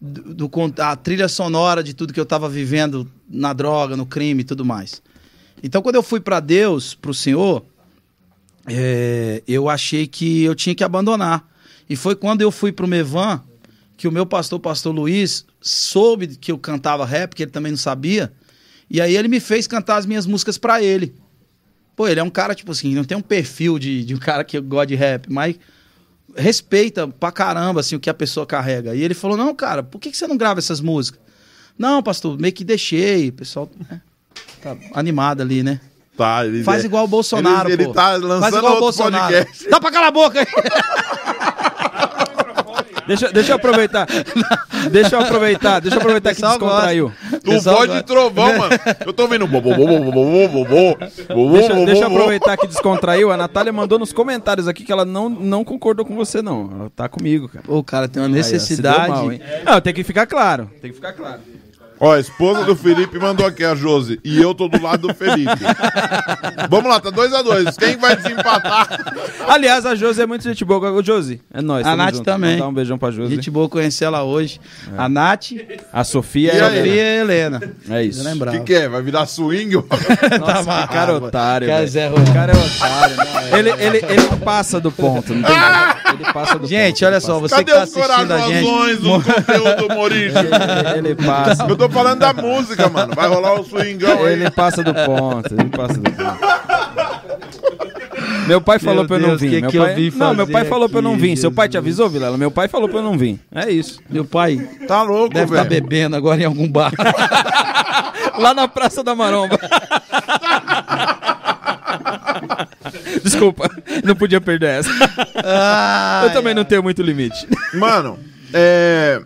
do, do a trilha sonora de tudo que eu tava vivendo na droga, no crime e tudo mais. Então, quando eu fui pra Deus, pro Senhor, é, eu achei que eu tinha que abandonar. E foi quando eu fui pro Mevan que o meu pastor, o pastor Luiz, soube que eu cantava rap, que ele também não sabia. E aí ele me fez cantar as minhas músicas pra ele. Pô, ele é um cara, tipo assim, não tem um perfil de, de um cara que gosta de rap, mas respeita pra caramba, assim, o que a pessoa carrega. E ele falou, não, cara, por que, que você não grava essas músicas? Não, pastor, meio que deixei. O pessoal né, tá animado ali, né? Tá, Faz é- igual o Bolsonaro, ele, pô. Ele tá Faz lançando igual o outro Bolsonaro. podcast. Dá pra calar a boca aí. Deixa, deixa eu aproveitar. deixa eu aproveitar, deixa eu aproveitar que descontraiu. Tu pode de trovão, mano. Eu tô vendo. deixa, deixa eu aproveitar que descontraiu. A Natália mandou nos comentários aqui que ela não, não concordou com você, não. Ela tá comigo, cara. O cara, tem uma necessidade. Aí, mal, hein? Não, tem que ficar claro. Tem que ficar claro. Ó, a esposa do Felipe mandou aqui a Josi. E eu tô do lado do Felipe. Vamos lá, tá 2 a 2 Quem vai desempatar? Aliás, a Josi é muito gente boa. Ô, Josi, é nóis. A Nath junto. também. Mandar um beijão pra Josi. Gente boa conhecer ela hoje. A Nath e A Sofia E é aí? a Helena. É isso. O que, que é? Vai virar swing? Nossa, Tá que cara amarrado. otário. Cara. Zé O cara é otário. não, ele, ele, ele passa do ponto. Não tem jeito. Ele passa do Gente, ponto. olha ele só, você Cadê que tá os assistindo a gente. corações do conteúdo humorístico? Ele, ele passa. Eu tô falando da música, mano. Vai rolar o swingão aí. Ele passa do ponto. Ele passa do ponto. Meu pai falou Meu pra eu não vir. que meu que eu pai... vim Não, meu pai falou pra eu não aqui, vir. Seu pai te avisou, Vilela? Meu pai falou pra eu não vir. É isso. Meu pai Tá louco, deve estar velho. bebendo agora em algum bar. Lá na Praça da Maromba. Desculpa, não podia perder essa. Ai, Eu também não tenho muito limite. Mano, é.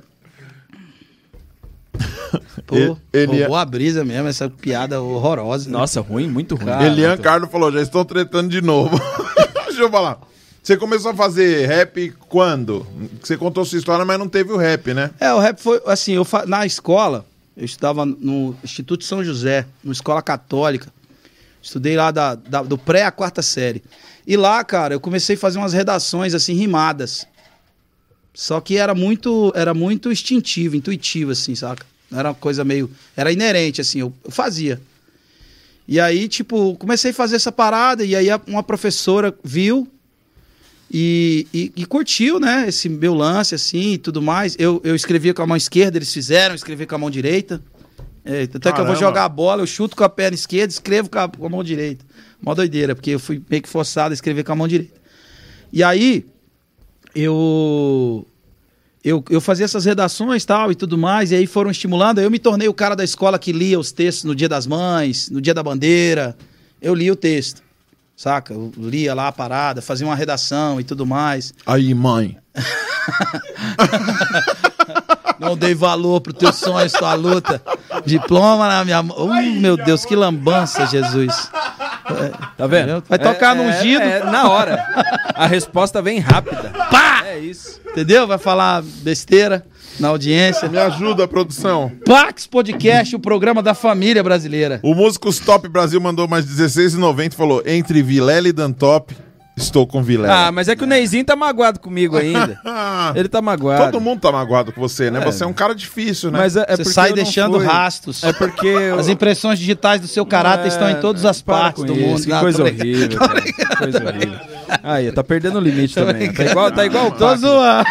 Pô, Ele- ele é- roubou a brisa mesmo, essa piada horrorosa. Nossa, ruim, muito ruim. Cara, Elian Carlos falou: já estou tretando de novo. Deixa eu falar. Você começou a fazer rap quando? Você contou sua história, mas não teve o rap, né? É, o rap foi assim, eu fa- na escola, eu estudava no Instituto São José, numa escola católica. Estudei lá da, da- do pré à quarta série. E lá, cara, eu comecei a fazer umas redações assim rimadas. Só que era muito, era muito instintivo, intuitivo assim, saca? Era uma coisa meio, era inerente assim, eu, eu fazia. E aí, tipo, comecei a fazer essa parada e aí uma professora viu e, e- e curtiu, né, esse meu lance, assim, e tudo mais. Eu, eu escrevia com a mão esquerda, eles fizeram, escrevi com a mão direita. É, tanto é que eu vou jogar a bola, eu chuto com a perna esquerda, escrevo com a, com a mão direita. Mó doideira, porque eu fui meio que forçado a escrever com a mão direita. E aí, eu... Eu, eu fazia essas redações tal e tudo mais, e aí foram estimulando. Eu me tornei o cara da escola que lia os textos no Dia das Mães, no Dia da Bandeira. Eu lia o texto, saca? Eu lia lá a parada, fazia uma redação e tudo mais. Aí, mãe. Não dei valor pro teu sonho, tua luta. Diploma na minha mão. Uh, meu Deus, que lambança, Jesus. Tá vendo? Vai tocar no É- ungido. é na hora. A resposta vem rápida. Pá! É isso. Entendeu? Vai falar besteira na audiência. Me ajuda, produção. Pax Podcast, o programa da família brasileira. O Músicos Top Brasil mandou mais 16,90 e falou: entre Vilela e Dantop, estou com Vilela. Ah, mas é que o Neizinho tá magoado comigo ainda. Ele tá magoado. todo mundo tá magoado com você, né? É. Você é um cara difícil, né? Mas é, é Você sai deixando fui. rastros. É porque. eu- As impressões digitais do seu caráter É, estão em todas as partes do isso, mundo. Que coisa horrível, cara. Que coisa horrível. Aí, tá perdendo o limite também. Tá igual, tá igual o Tô zoando.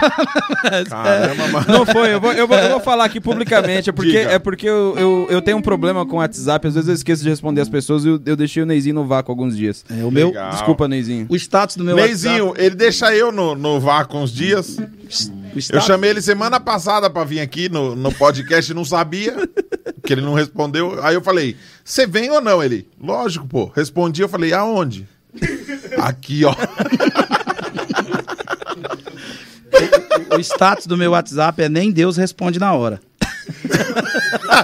Caramba, mano. Não foi, eu vou, eu vou, eu vou falar aqui publicamente. É porque, Diga. é porque eu, eu, eu tenho um problema com o WhatsApp. Às vezes eu esqueço de responder as pessoas e eu, eu deixei o Neizinho no vácuo alguns dias. É, o meu, Legal. Desculpa, Neizinho. o status do meu Neizinho, ele deixa eu no, no vácuo uns dias. WhatsApp. Eu chamei ele semana passada pra vir aqui no, no podcast e não sabia, que ele não respondeu. Aí eu falei, você vem ou não? Ele, lógico, pô. Respondi, eu falei, aonde? Aqui, ó. o status do meu WhatsApp é nem Deus responde na hora.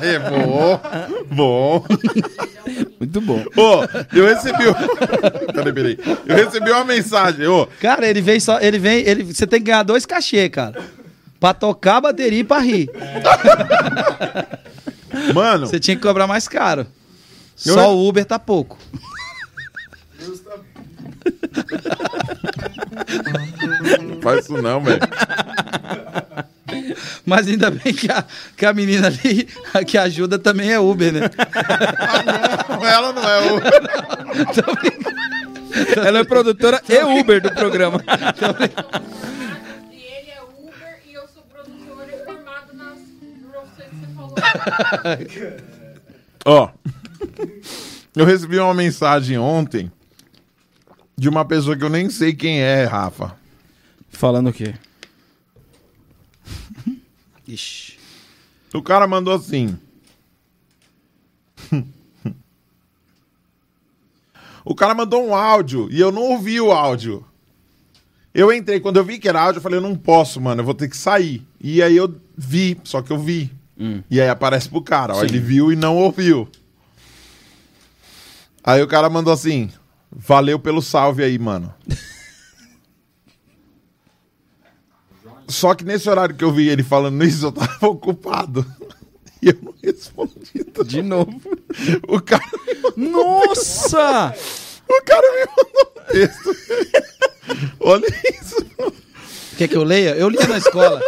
É bom, bom. Muito bom. Ô, eu recebi. Peraí, peraí. Eu recebi uma mensagem. Ô, Cara, ele vem só. Ele vem. Ele, você tem que ganhar dois cachê, cara. Pra tocar a bateria e pra rir. mano, Você tinha que cobrar mais caro. Eu- Só o Uber tá pouco. Não faz isso não, velho. Mas ainda bem que a, que a menina ali que ajuda também é Uber, né? Ah, não, ela não é Uber. Não, tô brincando. Ela é produtora tô e brincando. Uber do programa. Tô brincando. Ó, oh, eu recebi uma mensagem ontem de uma pessoa que eu nem sei quem é, Rafa. Falando o quê? Ixi. O cara mandou assim. O cara mandou um áudio e eu não ouvi o áudio. Eu entrei, quando eu vi que era áudio, eu falei, eu não posso, mano, eu vou ter que sair. E aí eu vi, só que eu vi. E aí aparece pro cara, ó, ele viu e não ouviu. Aí o cara mandou assim: Valeu pelo salve aí, mano. Só que nesse horário que eu vi ele falando isso, eu tava ocupado. E eu não respondi. De novo. O cara, Nossa! o cara me mandou um texto. Olha isso. Quer que eu leia? Eu lia na escola.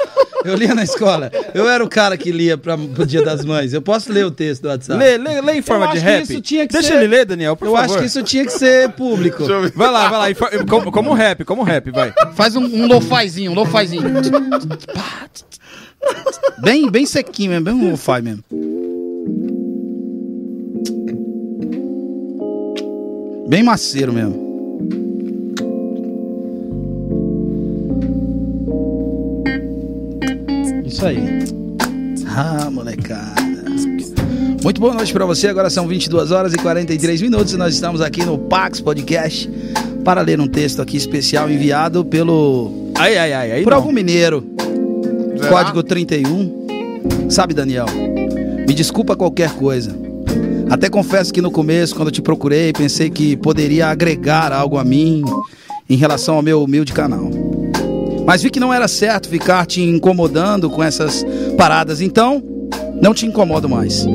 Eu lia na escola. Eu era o cara que lia pra, pro Dia das Mães. Eu posso ler o texto do WhatsApp? Lê, lê, lê em forma Eu de acho que rap. isso tinha que Deixa ser- ele ler, Daniel, por Eu favor. acho que isso tinha que ser público. Deixa eu ver. Vai lá, vai lá. em for- Como, como rap, como rap, vai. Faz um, um lo-fizinho, um lo-fizinho. Bem, bem sequinho mesmo, bem um lo-fi mesmo. Bem maceiro mesmo. Isso aí. Ah, molecada. Muito boa noite pra você. Agora são 22 horas e 43 minutos e nós estamos aqui no Pax Podcast para ler um texto aqui especial enviado pelo Ai, ai, ai. Aí por não. algum mineiro. Será? Código 31. Sabe, Daniel? Me desculpa qualquer coisa. Até confesso que no começo, quando te procurei, pensei que poderia agregar algo a mim em relação ao meu humilde canal. Mas vi que não era certo ficar te incomodando com essas paradas, então não te incomodo mais.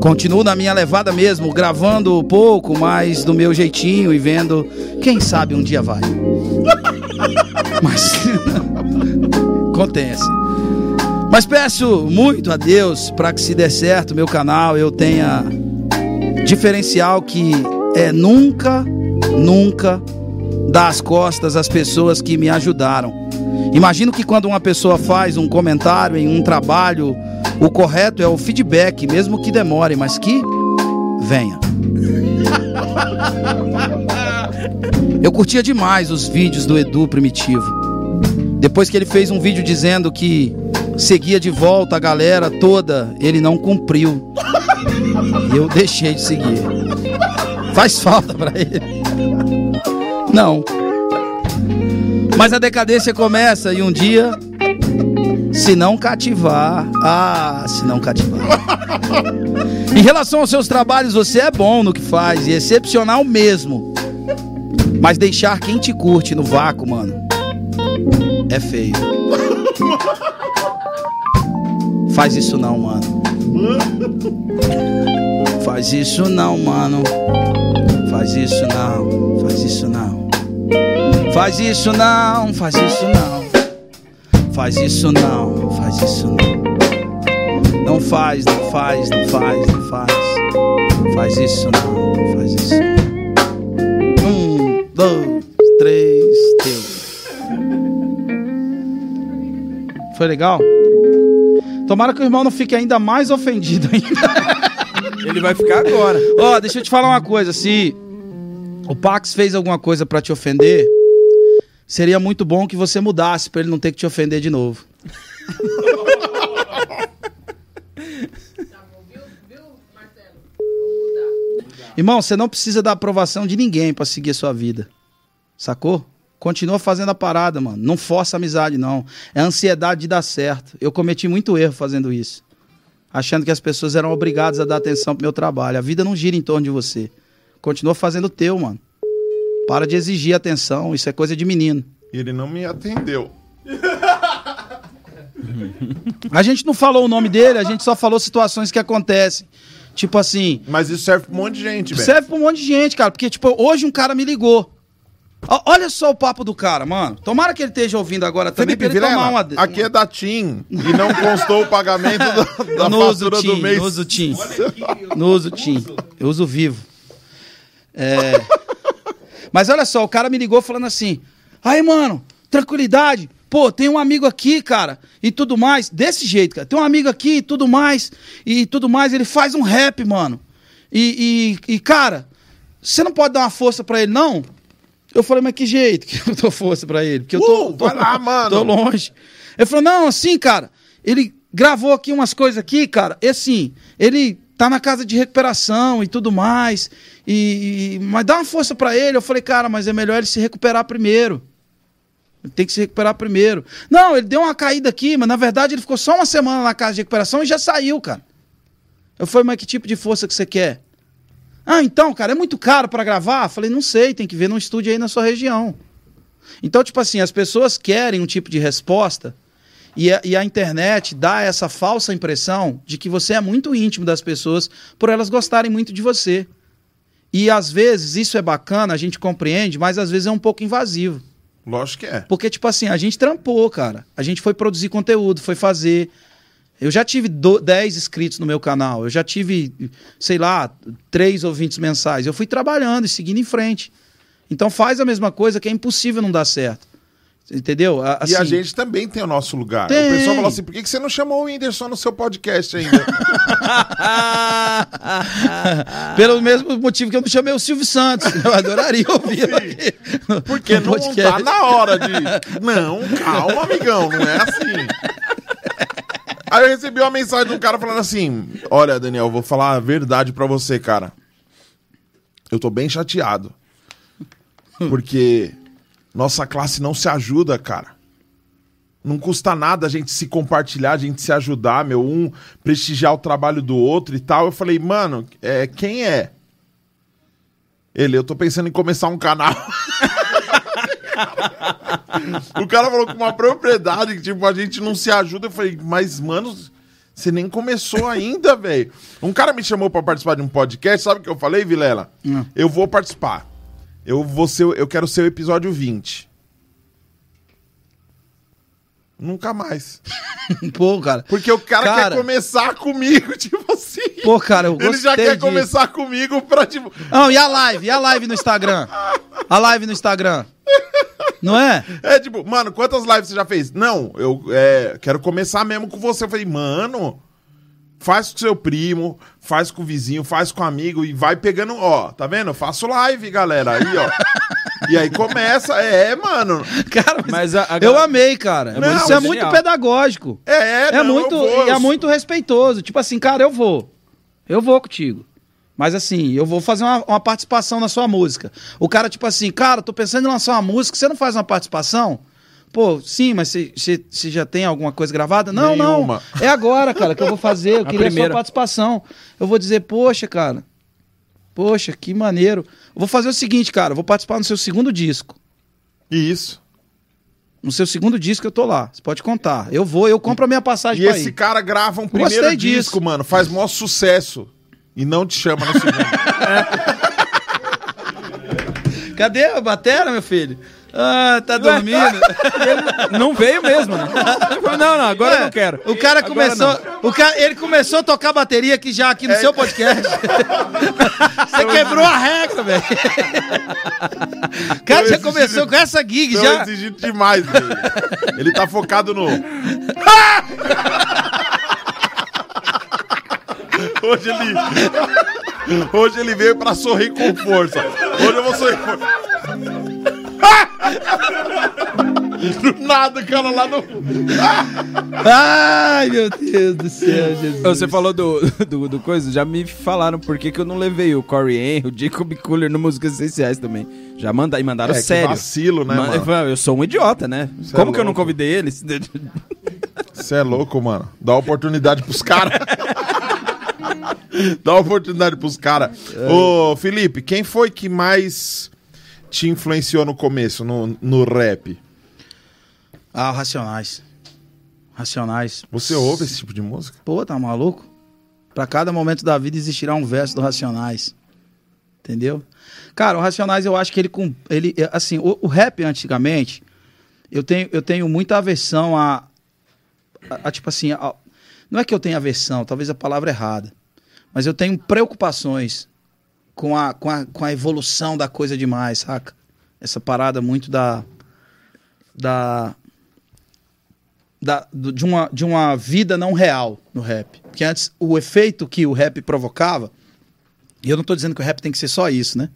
Continuo na minha levada mesmo, gravando pouco, mas do meu jeitinho e vendo, quem sabe um dia vai. Mas contenha-se. Mas peço muito a Deus para que se der certo meu canal eu tenha diferencial que é nunca, nunca dar as costas às pessoas que me ajudaram. Imagino que quando uma pessoa faz um comentário em um trabalho, o correto é o feedback, mesmo que demore, mas que venha. Eu curtia demais os vídeos do Edu Primitivo. Depois que ele fez um vídeo dizendo que seguia de volta a galera toda, ele não cumpriu. E eu deixei de seguir. Faz falta pra ele. Não. Mas a decadência começa e um dia, se não cativar, ah, se não cativar. Em relação aos seus trabalhos, você é bom no que faz e excepcional mesmo. Mas deixar quem te curte no vácuo, mano, é feio. Faz isso não, mano. Faz isso não, mano. Faz isso não. Faz isso não. Faz isso não. Faz isso não. Faz isso não. Faz isso não. Não faz, não faz, não faz, não faz. Faz isso não. Faz isso não. Um, dois, três, teu. Foi legal? Tomara que o irmão não fique ainda mais ofendido ainda. Ele vai ficar agora. Ó, deixa eu te falar uma coisa. Se o Pax fez alguma coisa pra te ofender, seria muito bom que você mudasse pra ele não ter que te ofender de novo. Irmão, você não precisa da aprovação de ninguém pra seguir a sua vida. Sacou? Continua fazendo a parada, mano. Não força a amizade, não. É a ansiedade de dar certo. Eu cometi muito erro fazendo isso. Achando que as pessoas eram obrigadas a dar atenção pro meu trabalho. A vida não gira em torno de você. Continua fazendo o teu, mano. Para de exigir atenção. Isso é coisa de menino. E ele não me atendeu. A gente não falou o nome dele, a gente só falou situações que acontecem. Tipo assim, Mas isso serve pra um monte de gente, velho. serve pra um monte de gente, cara. Porque, tipo, hoje um cara me ligou. Olha só o papo do cara, mano. Tomara que ele esteja ouvindo agora também Felipe pra ele Vilela, tomar uma. aqui é da TIM e não constou o pagamento da, da Eu fatura Tim, do mês. não uso Tim. Não uso Tim. Eu uso Vivo. É... Mas olha só, o cara me ligou falando assim: aí, mano, tranquilidade. Pô, tem um amigo aqui, cara, e tudo mais. Desse jeito, cara. Tem um amigo aqui e tudo mais. E tudo mais. Ele faz um rap, mano. E, e, e, cara, você não pode dar uma força pra ele, não? Eu falei, mas que jeito que eu dou força pra ele? Porque eu tô, Uh, tô, vai lá, mano. tô longe. Ele falou, não, assim, cara, ele gravou aqui umas coisas aqui, cara, e assim, ele tá na casa de recuperação e tudo mais, e, e- mas dá uma força pra ele. Eu falei, cara, mas é melhor ele se recuperar primeiro. Ele tem que se recuperar primeiro. Não, ele deu uma caída aqui, mas na verdade ele ficou só uma semana na casa de recuperação e já saiu, cara. Eu falei, mas que tipo de força que você quer? Ah, então, cara, é muito caro pra gravar? Falei, não sei, tem que ver num estúdio aí na sua região. Então, tipo assim, as pessoas querem um tipo de resposta e a, e a internet dá essa falsa impressão de que você é muito íntimo das pessoas por elas gostarem muito de você. E às vezes isso é bacana, a gente compreende, mas às vezes é um pouco invasivo. Lógico que é. Porque, tipo assim, a gente trampou, cara. A gente foi produzir conteúdo, foi fazer. Eu já tive do- 10 inscritos no meu canal. Eu já tive, sei lá, três ouvintes mensais. Eu fui trabalhando e seguindo em frente. Então faz a mesma coisa que é impossível não dar certo. Entendeu? A- e a assim, gente também tem o nosso lugar. Tem. O pessoal falou assim: por que você não chamou o Whindersson no seu podcast ainda? Pelo mesmo motivo que eu não chamei o Silvio Santos. Eu adoraria ouvi-lo aqui. no- Porque no não podcast. tá na hora de. Não, calma, amigão, não é assim. Aí eu recebi uma mensagem de um cara falando assim: Olha, Daniel, eu vou falar a verdade pra você, cara. Eu tô bem chateado. Porque nossa classe não se ajuda, cara. Não custa nada a gente se compartilhar, a gente se ajudar, meu, um prestigiar o trabalho do outro e tal. Eu falei, mano, é, quem é? Ele, eu tô pensando em começar um canal. o cara falou com uma propriedade que, tipo, a gente não se ajuda. Eu falei, mas, mano, você nem começou ainda, velho. Um cara me chamou pra participar de um podcast, sabe o que eu falei, Vilela? Hum. Eu vou participar. Eu vou ser, eu quero ser o episódio 20. Nunca mais. Pô, cara. Porque o cara, Cara. quer começar comigo, tipo assim. Pô, cara, eu Ele já gostei quer disso. começar comigo pra, tipo. Não, e a live? E a live no Instagram? A live no Instagram. Não é? É tipo, mano, quantas lives você já fez? Não, eu é, quero começar mesmo com você. Eu falei, mano, faz com seu primo, faz com o vizinho, faz com o amigo e vai pegando, ó, tá vendo? Eu faço live, galera, aí, ó. e aí começa, é, mano. Cara, mas, Mas a- a eu amei, cara. Não, Isso é genial. muito pedagógico. É, é, É, não, muito, e é muito respeitoso. Tipo assim, cara, eu vou. Eu vou contigo. Mas assim, eu vou fazer uma, uma participação na sua música. O cara, tipo assim, cara, tô pensando em lançar uma música, você não faz uma participação? Pô, sim, mas você- já tem alguma coisa gravada? Não, Nenhuma. não. É agora, cara, que eu vou fazer. Eu A queria a sua primeira. participação. Eu vou dizer, poxa, cara. Poxa, que maneiro. Eu vou fazer o seguinte, cara, vou participar no seu segundo disco. Isso. No seu segundo disco eu tô lá. Você pode contar. Eu vou, eu compro a minha passagem E esse ir. cara grava um primeiro disso. disco, mano, faz maior sucesso. E não te chama no segundo. Cadê a batera, meu filho? Ah, tá dormindo. Não veio mesmo, né? Não, não, agora eu não quero. O cara Agora começou. O cara, ele começou a tocar bateria aqui já aqui no seu podcast. Você quebrou a regra, velho. O cara já começou com essa gig Tô já. exigindo demais dele. Ele tá focado no. Hoje ele. Hoje ele veio pra sorrir com força. Hoje eu vou sorrir com força. Do nada, o cara lá no. Ai, meu Deus do céu, Jesus. Você falou do, do, do coisa, já me falaram por que, que eu não levei o Corey Henry, o Jacob Cooler no Músicas Essenciais também. Já manda, e mandaram É, que sério. vacilo, né, Man- mano? eu falei, Eu sou um idiota, né? Cê é Como que eu não convidei eles? Você é louco, mano. Dá oportunidade pros caras. Dá oportunidade pros caras. Ô, Felipe, quem foi que mais te influenciou no começo, no, no rap? Ah, o Racionais. Racionais. Você ouve esse tipo de música? Pô, tá maluco? Pra cada momento da vida existirá um verso do Racionais. Entendeu? Cara, o Racionais eu acho que ele. ele é, assim, o, o rap antigamente, eu tenho, eu tenho muita aversão a. a, a, tipo assim, a- não é que eu tenha aversão, talvez a palavra é errada. Mas eu tenho preocupações com a, com a, com a evolução da coisa demais, saca? Essa parada muito da. Da, da, de, uma, de uma vida não real no rap. Porque antes, o efeito que o rap provocava, e eu não tô dizendo que o rap tem que ser só isso, né?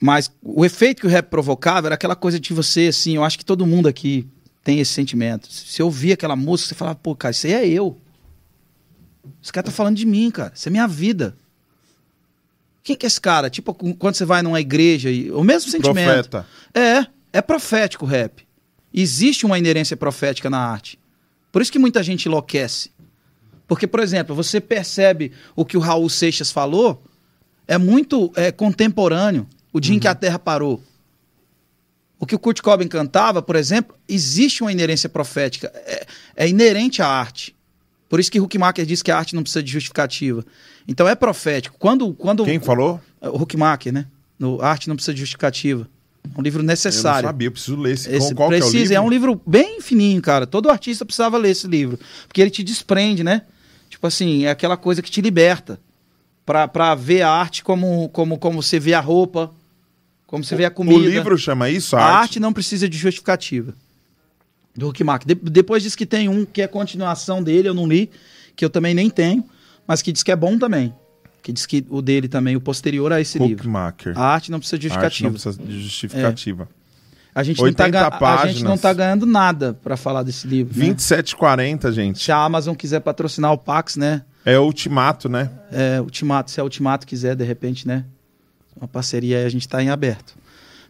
Mas o efeito que o rap provocava era aquela coisa de você, assim, eu acho que todo mundo aqui tem esse sentimento. Se você ouvia aquela música, você falava, pô, cara, isso aí é eu. Esse cara tá falando de mim, cara. Isso é minha vida. Quem que é esse cara? Tipo, quando você vai numa igreja, e, o mesmo sentimento. Profeta. É, é profético o rap. Existe uma inerência profética na arte. Por isso que muita gente enlouquece. Porque, por exemplo, você percebe o que o Raul Seixas falou, é muito é, contemporâneo, o dia em que a Terra parou. O que o Kurt Cobain cantava, por exemplo, existe uma inerência profética. É, é inerente à arte. Por isso que Huckmacher diz que a arte não precisa de justificativa. Então é profético. Quando, quando Quem falou? o Huckmacher, né? No Arte não precisa de justificativa. É um livro Eu necessário. não sabia, eu preciso ler esse. Esse qual, é o precisa, livro? é um livro bem fininho, cara. Todo artista precisava ler esse livro. Porque ele te desprende, né? Tipo assim, é aquela coisa que te liberta. Pra, pra ver a arte como, como, como você vê a roupa, como você vê a comida. O livro chama isso? A Arte? arte não precisa de justificativa. Do Huckmacher. De- depois diz que tem um que é continuação dele, eu não li, que eu também nem tenho, mas que diz que é bom também. Que diz que o dele também, o posterior a esse livro. Huckmacher. A arte não precisa de Arte não justificativa. precisa de justificativa. A gente, não tá, 80 ga- a gente não tá ganhando nada pra falar desse livro. né? 27,40, gente. Se a Amazon quiser patrocinar o Pax, né? É Ultimato, né? É, Ultimato, se a Ultimato quiser, de repente, né? Uma parceria aí, a gente tá em aberto.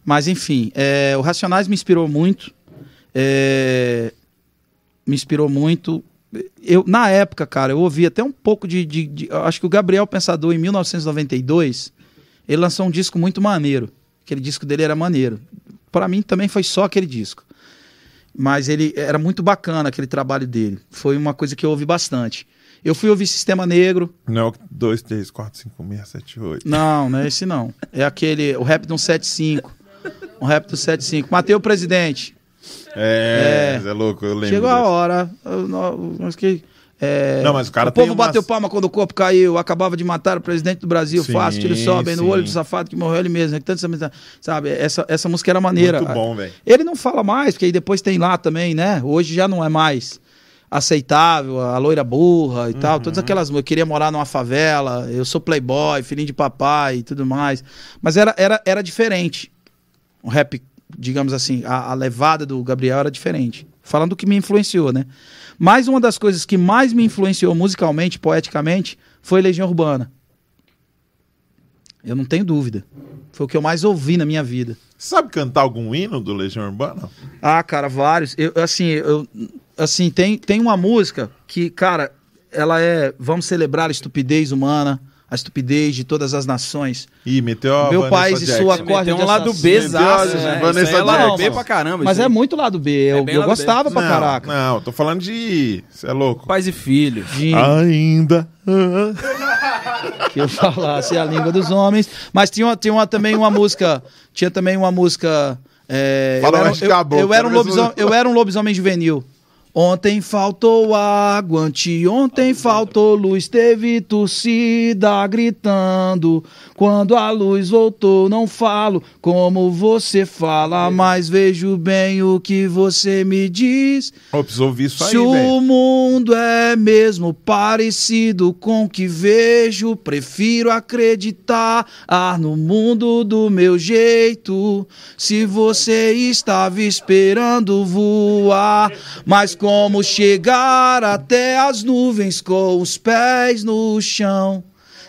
Mas, enfim, é, o Racionais me inspirou muito. É, me inspirou muito. Eu, na época, cara, eu ouvi até um pouco de, de- de- Acho que o Gabriel Pensador, em 1992, ele lançou um disco muito maneiro. Aquele disco dele era maneiro. Para mim também foi só aquele disco. Mas ele era muito bacana aquele trabalho dele. Foi uma coisa que eu ouvi bastante. Eu fui ouvir Sistema Negro. Não, 2, 3, 4, 5, 6, 7, 8. Não, não é esse não. É aquele, o rap do 175. Um rap do 75. Matei o presidente. É, é louco, eu lembro. Chegou a hora. eu Mas que, é, Não, mas o cara o povo bateu palma quando o corpo caiu. Acabava de matar o presidente do Brasil. Sim, Fácil, tiro só, bem no olho do safado que morreu ele mesmo. Tanto, sabe, essa, essa música era maneira. Muito bom, velho. Ele não fala mais, porque aí depois tem lá também, né? Hoje já não é mais aceitável, a loira burra e tal, Uhum. todas aquelas músicas. Eu queria morar numa favela, eu sou playboy, filhinho de papai e tudo mais. Mas era, era, era diferente. O rap, digamos assim, a, a levada do Gabriel era diferente. Falando do que me influenciou, né? Mas uma das coisas que mais me influenciou musicalmente, poeticamente, foi Legião Urbana. Eu não tenho dúvida. Foi o que eu mais ouvi na minha vida. Sabe cantar algum hino do Legião Urbana? Ah, cara, vários. Eu, assim, eu, assim tem, tem uma música que, cara, ela é Vamos celebrar a estupidez humana, a estupidez de todas as nações. Ih, meteu a Meu Vanessa país e sua meteu de um lado. B zaço, né? Vanessa é lado B pra caramba. Mas é muito lado B. Eu, bem eu lado B. gostava pra não, caraca. Não, tô falando de. Você é louco? Pais e filhos. De Ainda. que eu falasse a língua dos homens. Mas tinha, uma- tinha uma, também uma música. Tinha também uma música. é, Fala eu, era, eu- caboclo, eu era um se lobisomem, eu era um lobisomem juvenil. Ontem faltou água, anteontem faltou luz, teve torcida gritando. Quando a luz voltou, não falo como você fala, mas vejo bem o que você me diz. Preciso ouvir isso aí, Se o velho. mundo é mesmo parecido com o que vejo, prefiro acreditar ah, no mundo do meu jeito. Se você estava esperando voar, mas como chegar até as nuvens com os pés no chão?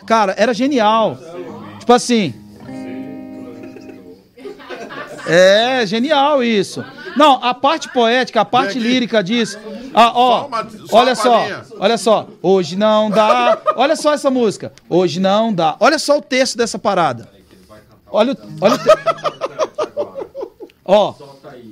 Cara, era genial. Tipo assim. É, genial isso. Não, a parte poética, a parte lírica disso. Ah, ó, olha só, olha só. Hoje não dá. Olha só essa música. Hoje não dá. Olha só o texto dessa parada. Olha o, olha o te... Ó,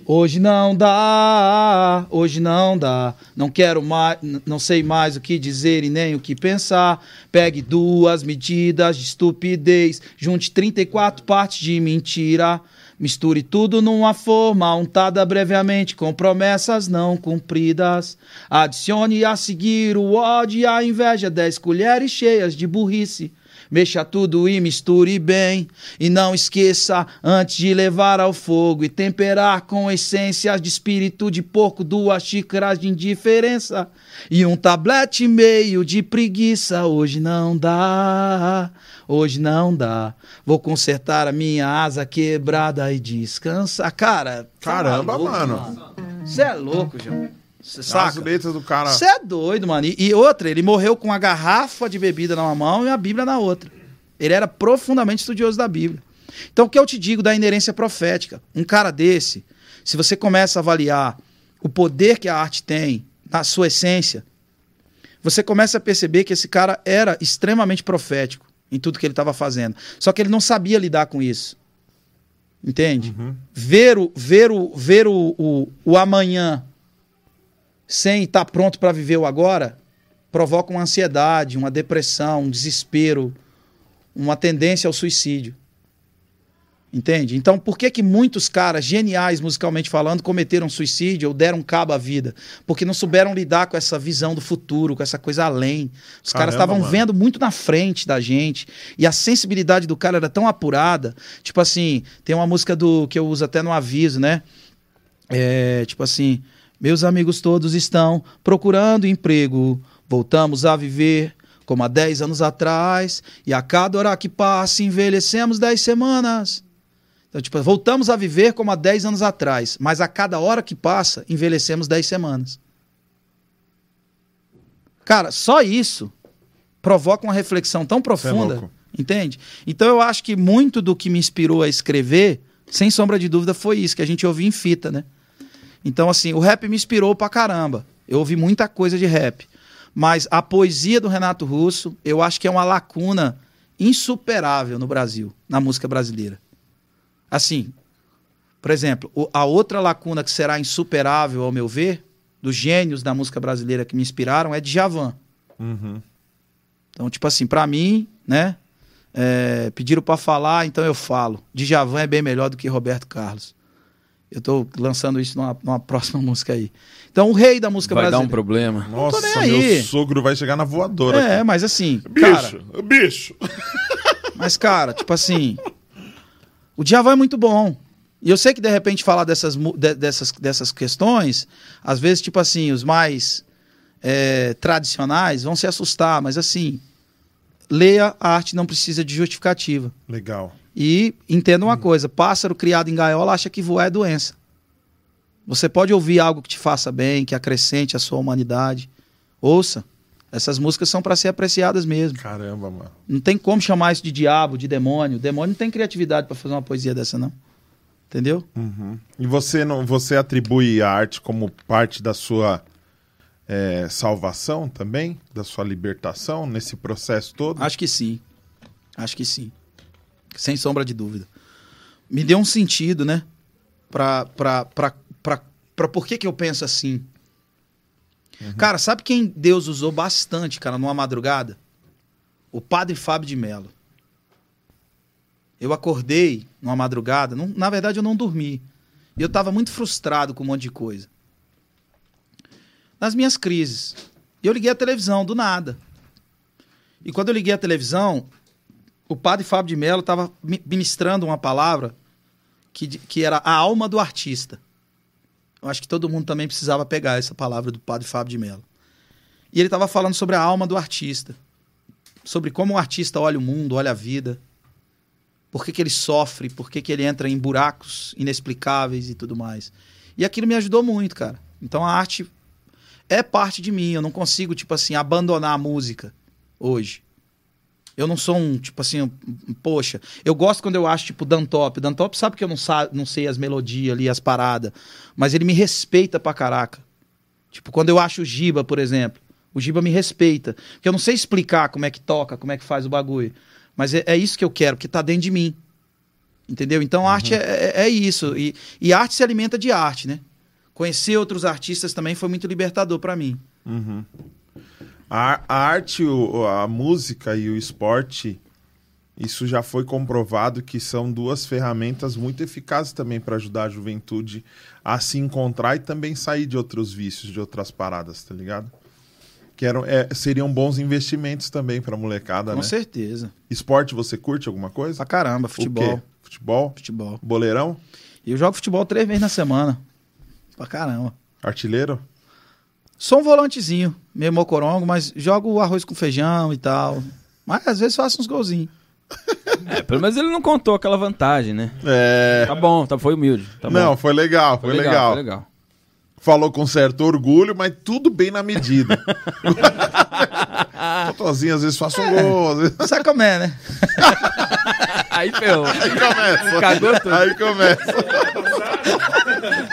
hoje não dá, hoje não dá. Não quero mais, não sei mais o que dizer e nem o que pensar. Pegue duas medidas de estupidez, junte 34 partes de mentira. Misture tudo numa forma untada brevemente com promessas não cumpridas. Adicione a seguir o ódio e a inveja, 10 colheres cheias de burrice. Mexa tudo e misture bem. E não esqueça antes de levar ao fogo e temperar com essências de espírito de porco, duas xícaras de indiferença e um tablete meio de preguiça. Hoje não dá, hoje não dá. Vou consertar a minha asa quebrada e descansar. Cara, tá Caramba, maluco, mano. Você é louco, João. Você As saca? letras do cara. Você é doido, mano. E, e outra, ele morreu com a garrafa de bebida numa mão e a Bíblia na outra. Ele era profundamente estudioso da Bíblia. Então, o que eu te digo da inerência profética? Um cara desse, se você começa a avaliar o poder que a arte tem na sua essência, você começa a perceber que esse cara era extremamente profético em tudo que ele estava fazendo. Só que ele não sabia lidar com isso. Entende? Ver, o, ver, o, ver o, o, o amanhã sem estar pronto para viver o agora provoca uma ansiedade, uma depressão, um desespero, uma tendência ao suicídio. Entende? Então, por que que muitos caras geniais musicalmente falando cometeram suicídio ou deram cabo à vida? Porque não souberam lidar com essa visão do futuro, com essa coisa além. Os caras Caramba, estavam mano. vendo muito na frente da gente e a sensibilidade do cara era tão apurada. Tipo assim, tem uma música do que eu uso até no aviso, né? É, tipo assim, meus amigos todos estão procurando emprego. Voltamos a viver como há 10 anos atrás, e a cada hora que passa envelhecemos 10 semanas. Então, tipo, voltamos a viver como há 10 anos atrás, mas a cada hora que passa envelhecemos 10 semanas. Cara, só isso provoca uma reflexão tão profunda, louco. entende? Então eu acho que muito do que me inspirou a escrever, sem sombra de dúvida, foi isso que a gente ouvia em fita, né? Então, assim, o rap me inspirou pra caramba. Eu ouvi muita coisa de rap. Mas a poesia do Renato Russo, eu acho que é uma lacuna insuperável no Brasil, na música brasileira. Assim, por exemplo, a outra lacuna que será insuperável, ao meu ver, dos gênios da música brasileira que me inspiraram, é Djavan. Uhum. Então, tipo assim, pra mim, né? é, pediram pra falar, então eu falo. Djavan é bem melhor do que Roberto Carlos. Eu tô lançando isso numa, numa próxima música aí. Então, o rei da música Vai dar um brasileira. problema. Nossa, meu aí. sogro vai chegar na voadora. É, aqui. mas assim, cara, Bicho, bicho. mas cara, tipo assim, o Djavan é muito bom. E eu sei que de repente falar dessas, de- dessas, dessas questões, às vezes, tipo assim, os mais é, tradicionais vão se assustar, mas assim, leia a arte não precisa de justificativa. Legal. E entenda uma coisa: pássaro criado em gaiola acha que voar é doença. Você pode ouvir algo que te faça bem, que acrescente a sua humanidade. Ouça. Essas músicas são para ser apreciadas mesmo. Caramba, mano. Não tem como chamar isso de diabo, de demônio. O demônio não tem criatividade para fazer uma poesia dessa, não. Entendeu? Uhum. E você não, você atribui a arte como parte da sua é, salvação também, da sua libertação nesse processo todo? Acho que sim. Acho que sim. Sem sombra de dúvida. Me deu um sentido, né? Pra, pra, pra, pra, pra por que, que eu penso assim? Cara, sabe quem Deus usou bastante, cara, numa madrugada? O padre Fábio de Mello. Eu acordei numa madrugada, não- na verdade eu não dormi. E eu tava muito frustrado com um monte de coisa. Nas minhas crises. E eu liguei a televisão, do nada. E quando eu liguei a televisão, o padre Fábio de Mello estava ministrando uma palavra que, que era a alma do artista. Eu acho que todo mundo também precisava pegar essa palavra do padre Fábio de Mello. E ele estava falando sobre a alma do artista. Sobre como o artista olha o mundo, olha a vida. Por que, que ele sofre, por que, que ele entra em buracos inexplicáveis e tudo mais. E aquilo me ajudou muito, cara. Então a arte é parte de mim. Eu não consigo, tipo assim, abandonar a música hoje. Eu não sou um, tipo assim, um- um- poxa, eu gosto quando eu acho, tipo, Dantop. Dantop sabe que eu não, sa não sei as melodias ali, as paradas, mas ele me respeita pra caraca. Tipo, quando eu acho o Giba, por exemplo, o Giba me respeita. Porque eu não sei explicar como é que toca, como é que faz o bagulho. Mas é, é isso que eu quero, que tá dentro de mim. Entendeu? Então, arte é, é- é isso. E, e arte se alimenta de arte, né? Conhecer outros artistas também foi muito libertador pra mim. Uhum. A, a arte, o- a música e o esporte, isso já foi comprovado que são duas ferramentas muito eficazes também para ajudar a juventude a se encontrar e também sair de outros vícios, de outras paradas, tá ligado? Que eram, é, seriam bons investimentos também pra molecada, Com né? certeza. Esporte, você curte alguma coisa? Pra caramba, futebol. Futebol? Futebol. Boleirão? Eu jogo futebol três vezes na semana. Pra caramba. Artilheiro? Sou um volantezinho, meio mocorongo, mas jogo arroz com feijão e tal. Mas às vezes faço uns golzinhos. É, pelo menos ele não contou aquela vantagem, né? É. Tá bom, tá, foi humilde. Tá Não, bom. foi legal, foi, legal. Foi legal. Falou com certo orgulho, mas tudo bem na medida. Totozinho, às vezes faço um gol, às vezes... Sabe como é, né? Aí ferrou. Aí começa. Cagou tudo. Aí começa.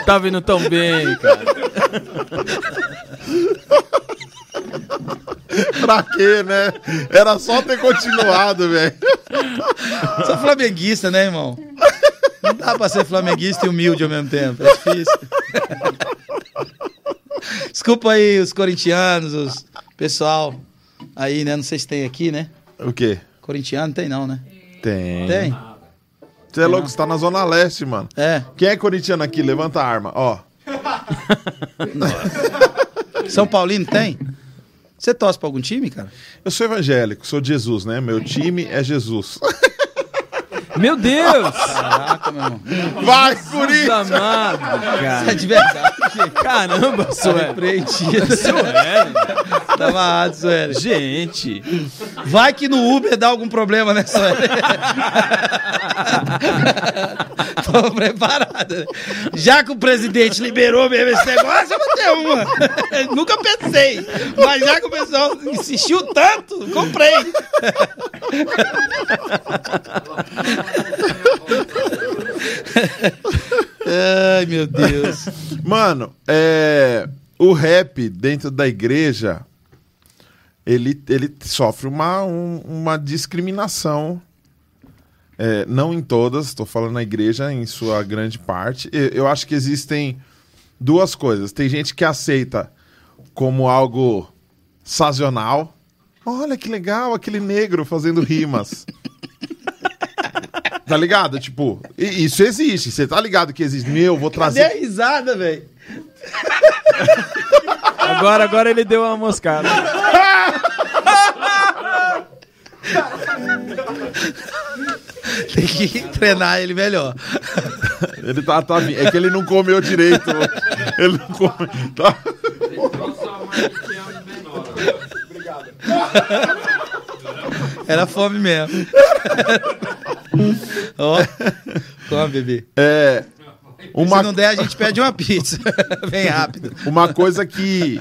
Tá vindo tão bem, cara. Pra quê, né? Era só ter continuado, velho. Sou flamenguista, né, irmão? Não dá pra ser flamenguista e humilde ao mesmo tempo. É difícil. Desculpa aí os corintianos, os pessoal aí, né? Não sei se tem aqui, né? O quê? Corintiano tem não, né? Tem. Tem? Você é louco, você tá na Zona Leste, mano. É. Quem é corintiano aqui? Levanta a arma, ó. São Paulino tem? Você torce pra algum time, cara? Eu sou evangélico, sou de Jesus, né? Meu time é Jesus. Meu Deus! Caraca, meu irmão. Vai, Jesus Corinthians! amado, É cara. de verdade, gente. Caramba, Sueli. Repreendido. Sueli. Tá amarrado, Sueli. Gente. Vai que no Uber dá algum problema, né, Sueli? Tô preparado. né? Já que o presidente liberou mesmo esse negócio, eu vou ter uma. Nunca pensei. Mas já que o pessoal insistiu tanto, comprei. Ai, meu Deus. Mano, é, o rap dentro da igreja, ele, ele sofre uma, um- uma discriminação. É, não em todas, estou falando na igreja, em sua grande parte. Eu, eu acho que existem duas coisas. Tem gente que aceita como algo sazonal. Olha que legal, aquele negro fazendo rimas. tá ligado? Tipo, isso existe. Você tá ligado que existe? Meu, vou Cadê trazer. a risada, velho? Agora, agora ele deu uma moscada. Tem que treinar ele melhor. Ele tá, tá É que ele não comeu direito. Ele não come. Tá. Era fome mesmo. Ó, come, bebê. É. Uma, Se não der, a gente pede uma pizza. Bem rápido. uma coisa que.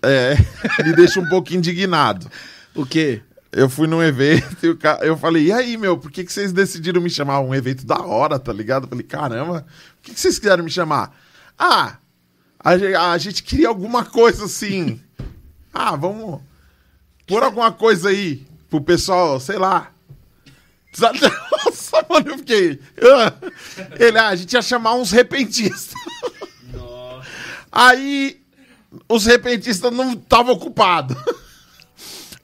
É, me deixa um pouco indignado. O quê? Eu fui num evento e ca- eu falei, e aí, meu, por que, que vocês decidiram me chamar? Um evento da hora, tá ligado? Eu falei, caramba, por que, que vocês quiseram me chamar? Ah, a, a gente queria alguma coisa assim. Ah, vamos pôr alguma coisa aí pro pessoal, sei lá. Nossa, mano, eu fiquei. ah. Ele, ah, a gente ia chamar uns repentistas. Aí os repentistas não estavam ocupados.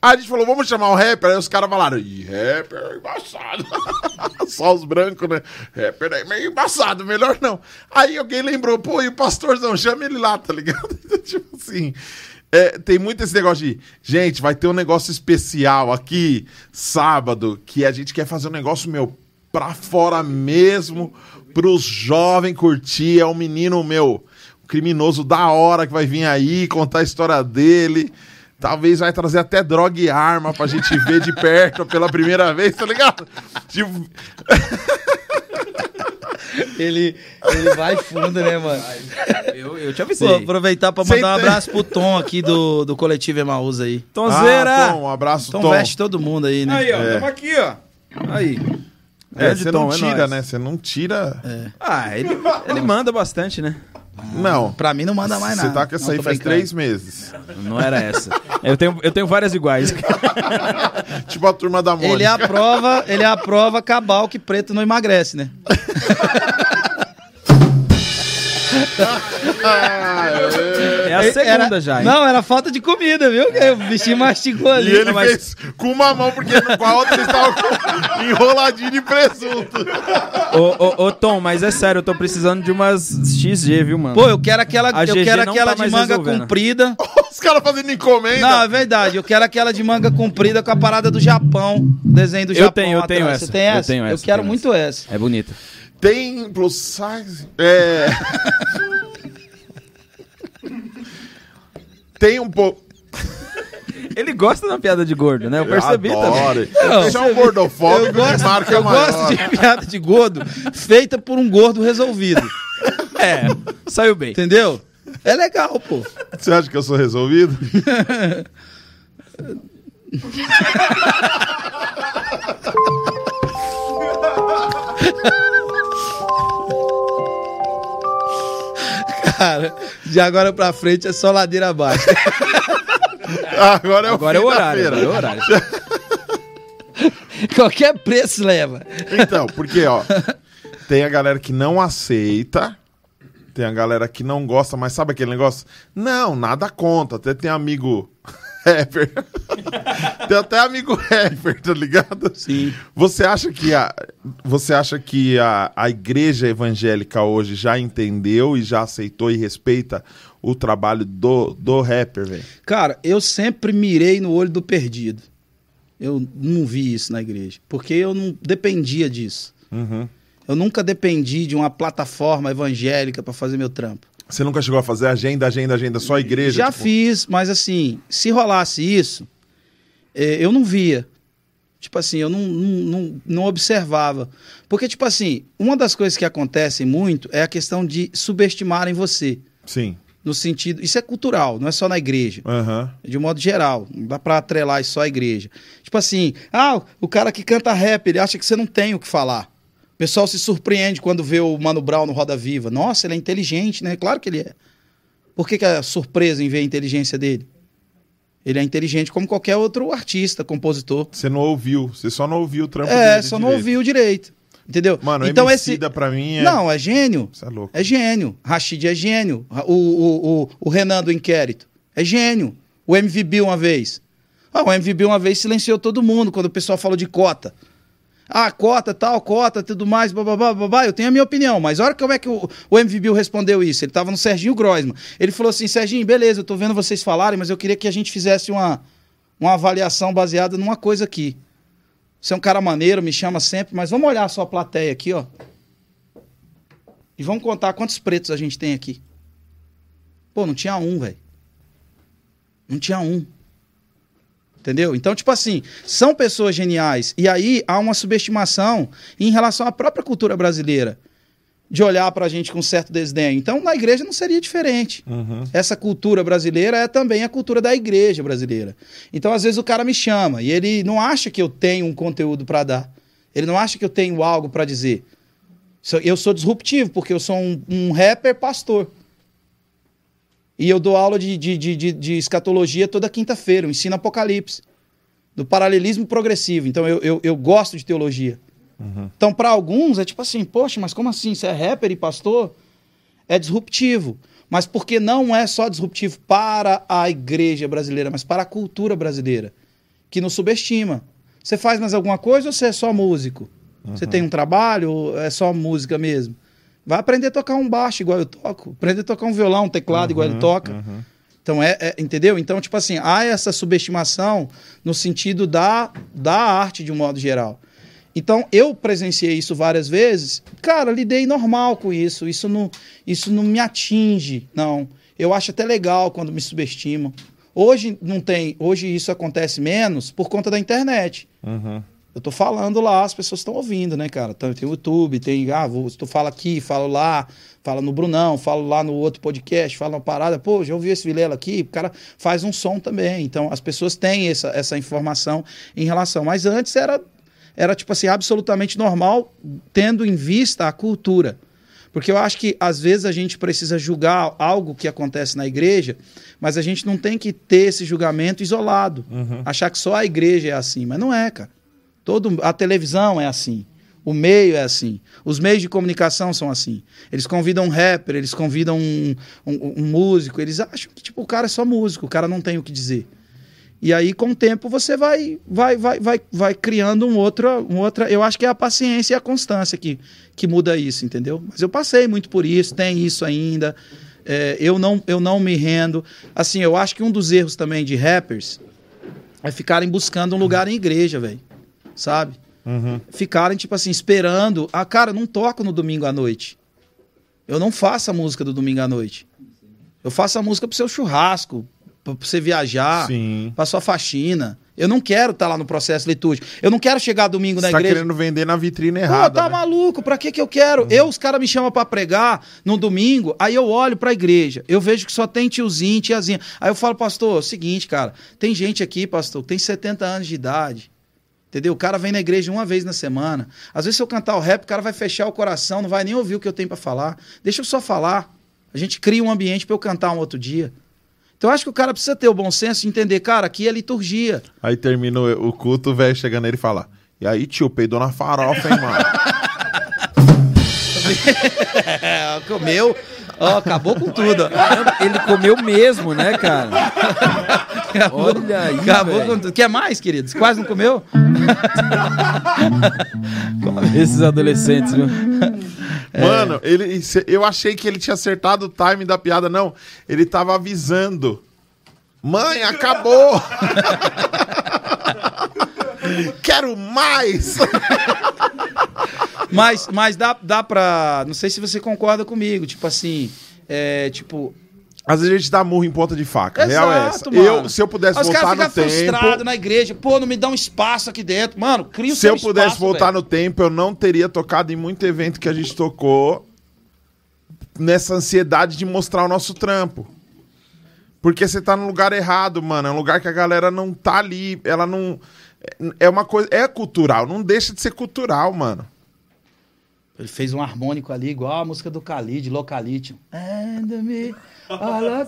Aí a gente falou, vamos chamar o rapper. Aí os caras falaram, ih, rapper é embaçado. Só os brancos, né? Rapper é meio embaçado, melhor não. Aí alguém lembrou, pô, e o pastorzão, chama ele lá, tá ligado? tipo assim. É, tem muito esse negócio de, gente, vai ter um negócio especial aqui, sábado, que a gente quer fazer um negócio, meu, pra fora mesmo, pros jovens curtir. É um menino, meu, criminoso da hora que vai vir aí contar a história dele. Talvez vai trazer até droga e arma pra gente ver de perto pela primeira vez, tá ligado? Tipo, Ele, ele vai fundo, né, mano? Eu, eu te avisei. aproveitar pra Sem mandar um ter- abraço pro Tom aqui do, do coletivo Emaús aí. Tonzeira! Ah, Tom, um abraço, Tom, Tom. veste todo mundo aí, né? Aí, ó, É. tamo aqui, ó. Aí. É, você Tom, não é tira, nóis. né? Você não tira. Ah, ele, ele manda bastante, né? Não. Pra mim não manda mais nada. Você tá com essa Não, aí faz brincando. três meses. Não era essa. Eu tenho, eu tenho várias iguais. tipo a turma da Mônica. Ele é aprova, ele aprova cabal que preto não emagrece, né? Ah, é. É a segunda era, já, hein? Não, era falta de comida, viu? Que O bichinho mastigou E ali. ele mas- fez com uma mão, porque com a outra ele estava enroladinho de presunto. Ô, ô, ô, Tom, mas é sério, eu tô precisando de umas XG, viu, mano? Pô, eu quero aquela, A eu GG quero não aquela tá de manga resolvendo. comprida. Os caras fazendo encomenda. Não, é verdade. Eu quero aquela de manga comprida com a parada do Japão. Desenho do Eu Japão. tenho, eu tenho atrás. essa. Você tem Eu essa? tenho Eu essa, quero tenho muito essa. É bonita. Tem plus size. É. Tem um pouco. Ele gosta da piada de gordo, né? Eu percebi também. Adoro. Não, Você é um gordofóbico Eu gosto, de marca eu maior. gosto de piada de gordo feita por um gordo resolvido. É, saiu bem. Entendeu? É legal, pô. Você acha que eu sou resolvido? Cara, de agora pra frente é só ladeira abaixo. Agora é o Agora é o horário, agora é o horário. Qualquer preço leva. Então, porque, ó, tem a galera que não aceita, tem a galera que não gosta, mas sabe aquele negócio? Não, nada conta. Até tem amigo rapper. tem até amigo rapper, tá ligado? Sim. Você acha que a, você acha que a, a igreja evangélica hoje já entendeu e já aceitou e respeita o trabalho do, do rapper, velho? Cara, eu sempre mirei no olho do perdido. Eu não vi isso na igreja. Porque eu não dependia disso. Uhum. Eu nunca dependi de uma plataforma evangélica pra fazer meu trampo. Você nunca chegou a fazer agenda, agenda, agenda, só igreja? Já tipo? fiz, mas assim, se rolasse isso, eh, eu não via. Tipo assim, eu não, não, não, não observava. Porque, tipo assim, uma das coisas que acontecem muito é a questão de subestimarem você. Sim. No sentido. Isso é cultural, não é só na igreja. Aham. De um modo geral. Não dá pra atrelar isso só à igreja. Tipo assim, ah, o cara que canta rap, ele acha que você não tem o que falar. O pessoal se surpreende quando vê o Mano Brown no Roda Viva. Nossa, ele é inteligente, né? Claro que ele é. Por que, que é surpresa em ver a inteligência dele? Ele é inteligente como qualquer outro artista, compositor. Você não ouviu, você só não ouviu o trampo É, dele só não direito. ouviu direito. Entendeu? Mano, então esse pra mim é... Não, é gênio. Você é louco. É gênio. Rashid é gênio. O, o, o, o Renan do Inquérito é gênio. O MVB uma vez. Ah, o MVB uma vez silenciou todo mundo quando o pessoal falou de cota. Ah, cota, tal, cota, tudo mais, bababá, babá. Eu tenho a minha opinião, mas olha como é que o, o MVB respondeu isso. Ele tava no Serginho Groisman. Ele falou assim: Serginho, beleza, eu tô vendo vocês falarem, mas eu queria que a gente fizesse uma, uma avaliação baseada numa coisa aqui. Você é um cara maneiro, me chama sempre, mas vamos olhar a sua plateia aqui, ó. E vamos contar quantos pretos a gente tem aqui. Pô, não tinha um, velho. Não tinha um. Entendeu? Então, tipo assim, são pessoas geniais. E aí há uma subestimação em relação à própria cultura brasileira. De olhar pra gente com certo desdém. Então, na igreja não seria diferente. Uhum. Essa cultura brasileira é também a cultura da igreja brasileira. Então, às vezes, o cara me chama e ele não acha que eu tenho um conteúdo para dar. Ele não acha que eu tenho algo para dizer. Eu sou disruptivo, porque eu sou um, um rapper pastor. E eu dou aula de, de, de, de, de escatologia toda quinta-feira, eu ensino Apocalipse. Do paralelismo progressivo. Então, eu, eu, eu gosto de teologia. Então, para alguns, é tipo assim, poxa, mas como assim? Você é rapper e pastor? É disruptivo. Mas porque não é só disruptivo para a igreja brasileira, mas para a cultura brasileira, que nos subestima. Você faz mais alguma coisa ou você é só músico? Você tem um trabalho ou é só música mesmo? Vai aprender a tocar um baixo igual eu toco, aprender a tocar um violão, um teclado igual ele toca. Então é, é- entendeu? Então tipo assim, há essa subestimação no sentido da, da arte de um modo geral. Então eu presenciei isso várias vezes. Cara, lidei normal com isso. Isso não, isso não me atinge, não. Eu acho até legal quando me subestimam. Hoje não tem, hoje isso acontece menos por conta da internet. Uhum. Eu tô falando lá, as pessoas estão ouvindo, né, cara? Então, Tem o YouTube, tem, ah, vou, tu fala aqui, falo lá, fala no Brunão, falo lá no outro podcast, fala uma parada, pô, já ouvi esse Vilela aqui, o cara faz um som também. Então, as pessoas têm essa, essa informação em relação. Mas antes era, era, tipo assim, absolutamente normal, tendo em vista a cultura. Porque eu acho que às vezes a gente precisa julgar algo que acontece na igreja, mas a gente não tem que ter esse julgamento isolado. Achar que só a igreja é assim. Mas não é, cara. Todo, a televisão é assim. O meio é assim. Os meios de comunicação são assim. Eles convidam um rapper, eles convidam um, um- um músico, eles acham que tipo, o cara é só músico, o cara não tem o que dizer. E aí, com o tempo, você vai vai, vai, vai, vai criando um outro, um outra. Eu acho que é a paciência e a constância que, que muda isso, entendeu? Mas eu passei muito por isso, tem isso ainda. É, eu, não, eu não me rendo. Assim, eu acho que um dos erros também de rappers é ficarem buscando um lugar em igreja, velho. Sabe? Ficarem, tipo assim, esperando. Ah, cara, não toco no domingo à noite. Eu não faço a música do domingo à noite. Eu faço a música pro seu churrasco, pra você viajar, Sim. pra sua faxina. Eu não quero estar lá no processo litúrgico. Eu não quero chegar domingo na tá igreja. querendo vender na vitrine Pô, errada. tá né? maluco? Pra que que eu quero? Eu, os caras me chamam pra pregar no domingo, aí eu olho pra igreja, eu vejo que só tem tiozinho, tiazinha. Aí eu falo, pastor, é o seguinte, cara, tem gente aqui, pastor, que tem 70 anos de idade. Entendeu? O cara vem na igreja uma vez na semana. Às vezes, se eu cantar o rap, o cara vai fechar o coração, não vai nem ouvir o que eu tenho pra falar. Deixa eu só falar. A gente cria um ambiente pra eu cantar um outro dia. Então, eu acho que o cara precisa ter o bom senso de entender, cara, aqui é liturgia. Aí termina o culto, o velho chegando nele e fala: E aí, tio, peidou na farofa, hein, mano? Comeu, ó, acabou com tudo. ele comeu mesmo, né, cara? Acabou, Olha aí, acabou com tudo. Quer mais, queridos? Quase não comeu? Esses adolescentes, viu? Mano, ele, eu achei que ele tinha acertado o time da piada. Não, ele tava avisando. Mãe, acabou! Quero mais! Mas, mas dá, dá pra. Não sei se você concorda comigo. Tipo assim. É, tipo. Às vezes a gente dá murro em ponta de faca. Real é essa. mano. Eu, se eu pudesse Os voltar no tempo. na igreja. Pô, não me dá um espaço aqui dentro. Mano, cria o Se eu pudesse espaço, voltar velho. no tempo, eu não teria tocado em muito evento que a gente tocou nessa ansiedade de mostrar o nosso trampo. Porque você tá no lugar errado, mano. É um lugar que a galera não tá ali. Ela não. É uma coisa. É cultural. Não deixa de ser cultural, mano. Ele fez um harmônico ali, igual a música do Khalid, Localitium.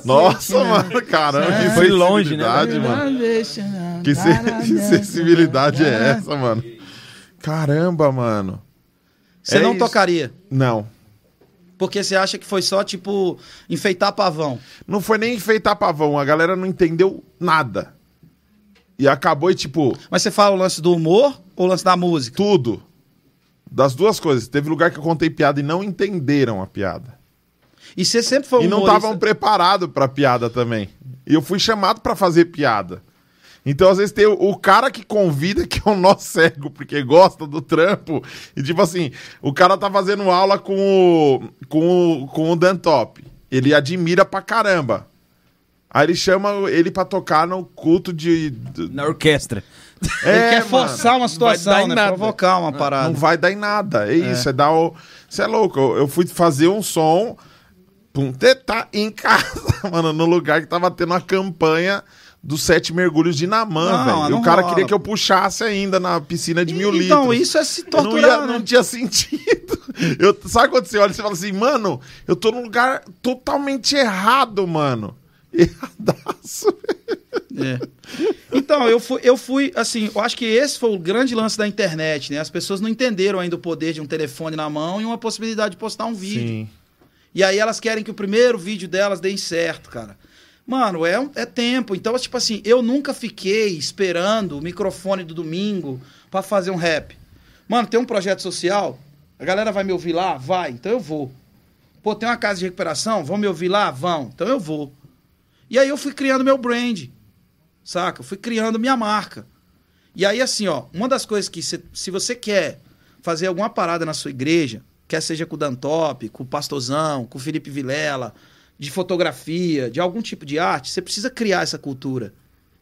Nossa, mano. Caramba, que Foi longe, né? sensibilidade, mano. Que sensibilidade é essa, mano? Caramba, mano. Você É não isso. tocaria. Não. Porque você acha que foi só, tipo, enfeitar pavão. Não foi nem enfeitar pavão. A galera não entendeu nada. E acabou e, tipo, Mas você fala o lance do humor ou o lance da música? tudo. Das duas coisas. Teve lugar que eu contei piada e não entenderam a piada. E você sempre foi um e não estavam preparados pra piada também. E eu fui chamado pra fazer piada. Então, às vezes, tem o, o cara que convida, que é um nó cego, porque gosta do trampo. E, tipo assim, o cara tá fazendo aula com o, com o, com o Dan Top. Ele admira pra caramba. Aí ele chama ele pra tocar no culto de. de- Na orquestra. Ele É, quer mano. forçar uma situação, né? nada. Provocar uma parada. Não vai dar em nada. É, isso, é dar o. Você é louco. Eu, eu fui fazer um som. Pum, tá em casa, mano, no lugar que tava tendo a campanha dos sete mergulhos de Namã, velho. E o cara rola. queria que eu puxasse ainda na piscina de mil litros. Então, isso é se Eu não, torturar, ia- né? não tinha sentido. Eu, sabe quando você olha e você fala assim, mano, eu tô num lugar totalmente errado, mano. Erradaço. É. Então, eu fui, eu fui, assim, eu acho que esse foi o grande lance da internet, né? As pessoas não entenderam ainda o poder de um telefone na mão e uma possibilidade de postar um vídeo. Sim. E aí elas querem que o primeiro vídeo delas dê certo, cara. Mano, é, é tempo. Então, tipo assim, eu nunca fiquei esperando o microfone do domingo pra fazer um rap. Mano, tem um projeto social, a galera vai me ouvir lá? Vai, então eu vou. Pô, tem uma casa de recuperação? Vão me ouvir lá? Vão, então eu vou. E aí eu fui criando meu brand, saca? Eu fui criando minha marca. E aí, assim, ó, uma das coisas que, se, se você quer fazer alguma parada na sua igreja, quer seja com o Dantop, com o Pastorzão, com o Felipe Vilela, de fotografia, de algum tipo de arte, você precisa criar essa cultura.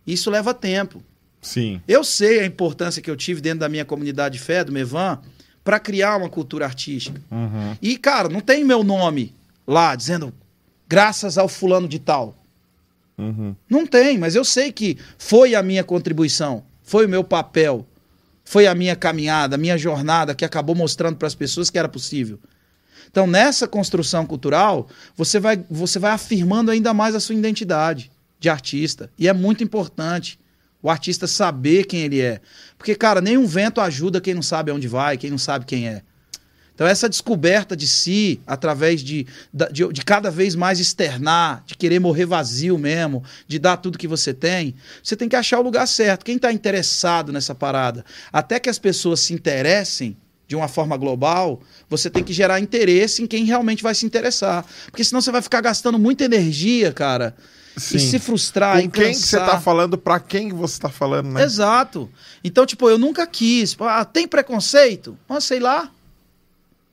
Isso leva tempo. Sim. Eu sei a importância que eu tive dentro da minha comunidade de fé, do Mevan, para criar uma cultura artística. Uhum. E, cara, não tem meu nome lá dizendo graças ao fulano de tal. Uhum. Não tem, mas eu sei que foi a minha contribuição, foi o meu papel, foi a minha caminhada, a minha jornada que acabou mostrando para as pessoas que era possível. Então, nessa construção cultural, você vai, você vai afirmando ainda mais a sua identidade de artista. E é muito importante O artista saber quem ele é. Porque, cara, nenhum vento ajuda quem não sabe aonde vai, quem não sabe quem é. Então, essa descoberta de si, através de, de, de cada vez mais externar, de querer morrer vazio mesmo, de dar tudo que você tem, você tem que achar o lugar certo. Quem está interessado nessa parada? Até que as pessoas se interessem de uma forma global, você tem que gerar interesse em quem realmente vai se interessar. Porque senão você vai ficar gastando muita energia, cara, Sim. e se frustrar, e Com quem que você cansar. tá falando, pra quem que você tá falando, né? Exato. Então, tipo, eu nunca quis. Ah, tem preconceito? Mas sei lá.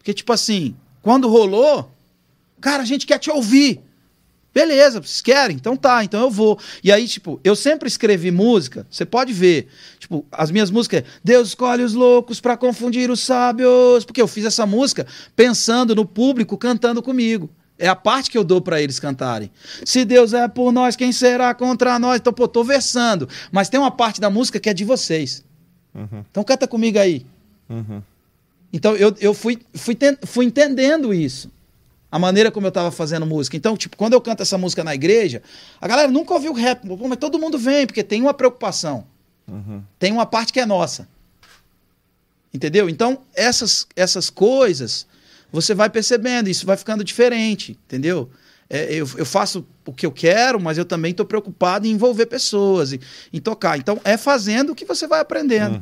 Porque, tipo assim, quando rolou, cara, a gente quer te ouvir. Beleza, vocês querem? Então tá, então eu vou. E aí, tipo, eu sempre escrevi música, você pode ver. Tipo, as minhas músicas é Deus escolhe os loucos pra confundir os sábios. Porque eu fiz essa música pensando no público cantando comigo. É a parte que eu dou pra eles cantarem. Se Deus é por nós, quem será contra nós? Então, pô, tô versando. Mas tem uma parte da música que é de vocês. Então canta comigo aí. Então eu, eu fui, fui, ten- fui entendendo isso. A maneira como eu tava fazendo música. Então, tipo, quando eu canto essa música na igreja, a galera nunca ouviu rap, Pô, mas todo mundo vem, porque tem uma preocupação. Tem uma parte que é nossa. Entendeu? Então, essas, essas coisas, você vai percebendo, isso vai ficando diferente, entendeu? É, eu, eu faço o que eu quero, mas eu também estou preocupado em envolver pessoas, em, em tocar. Então, é fazendo que você vai aprendendo.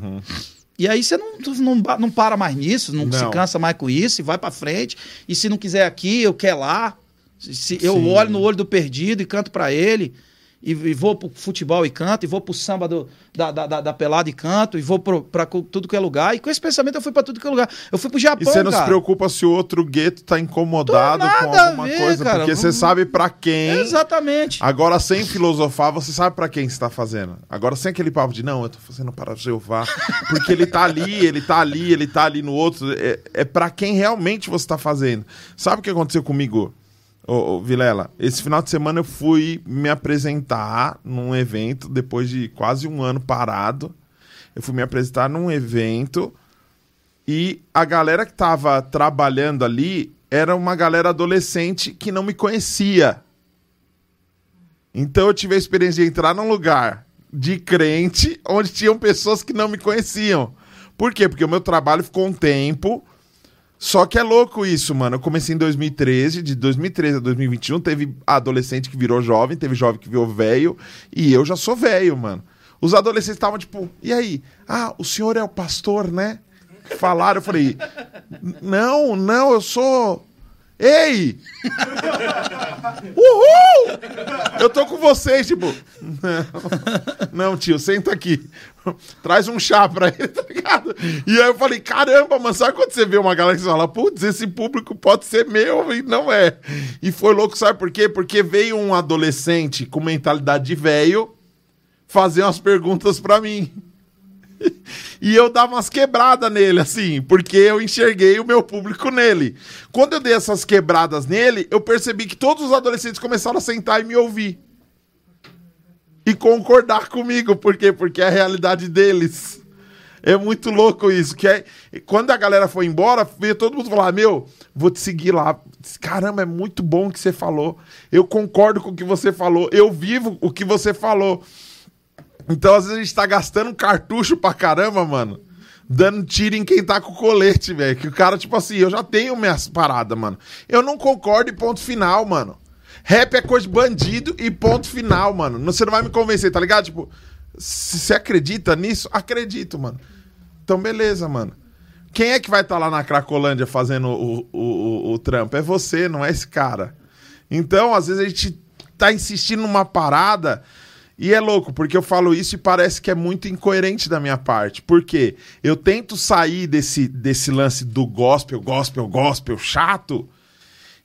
E aí você não, não, não para mais nisso, não, se Não. cansa mais com isso, e vai para frente. E se não quiser aqui, eu quero lá. Se, se eu olho no olho do perdido e canto para ele. E, e vou pro futebol e canto, e vou pro samba do, da, da, da, da pelada e canto, e vou pro, pra tudo que é lugar. E com esse pensamento eu fui pra tudo que é lugar. Eu fui pro E Japão, você não cara. se preocupa se o outro gueto tá incomodado com alguma ver, coisa, cara. porque você sabe pra quem. Exatamente. Agora, sem filosofar, você sabe pra quem você tá fazendo. Agora, sem aquele papo de, não, eu tô fazendo para Jeová. Porque ele tá ali, ele tá ali, ele tá ali no outro. É, é para quem realmente você tá fazendo. Sabe o que aconteceu comigo, ô, ô, Vilela? Esse final de semana eu fui me apresentar num evento, depois de quase um ano parado. Eu fui me apresentar num evento e a galera que tava trabalhando ali era uma galera adolescente que não me conhecia. Então eu tive a experiência de entrar num lugar de crente onde tinham pessoas que não me conheciam. Por quê? Porque o meu trabalho ficou um tempo. Só que é louco isso, mano. Eu comecei em 2013, de 2013 a 2021, teve adolescente que virou jovem, teve jovem que virou velho, e eu já sou velho, mano. Os adolescentes estavam tipo, e aí? Ah, o senhor é o pastor, né? Falaram, eu falei, não, não, eu sou. Ei! Uhul! Eu tô com vocês, tipo. Não, não, tio, senta aqui. Traz um chá pra ele, tá ligado? E aí eu falei, caramba, mano, sabe quando você vê uma galera que fala, putz, esse público pode ser meu e não é. E foi louco, sabe por quê? Porque veio um adolescente com mentalidade de velho fazer umas perguntas pra mim. E eu dava umas quebradas nele, assim, porque eu enxerguei o meu público nele. Quando eu dei essas quebradas nele, eu percebi que todos os adolescentes começaram a sentar e me ouvir. E concordar comigo. Por quê? Porque é a realidade deles. É muito louco isso. Que é, quando a galera foi embora, veio todo mundo falar: Meu, vou te seguir lá. Caramba, é muito bom o que você falou. Eu concordo com o que você falou. Eu vivo o que você falou. Então, às vezes, a gente tá gastando um cartucho pra caramba, mano. Dando tiro em quem tá com colete, velho. Que o cara, tipo assim, eu já tenho minhas paradas, mano. Eu não concordo e ponto final, mano. Rap é coisa de bandido e ponto final, mano. Você não vai me convencer, tá ligado? Tipo, você acredita nisso, acredito, mano. Então, beleza, mano. Quem é que vai estar lá na Cracolândia fazendo o, o, o, o trampo? É você, não é esse cara. Então, às vezes, a gente tá insistindo numa parada. E é louco, porque eu falo isso e parece que é muito incoerente da minha parte. Por quê? Eu tento sair desse, desse lance do gospel, gospel, gospel chato,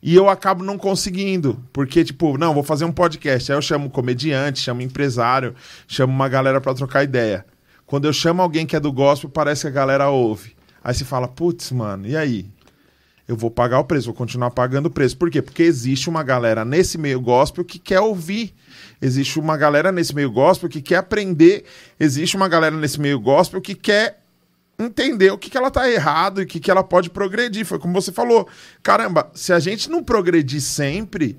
e eu acabo não conseguindo. Porque, tipo, não, vou fazer um podcast. Aí eu chamo comediante, chamo empresário, chamo uma galera pra trocar ideia. Quando eu chamo alguém que é do gospel, parece que a galera ouve. Aí você fala, putz, mano, e aí? Eu vou pagar o preço, vou continuar pagando o preço. Por quê? Porque existe uma galera nesse meio gospel que quer ouvir. Existe uma galera nesse meio gospel que quer aprender. Existe uma galera nesse meio gospel que quer entender o que, que ela tá errado e o que, que ela pode progredir. Foi como você falou. Caramba, se a gente não progredir sempre,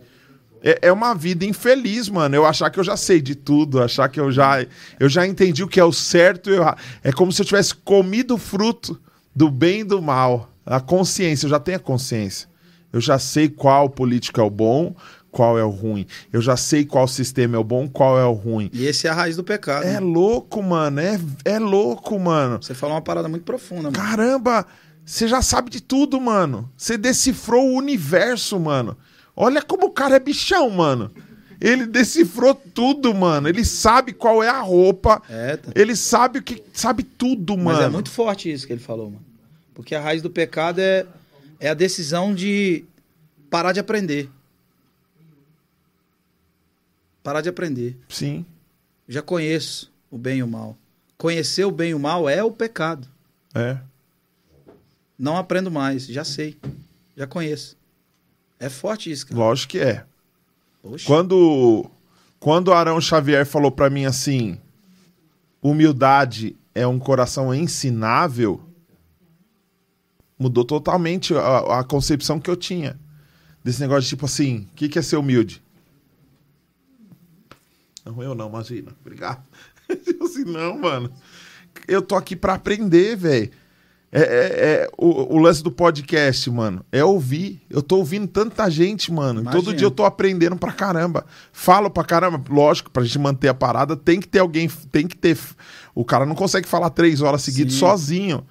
É, é uma vida infeliz, mano. Eu achar que eu já sei de tudo, achar que eu já, eu já entendi o que é o certo. e o errado. é como se eu tivesse comido o fruto do bem e do mal. A consciência, eu já tenho a consciência. Eu já sei qual político é o bom, qual é o ruim. Eu já sei qual sistema é o bom, qual é o ruim. E esse é a raiz do pecado. É né? louco, mano. É, é louco, mano. Você falou uma parada muito profunda, mano. Caramba, você já sabe de tudo, mano. Você decifrou o universo, mano. Olha como o cara é bichão, mano. Ele decifrou tudo, mano. Ele sabe qual é a roupa. É, tá. Ele sabe o que. Sabe tudo, Mas mano. é muito forte isso que ele falou, mano. Porque a raiz do pecado é, é a decisão de parar de aprender. Parar de aprender. Sim. Já conheço o bem e o mal. Conhecer o bem e o mal é o pecado. É. Não aprendo mais, já sei. Já conheço. É forte isso, cara. Lógico que é. Poxa. Quando, quando Arão Xavier falou pra mim assim: humildade é um coração ensinável, mudou totalmente a, a concepção que eu tinha. Desse negócio de tipo assim: o que, que é ser humilde? Não, eu não, imagina. Obrigado. Eu assim, não, mano. Eu tô aqui pra aprender, velho. É, é- é o, o lance do podcast, mano. É ouvir. Eu tô ouvindo tanta gente, mano. Imagina. Todo dia eu tô aprendendo pra caramba. Falo pra caramba. Lógico, pra gente manter a parada, tem que ter alguém. Tem que ter. O cara não consegue falar três horas seguidas Sim. sozinho.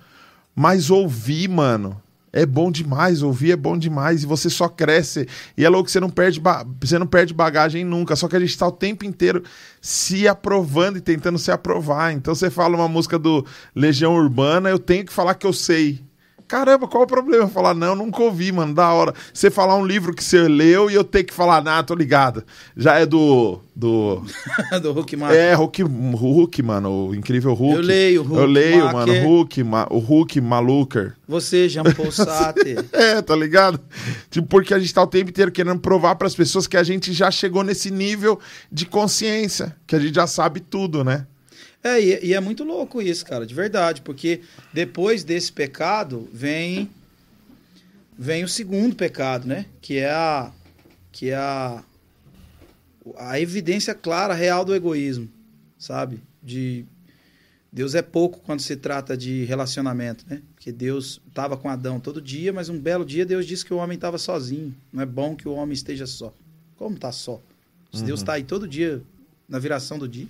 Mas ouvir, mano. É bom demais, ouvir é bom demais e você só cresce. E é louco você não perde, você não perde bagagem nunca. Só que a gente tá o tempo inteiro se aprovando e tentando se aprovar. Então você fala uma música do Legião Urbana, eu tenho que falar que eu sei. Caramba, qual o problema? Falar, não, nunca ouvi, mano, da hora. Você falar um livro que você leu e eu ter que falar, nah, tô ligado. Já é do. do do Hulk Mark. é, Hulk, Hulk, mano, o incrível Hulk. Eu leio Hulk Eu leio, Marker. mano, Hulk, ma- o Hulk Maluker. Você, Jean Paul Sartre. É, tá ligado? Tipo, porque a gente tá o tempo inteiro querendo provar pras pessoas que a gente já chegou nesse nível de consciência, que a gente já sabe tudo, né? É, e, e é muito louco isso, cara, de verdade, porque depois desse pecado vem vem o segundo pecado, né? Que é a que é a a evidência clara, real do egoísmo, sabe? De Deus é pouco quando se trata de relacionamento, né? Porque Deus estava com Adão todo dia, mas um belo dia Deus disse que o homem estava sozinho. Não é bom que o homem esteja só. Como tá só? Se Deus está aí todo dia na viração do dia.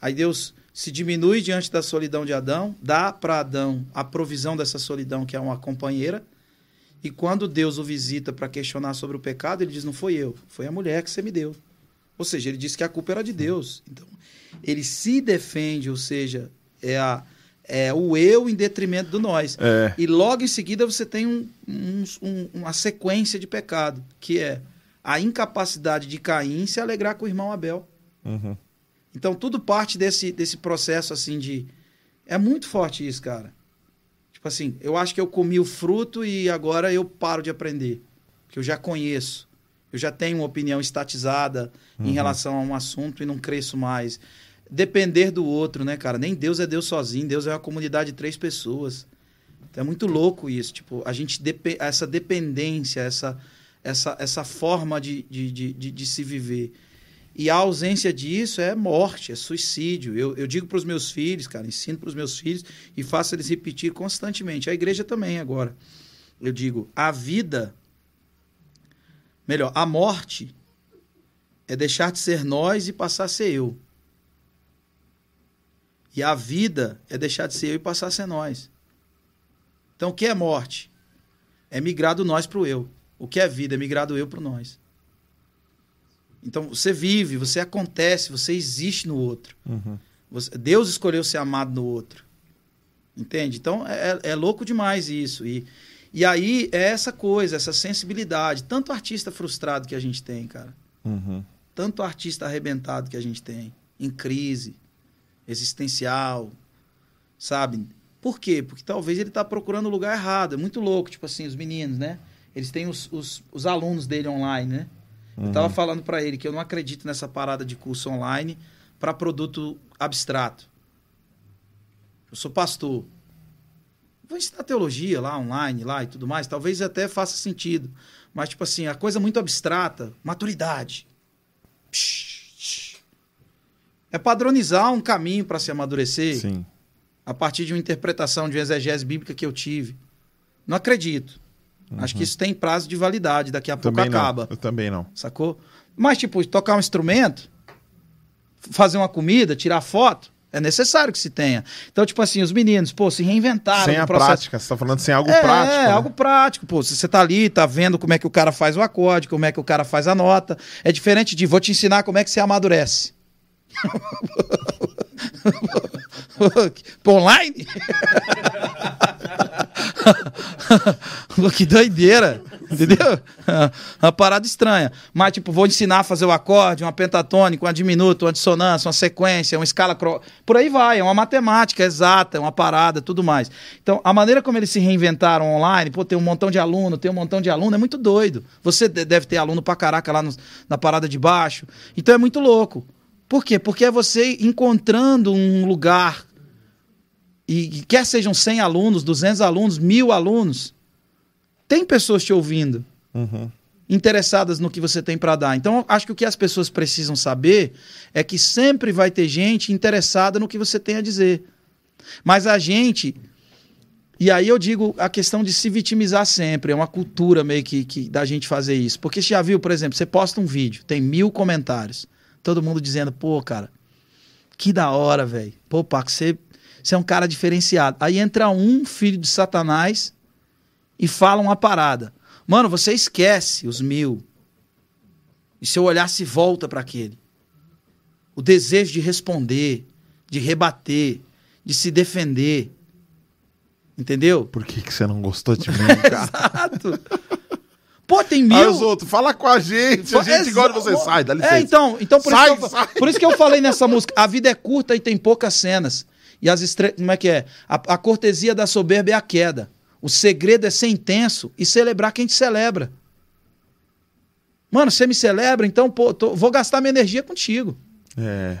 Aí Deus se diminui diante da solidão de Adão, dá para Adão a provisão dessa solidão, que é uma companheira. E quando Deus o visita para questionar sobre o pecado, ele diz: Não foi eu, foi a mulher que você me deu. Ou seja, ele disse que a culpa era de Deus. Então, ele se defende, ou seja, é, a, é o eu em detrimento do nós. É. E logo em seguida você tem um- um- um- uma sequência de pecado, que é a incapacidade de Caim se alegrar com o irmão Abel. Uhum. Então tudo parte desse, desse processo assim de. É muito forte isso, cara. Tipo assim, eu acho que eu comi o fruto e agora eu paro de aprender. Porque eu já conheço. Eu já tenho uma opinião estatizada em relação a um assunto e não cresço mais. Depender do outro, né, cara? Nem Deus é Deus sozinho, Deus é uma comunidade de três pessoas. Então é muito louco isso. Tipo, a gente depe- essa dependência, essa, essa, essa forma de, de, de, de se viver. E a ausência disso é morte, é suicídio. Eu, eu digo para os meus filhos, cara, ensino para os meus filhos e faço eles repetir constantemente. A igreja também agora. Eu digo, a vida, melhor, a morte é deixar de ser nós e passar a ser eu. E a vida é deixar de ser eu e passar a ser nós. Então, o que é morte? É migrar do nós para o eu. O que é vida? É migrar do eu para nós. Então, você vive, você acontece, você existe no outro. Uhum. Você- Deus escolheu ser amado no outro. Entende? Então, é, é louco demais isso. E, e aí, é essa coisa, essa sensibilidade. Tanto artista frustrado que a gente tem, cara Uhum. tanto artista arrebentado que a gente tem, em crise existencial, sabe? Por quê? Porque talvez ele está procurando o lugar errado. É muito louco, tipo assim, os meninos, né? Eles têm os, os, os alunos dele online, né? Eu tava falando para ele que eu não acredito nessa parada de curso online para produto abstrato. Eu sou pastor. Vou ensinar teologia lá, online, lá e tudo mais. Talvez até faça sentido. Mas, tipo assim, a coisa muito abstrata, maturidade. É padronizar um caminho para se amadurecer Sim. a partir de uma interpretação de uma exegese bíblica que eu tive. Não acredito. Acho que isso tem prazo de validade, daqui a pouco Uhum. Também acaba. não. Eu também não. Sacou? Mas, tipo, tocar um instrumento, fazer uma comida, tirar foto, é necessário que se tenha. Então, tipo assim, os meninos, pô, se reinventaram sem a processo. prática. Você tá falando sem algo é, prático. É, né? algo prático, pô. Você tá ali, tá vendo como é que o cara faz o acorde, como é que o cara faz a nota. É diferente de vou te ensinar como é que você amadurece. Pô, online? Que doideira. Entendeu? Uma parada estranha. Mas, tipo, vou ensinar a fazer o acorde, uma pentatônica, uma diminuta, uma dissonância, uma sequência, uma escala. Cro... Por aí vai. É uma matemática exata, é uma parada, tudo mais. Então, a maneira como eles se reinventaram online, pô, tem um montão de aluno, tem um montão de aluno, é muito doido. Você de- deve ter aluno pra caraca lá no- na parada de baixo. Então é muito louco. Por quê? Porque é você encontrando um lugar e quer sejam 100 alunos, 200 alunos, mil alunos, tem pessoas te ouvindo, Uhum. interessadas no que você tem para dar. Então, acho que o que as pessoas precisam saber é que sempre vai ter gente interessada no que você tem a dizer. Mas a gente. E aí eu digo a questão de se vitimizar sempre. É uma cultura meio que, que da gente fazer isso. Porque você já viu, por exemplo, você posta um vídeo, tem mil comentários. Todo mundo dizendo, pô, cara, que da hora, velho. Pô, Paco, você, você é um cara diferenciado. Aí entra um filho de Satanás e fala uma parada. Mano, você esquece os mil. E seu olhar se volta para aquele. O desejo de responder, de rebater, de se defender. Entendeu? Por que, que você não gostou de mim, cara? Exato. Pô, tem mil. Aí os outros, fala com a gente. A gente de você. Sai, dá licença. É, então, então por, Sai, isso eu, sai. por isso que eu falei nessa música. A vida é curta e tem poucas cenas. E as estre... Como é que é? A, a cortesia da soberba é a queda. O segredo é ser intenso e celebrar quem te celebra. Mano, você me celebra, então, pô, tô- vou gastar minha energia contigo. É.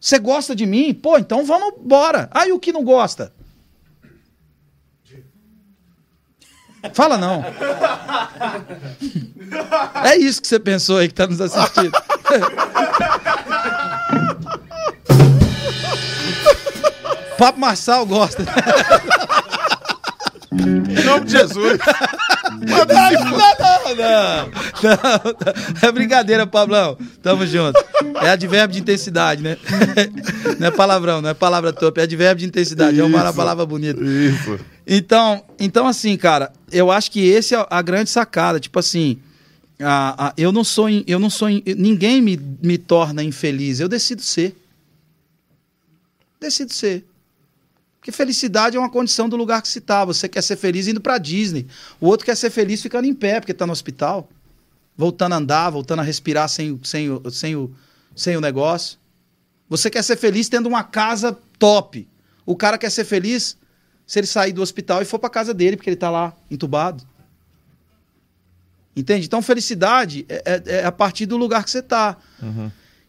Você gosta de mim? Pô, então vamos embora. Ah, e o que não gosta? Fala não. É isso que você pensou aí que tá nos assistindo. Papo Marçal gosta. Em nome de Jesus. Não, não, não. É brincadeira, Pablão. Tamo junto. É advérbio de intensidade, né? Não é palavrão, não é palavra topa, é advérbio de intensidade. É uma Isso. palavra bonita. Isso. Então, então, assim, cara, eu acho que esse é a grande sacada. Tipo assim, a- a- eu não sou, eu não sou, in- ninguém me, me torna infeliz. Eu decido ser. Decido ser. Porque felicidade é uma condição do lugar que se tá. Você quer ser feliz indo pra Disney. O outro quer ser feliz ficando em pé, porque tá no hospital. Voltando a andar, voltando a respirar sem, o- sem, o- sem, o, sem o negócio. Você quer ser feliz tendo uma casa top. O cara quer ser feliz se ele sair do hospital e for pra casa dele, porque ele tá lá entubado. Entende? Então, felicidade é, é- é a partir do lugar que você tá.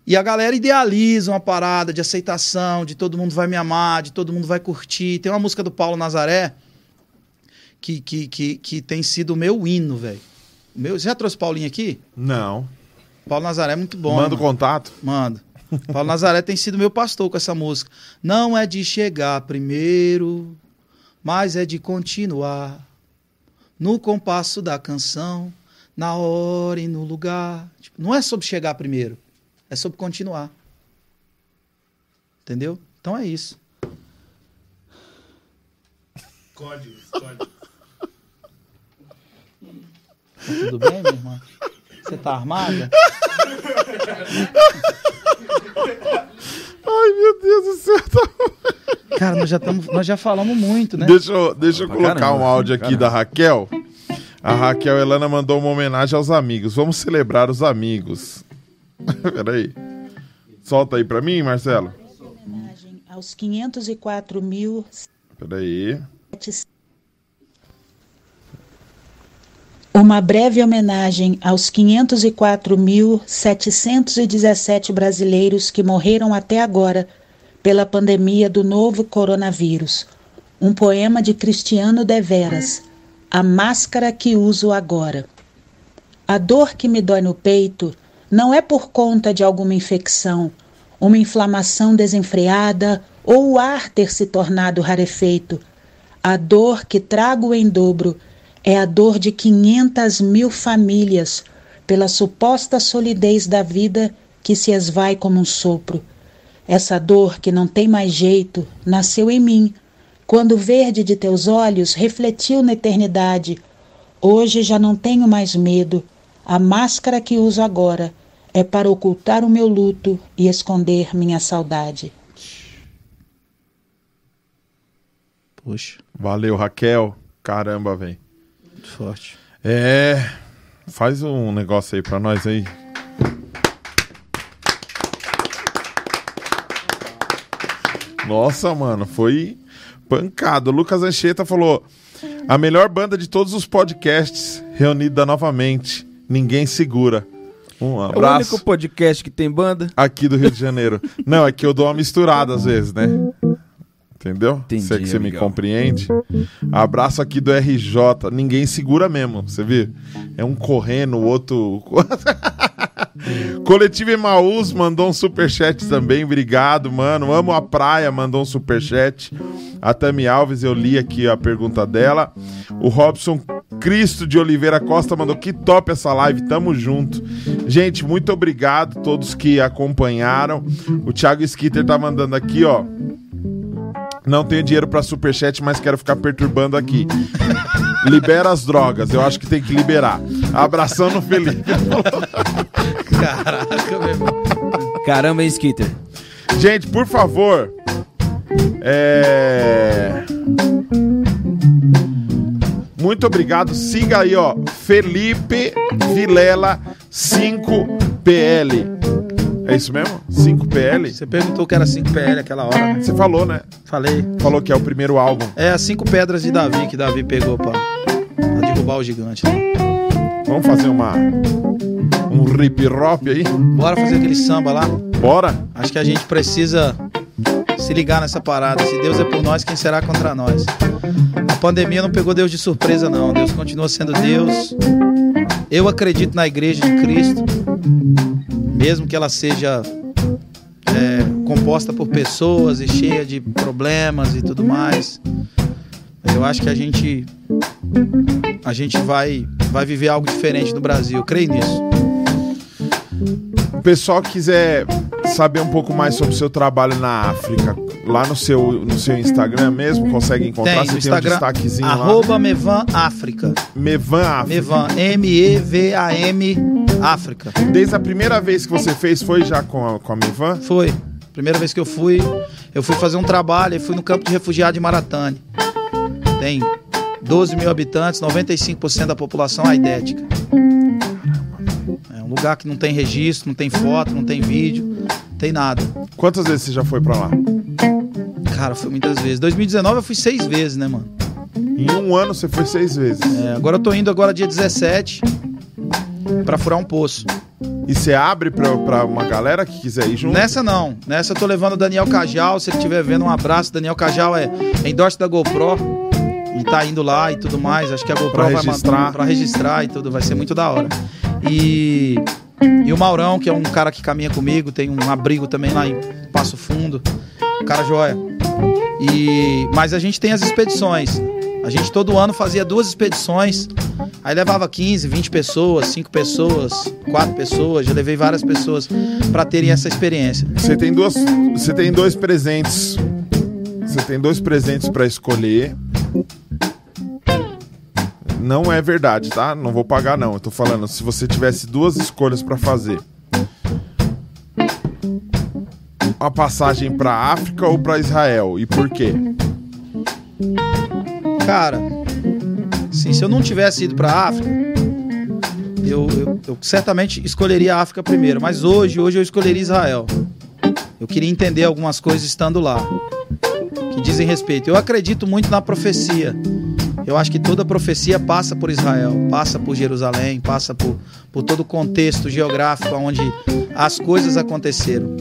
E a galera idealiza uma parada de aceitação, de todo mundo vai me amar, de todo mundo vai curtir. Tem uma música do Paulo Nazaré que, que, que, que tem sido o meu hino, velho. Meu, você já trouxe Paulinho aqui? Não. Paulo Nazaré é muito bom. Manda o contato. Manda. Paulo Nazaré tem sido meu pastor com essa música. Não é de chegar primeiro, mas é de continuar no compasso da canção, na hora e no lugar. Tipo, não é sobre chegar primeiro, é sobre continuar. Entendeu? Então é isso. Códigos, códigos. Tá tudo bem, minha irmã? Você tá armada? Ai, meu Deus do céu. tá- Cara, nós já, tamo, nós já falamos muito, né? Deixa eu, deixa eu colocar caramba, um áudio aqui da Raquel. A Raquel Elana mandou uma homenagem aos amigos. Vamos celebrar os amigos. Peraí. Solta aí pra mim, Marcelo. homenagem aos 504 mil Peraí. Uma breve homenagem aos 504.717 brasileiros que morreram até agora pela pandemia do novo coronavírus. Um poema de Cristiano Deveras. A máscara que uso agora. A dor que me dói no peito não é por conta de alguma infecção, uma inflamação desenfreada ou o ar ter se tornado rarefeito. A dor que trago em dobro é a dor de 500 mil famílias pela suposta solidez da vida que se esvai como um sopro. Essa dor que não tem mais jeito nasceu em mim, quando o verde de teus olhos refletiu na eternidade. Hoje já não tenho mais medo. A máscara que uso agora é para ocultar o meu luto e esconder minha saudade. Puxa, Valeu, Raquel. Caramba, velho. muito forte. É. Faz um negócio aí pra nós aí. Nossa, mano, foi pancado. Lucas Anchieta falou: a melhor banda de todos os podcasts reunida novamente. Ninguém segura. Um É o abraço único podcast que tem banda. aqui do Rio de Janeiro. Não, é que eu dou uma misturada às vezes, né? Entendeu? Entendi, Se é que você me amigão. compreende. Abraço aqui do RJ. Ninguém segura mesmo, você viu? É um correndo, o outro. Coletivo Emaús mandou um superchat também. Obrigado, mano. Amo a praia, mandou um superchat. A Tami Alves, eu li aqui a pergunta dela. O Robson Cristo de Oliveira Costa mandou que top essa live, tamo junto. Gente, muito obrigado a todos que acompanharam. O Thiago Skitter tá mandando aqui, ó. Não tenho dinheiro pra superchat, mas quero ficar perturbando aqui. Libera as drogas, eu acho que tem que liberar. Abração no Felipe. Caraca, meu irmão. Caramba, hein, Skitter? Gente, por favor. É. Muito obrigado. Siga aí, ó. Felipe Vilela 5PL. É isso mesmo? 5PL? Você perguntou que era 5 PL aquela hora, né? Você falou, né? Falei. Falou que é o primeiro álbum. É as cinco pedras de Davi que Davi pegou pra derrubar o gigante. né? Vamos fazer uma. Um hip hop aí? Bora fazer aquele samba lá? Bora? Acho que a gente precisa se ligar nessa parada. Se Deus é por nós, quem será contra nós? A pandemia não pegou Deus de surpresa, não. Deus continua sendo Deus. Eu acredito na igreja de Cristo, mesmo que ela seja é, composta por pessoas e cheia de problemas e tudo mais. Eu acho que a gente a gente vai vai viver algo diferente no Brasil. Eu creio nisso. O pessoal quiser saber um pouco mais sobre o seu trabalho na África, lá no seu, no seu Instagram mesmo, consegue encontrar? Tem Você no Instagram, tem um destaquezinho lá. arroba Mevan África. Mevan África. Mevan, M-E-V-A-M, África. Desde a primeira vez que você fez, foi já com a, com a Mevan? Foi. Primeira vez que eu fui, eu fui fazer um trabalho, eu fui no campo de refugiado de Maratane. Tem 12 mil habitantes, 95% da população aidética. É um lugar que não tem registro, não tem foto, não tem vídeo, não tem nada. Quantas vezes você já foi pra lá? Cara, foi muitas vezes. 2019 eu fui seis vezes, né, mano? Em um ano você foi seis vezes. É, agora eu tô indo agora dia 17 pra furar um poço. E você abre pra, pra uma galera que quiser ir junto? Nessa não. Nessa eu tô levando o Daniel Cajal. Se ele estiver vendo, um abraço. Daniel Cajal é, é endorse da GoPro. E tá indo lá e tudo mais. Acho que a GoPro Pra vai registrar. mandar pra registrar e tudo. Vai ser muito da hora. E, e o Maurão, que é um cara que caminha comigo, tem um abrigo também lá em Passo Fundo. Um cara joia. E, mas a gente tem as expedições. A gente todo ano fazia duas expedições. Aí levava 15, 20 pessoas, 5 pessoas, 4 pessoas. Já levei várias pessoas pra terem essa experiência. Você tem duas. Você tem dois presentes. Você tem dois presentes pra escolher. Não é verdade, tá? Não vou pagar não. Eu tô falando se você tivesse duas escolhas pra fazer. Uma passagem pra África ou pra Israel e por quê? Cara, assim, se eu não tivesse ido pra África, eu, eu- eu certamente escolheria a África primeiro. Mas hoje, hoje eu escolheria Israel. Eu queria entender algumas coisas estando lá, que dizem respeito. Eu acredito muito na profecia. Eu acho que toda profecia passa por Israel, passa por Jerusalém, passa por, por todo o contexto geográfico onde as coisas aconteceram.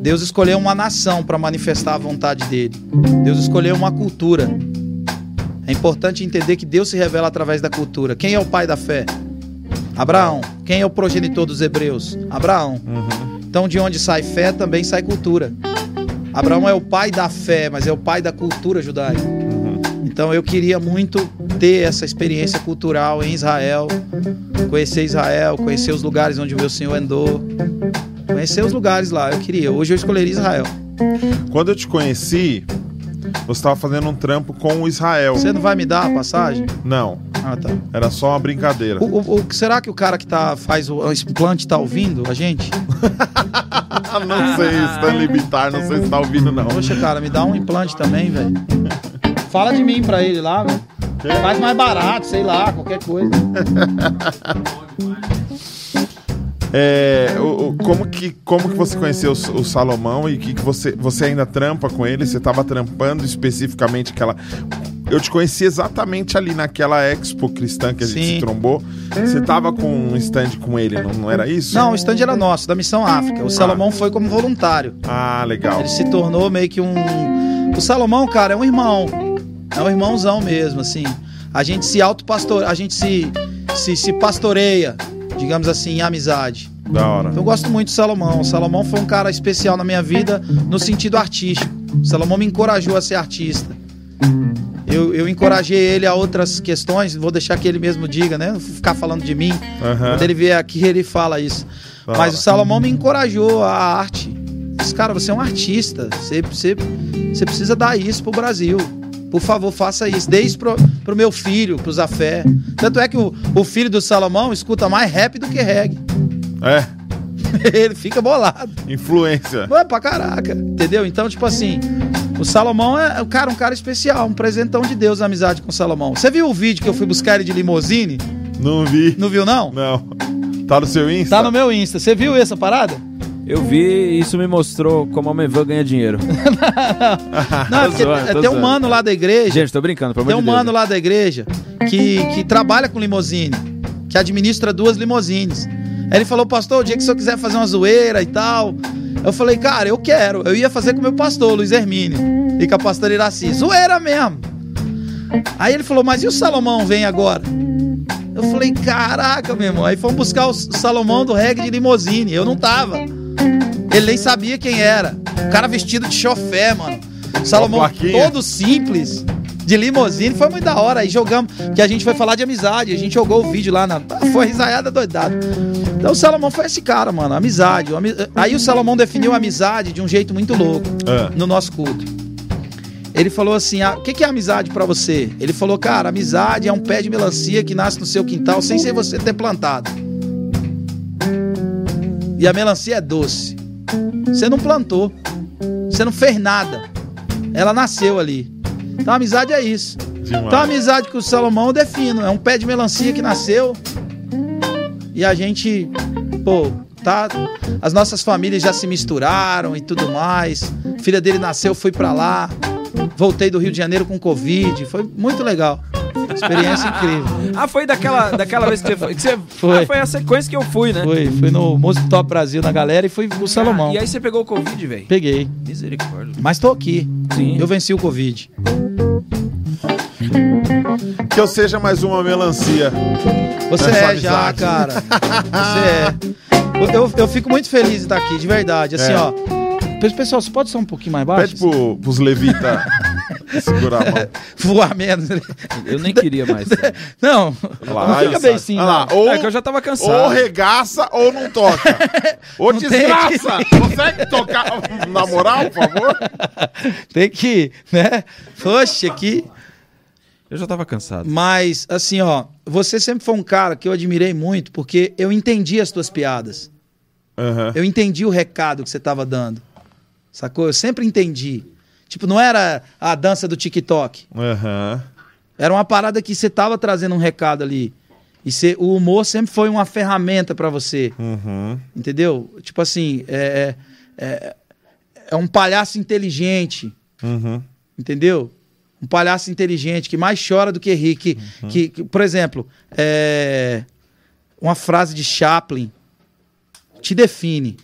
Deus escolheu uma nação para manifestar a vontade dele. Deus escolheu uma cultura. É importante entender que Deus se revela através da cultura. Quem é o pai da fé? Abraão. Quem é o progenitor dos hebreus? Abraão. Então, de onde sai fé, também sai cultura. Abraão é o pai da fé, mas é o pai da cultura judaica. Então, eu queria muito ter essa experiência cultural em Israel, conhecer Israel, conhecer os lugares onde o meu Senhor andou, conhecer os lugares lá. Eu queria. Hoje eu escolheria Israel. Quando eu te conheci, você estava fazendo um trampo com o Israel. Você não vai me dar a passagem? Não, Ah, tá. era só uma brincadeira. O, o- o- será que o cara que tá, faz o, implante tá ouvindo a gente? Não sei, Stanley Bitar, não sei se tá ouvindo, não. Poxa, cara, me dá um implante também, velho. Fala de mim pra ele lá, velho. Faz mais barato, sei lá, qualquer coisa. É, o- o- como, que, como que você conheceu o, o Salomão e que, que você, você ainda trampa com ele? Você estava trampando especificamente aquela. Eu te conheci exatamente ali naquela expo cristã que a gente Sim. se trombou. Você tava com um stand com ele, não, não era isso? Não, o stand era nosso, da Missão África. O Salomão foi como voluntário. Ah, legal. Ele se tornou meio que um. O Salomão, cara, é um irmão. É um irmãozão mesmo, assim. A gente se autopastor, a gente se, se, se pastoreia, digamos assim, em amizade. Da hora. Então eu gosto muito do Salomão. O Salomão foi um cara especial na minha vida no sentido artístico. O Salomão me encorajou a ser artista. Eu, eu encorajei ele a outras questões, vou deixar que ele mesmo diga, né? Não ficar falando de mim. Aham. Quando ele vier aqui, ele fala isso. Da Mas hora. o Salomão me encorajou a arte. Disse, cara, você é um artista. Você, você, você precisa dar isso pro Brasil. Por favor, faça isso. Dê isso pro, pro meu filho, pro Zafé. Tanto é que o, o filho do Salomão escuta mais rap do que reggae. É, ele fica bolado. influência. Não é pra caraca, entendeu? Então, tipo assim, o Salomão é, o cara, um cara especial, um presentão de Deus, a amizade com o Salomão. Você viu o vídeo que eu fui buscar ele de limousine? Não vi. Não viu, não? Não. Tá no seu Insta? Tá no meu Insta. Você viu essa parada? Eu vi e isso me mostrou como a Mevan ganha dinheiro. Não, é porque zoando, tem um mano lá da igreja, Gente, tô brincando, pelo tem amor um de Deus. mano lá da igreja que, que trabalha com limousine, que administra duas limousines. Aí ele falou, pastor, o dia que o senhor quiser fazer uma zoeira e tal. Eu falei, cara, eu quero. Eu ia fazer com o meu pastor, Luiz Hermínio, e com a pastora Iraci. Zoeira mesmo. Aí ele falou, mas e o Salomão vem agora? Eu falei, caraca, meu irmão. Aí fomos buscar o Salomão do reggae de limousine. Eu não tava. Ele nem sabia quem era. O cara vestido de chofé, mano. Salomão todo simples. De limousine, foi muito da hora. Aí jogamos, que a gente foi falar de amizade. A gente jogou o vídeo lá na. Foi risaiada doidada. Então o Salomão foi esse cara, mano. Amizade. Ami- Aí o Salomão definiu amizade de um jeito muito louco Ah. no nosso culto. Ele falou assim: ah, o que que é amizade pra você? Ele falou, cara, amizade é um pé de melancia que nasce no seu quintal sem ser você ter plantado. E a melancia é doce. Você não plantou. Você não fez nada. Ela nasceu ali. Então a amizade é isso. Demais. Então a amizade com o Salomão eu defino. É um pé de melancia que nasceu. E a gente, pô, tá. As nossas famílias já se misturaram e tudo mais. A filha dele nasceu, fui pra lá. Voltei do Rio de Janeiro com Covid. Foi muito legal. Experiência incrível. Ah, foi daquela, daquela vez que você foi. Que você, Foi. Ah, foi a sequência que eu fui, né? Fui, fui no Músico Top Brasil na galera e fui o Salomão. Ah, e aí você pegou o Covid, velho? Peguei. Misericórdia. Mas tô aqui. Sim. Eu venci o Covid. Que eu seja mais uma melancia. Você é já, amizade. cara. Você é. Eu, eu fico muito feliz de estar aqui, de verdade. Assim, É. ó. Pessoal, você pode ser um pouquinho mais baixo? Pede pro, pros levita segurar a mão. Voar menos. Eu nem queria mais. Não, Olha lá, não fica sabe? bem sim. Olha lá, não. ou, É que eu já tava ou cansado. regaça ou não toca. Ô, Não desgraça! Consegue tocar na moral, por favor? Tem que, né? Poxa, aqui. Eu já tava cansado. Mas, assim, ó, você sempre foi um cara que eu admirei muito, porque eu entendi as tuas piadas. Aham. Eu entendi o recado que você tava dando. Sacou? Eu sempre entendi. Tipo, não era a dança do TikTok. Aham. Era uma parada que você tava trazendo um recado ali. E você- o humor sempre foi uma ferramenta pra você. Uhum. Entendeu? Tipo assim, é, é, é um palhaço inteligente. Uhum. Entendeu? Um palhaço inteligente que mais chora do que ri. Que, que, que, por exemplo, é, uma frase de Chaplin te define.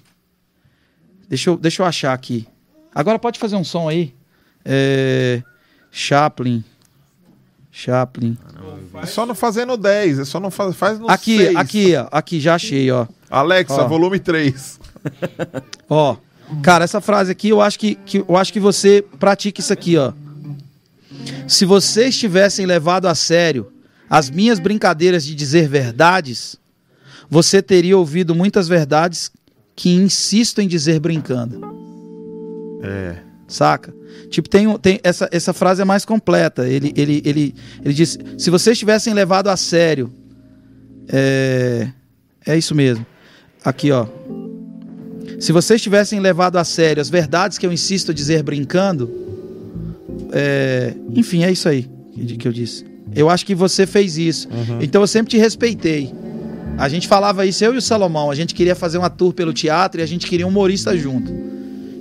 Deixa eu, deixa eu achar aqui. Agora pode fazer um som aí. É, Chaplin. Chaplin. É só não fazer no 10, é só não faz, faz no Aqui, 6. aqui, ó. Aqui, já achei, ó. Alexa, Ó. volume 3. Ó. Cara, essa frase aqui, eu acho que, que- eu acho que você pratica isso aqui, ó. Se vocês tivessem levado a sério as minhas brincadeiras de dizer verdades, você teria ouvido muitas verdades que insisto em dizer brincando. É. Saca? Tipo, tem, tem essa, essa frase é mais completa. Ele, ele, ele, ele diz: se vocês tivessem levado a sério. É, é isso mesmo. Aqui, ó. Se vocês tivessem levado a sério as verdades que eu insisto a dizer brincando. é, enfim, é isso aí que que eu disse. Eu acho que você fez isso. Então eu sempre te respeitei. A gente falava isso, eu e o Salomão. A gente queria fazer uma tour pelo teatro e a gente queria um humorista junto.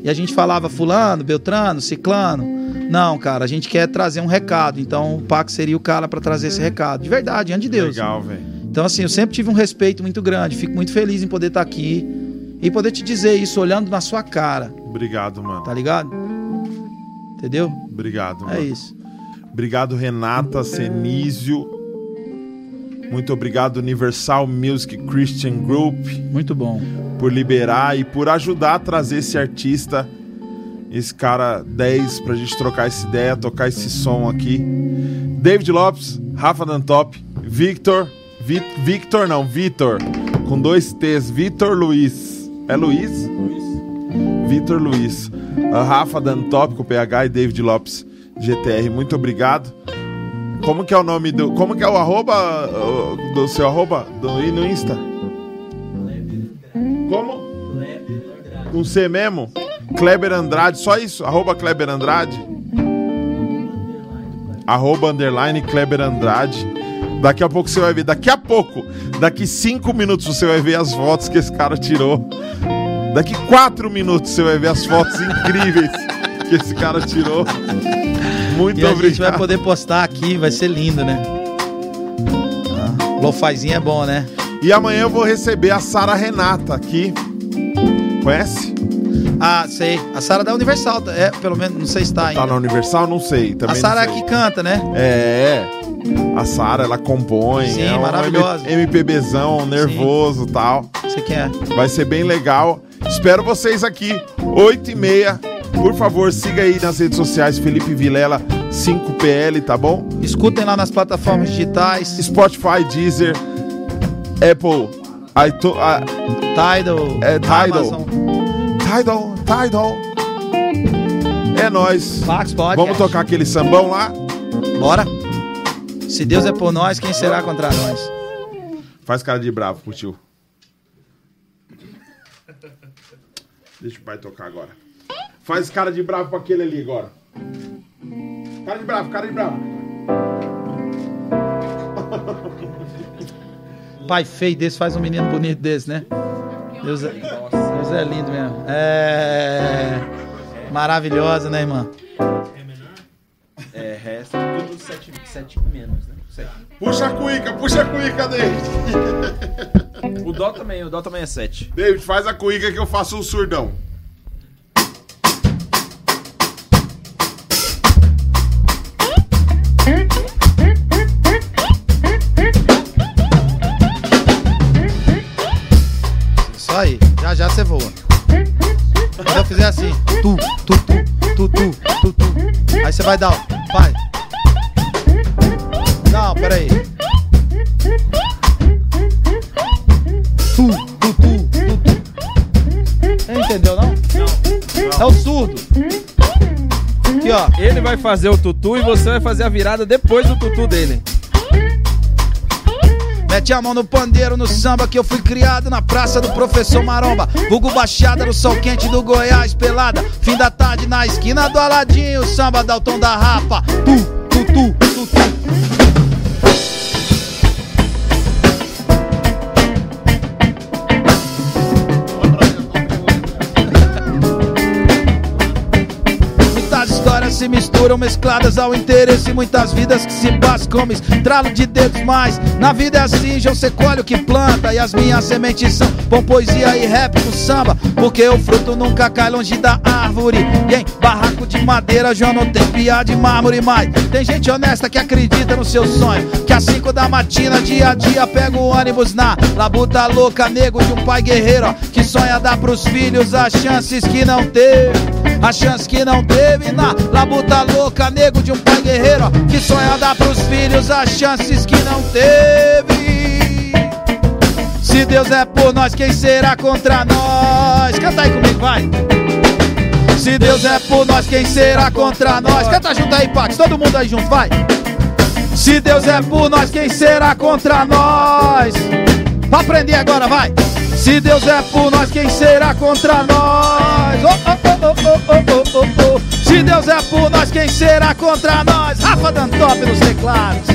E a gente falava fulano, beltrano, ciclano. Não, cara, a gente quer trazer um recado. Então o Paco seria o cara pra trazer esse recado. De verdade, diante de Deus. Legal, velho. Então, assim, eu sempre tive um respeito muito grande. Fico muito feliz em poder estar aqui e poder te dizer isso olhando na sua cara. Obrigado, mano. Tá ligado? Entendeu? Obrigado, É mano. isso. Obrigado, Renata Senísio. Muito obrigado, Universal Music Christian Group, Muito bom. por liberar e por ajudar a trazer esse artista, esse cara 10, pra gente trocar essa ideia, tocar esse som aqui. David Lopes, Rafa Dantop, Victor, Vi- Victor não, Vitor, com dois T's, Vitor Luiz. É Luiz? Vitor Luiz. A Rafa Dantop com PH e David Lopes GTR. Muito obrigado. Como que é o nome do. Como que é o arroba do seu arroba do, no Insta? Como? Com C mesmo? Kleber Andrade, só isso? Arroba Kleber Andrade? Arroba underline Kleber Andrade. Daqui a pouco você vai ver. Daqui a pouco, daqui cinco minutos você vai ver as fotos que esse cara tirou. Daqui quatro minutos você vai ver as fotos incríveis que esse cara tirou. Muito E a obrigado. gente vai poder postar aqui, vai ser lindo, né? Ah, Lofazinho é bom, né? E amanhã eu vou receber a Sara Renata aqui. Conhece? Ah, sei. A Sara da Universal, tá- é, pelo menos, não sei se tá ainda. Tá na Universal? Não sei. Também a Sara sei. que canta, né? É, a Sara, ela compõe. Sim, é maravilhosa. MPBzão, nervoso e tal. Você quer? Vai ser bem legal. Espero vocês aqui, 8 e meia. Por favor, siga aí nas redes sociais, Felipe Vilela 5PL, tá bom? Escutem lá nas plataformas digitais. Spotify, Deezer, Apple, iTunes, Tidal. É, Tidal. Amazon. Tidal, Tidal. É Podcast. Vamos tocar aquele sambão lá? Bora. Se Deus é por nós, quem será contra nós? Faz cara de bravo tio. Deixa o pai tocar agora. Faz cara de bravo pra aquele ali agora. Cara de bravo, cara de bravo. Pai feio desse faz um menino bonito desse, né? Deus é, Deus é lindo mesmo. É. Maravilhosa, né, irmã? É, resta tudo 7, sete menos, né? Sete. Puxa a cuíca, puxa a cuíca, David. O dó também, o dó também é 7. David, faz a cuíca que eu faço um surdão. Só aí. Já já você voa. Quando eu fizer assim, tu, tu, tu, tu, tu, tu, tu. Aí você vai dar, ó. Vai. Não, peraí. Tu, tu, tu, tu, tu. Você entendeu, não? Não. É o surdo. Aqui, ó. Ele vai fazer o tutu e você vai fazer a virada depois do tutu dele. Mete a mão no pandeiro, no samba que eu fui criado na praça do professor Maromba. Vulgo Baixada no sol quente do Goiás, pelada. Fim da tarde na esquina do Aladinho, samba tom da rapa. Tu, tu, tu. Se misturam mescladas ao interesse. Muitas vidas que se bascam, estralo de dedos mais. Na vida é assim, já você colhe o que planta. E as minhas sementes são bom poesia e rap com samba. Porque o fruto nunca cai longe da árvore. E em barraco de madeira já não tem piada de mármore mais. Tem gente honesta que acredita no seu sonho. Que às 5 da matina, dia a dia, pega o ônibus na labuta louca, nego de um pai guerreiro. ó, Que sonha dar pros filhos as chances que não teve. A chance que não teve na labuta louca, nego de um pai guerreiro. ó, Que sonha dar pros filhos as chances que não teve. Se Deus é por nós, quem será contra nós? Canta aí comigo, vai. Se Deus é por nós, quem será contra nós? Canta junto aí, Pax, todo mundo aí junto, vai. Se Deus é por nós, quem será contra nós? Pra aprender agora, vai. Se Deus é por nós, quem será contra nós? Oh, oh, oh, oh, oh, oh, oh. Se Deus é por nós, quem será contra nós? Rafa Dantop nos teclados.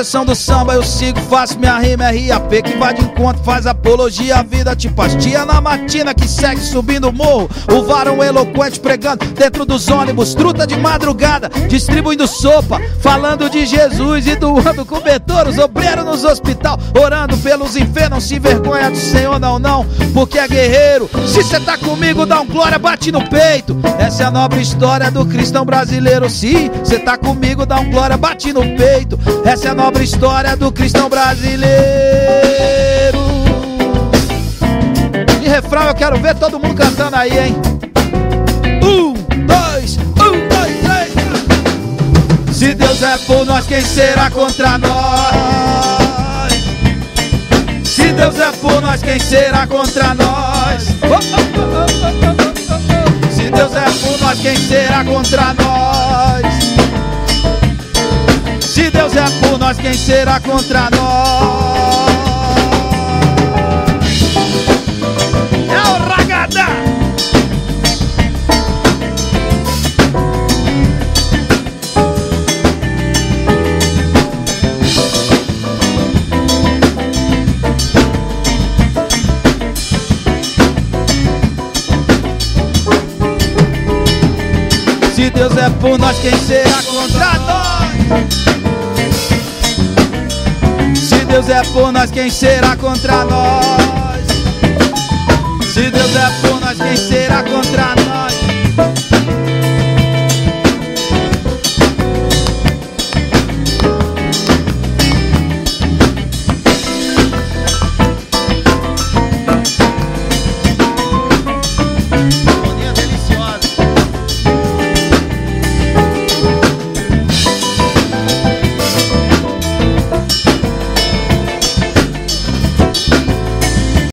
Projeção do samba eu sigo, faço minha rima RAP que vai de encontro, faz apologia à vida tipo as tia na matina que segue subindo o morro. O varão eloquente pregando dentro dos ônibus, truta de madrugada, distribuindo sopa, falando de Jesus e doando cobertor, os obreiros nos hospital, orando pelos enfermos, não se vergonha do Senhor não, não, porque é guerreiro. Se cê tá comigo, dá um glória, bate no peito. Essa é a nobre história do cristão brasileiro. Se cê tá comigo, dá um glória, bate no peito. Essa é a nobre história do cristão brasileiro. E refrão eu quero ver todo mundo cantando aí, hein? Um, dois, um, dois, três. Se Deus é por nós, quem será contra nós? Se Deus é por nós, quem será contra nós? Se Deus é por nós, quem será contra nós? Se Deus é por nós, quem será contra nós? É o Ragadá! Se Deus é por nós, quem será contra nós? Deus é por nós, quem será contra nós? Se Deus é por nós, quem será contra nós?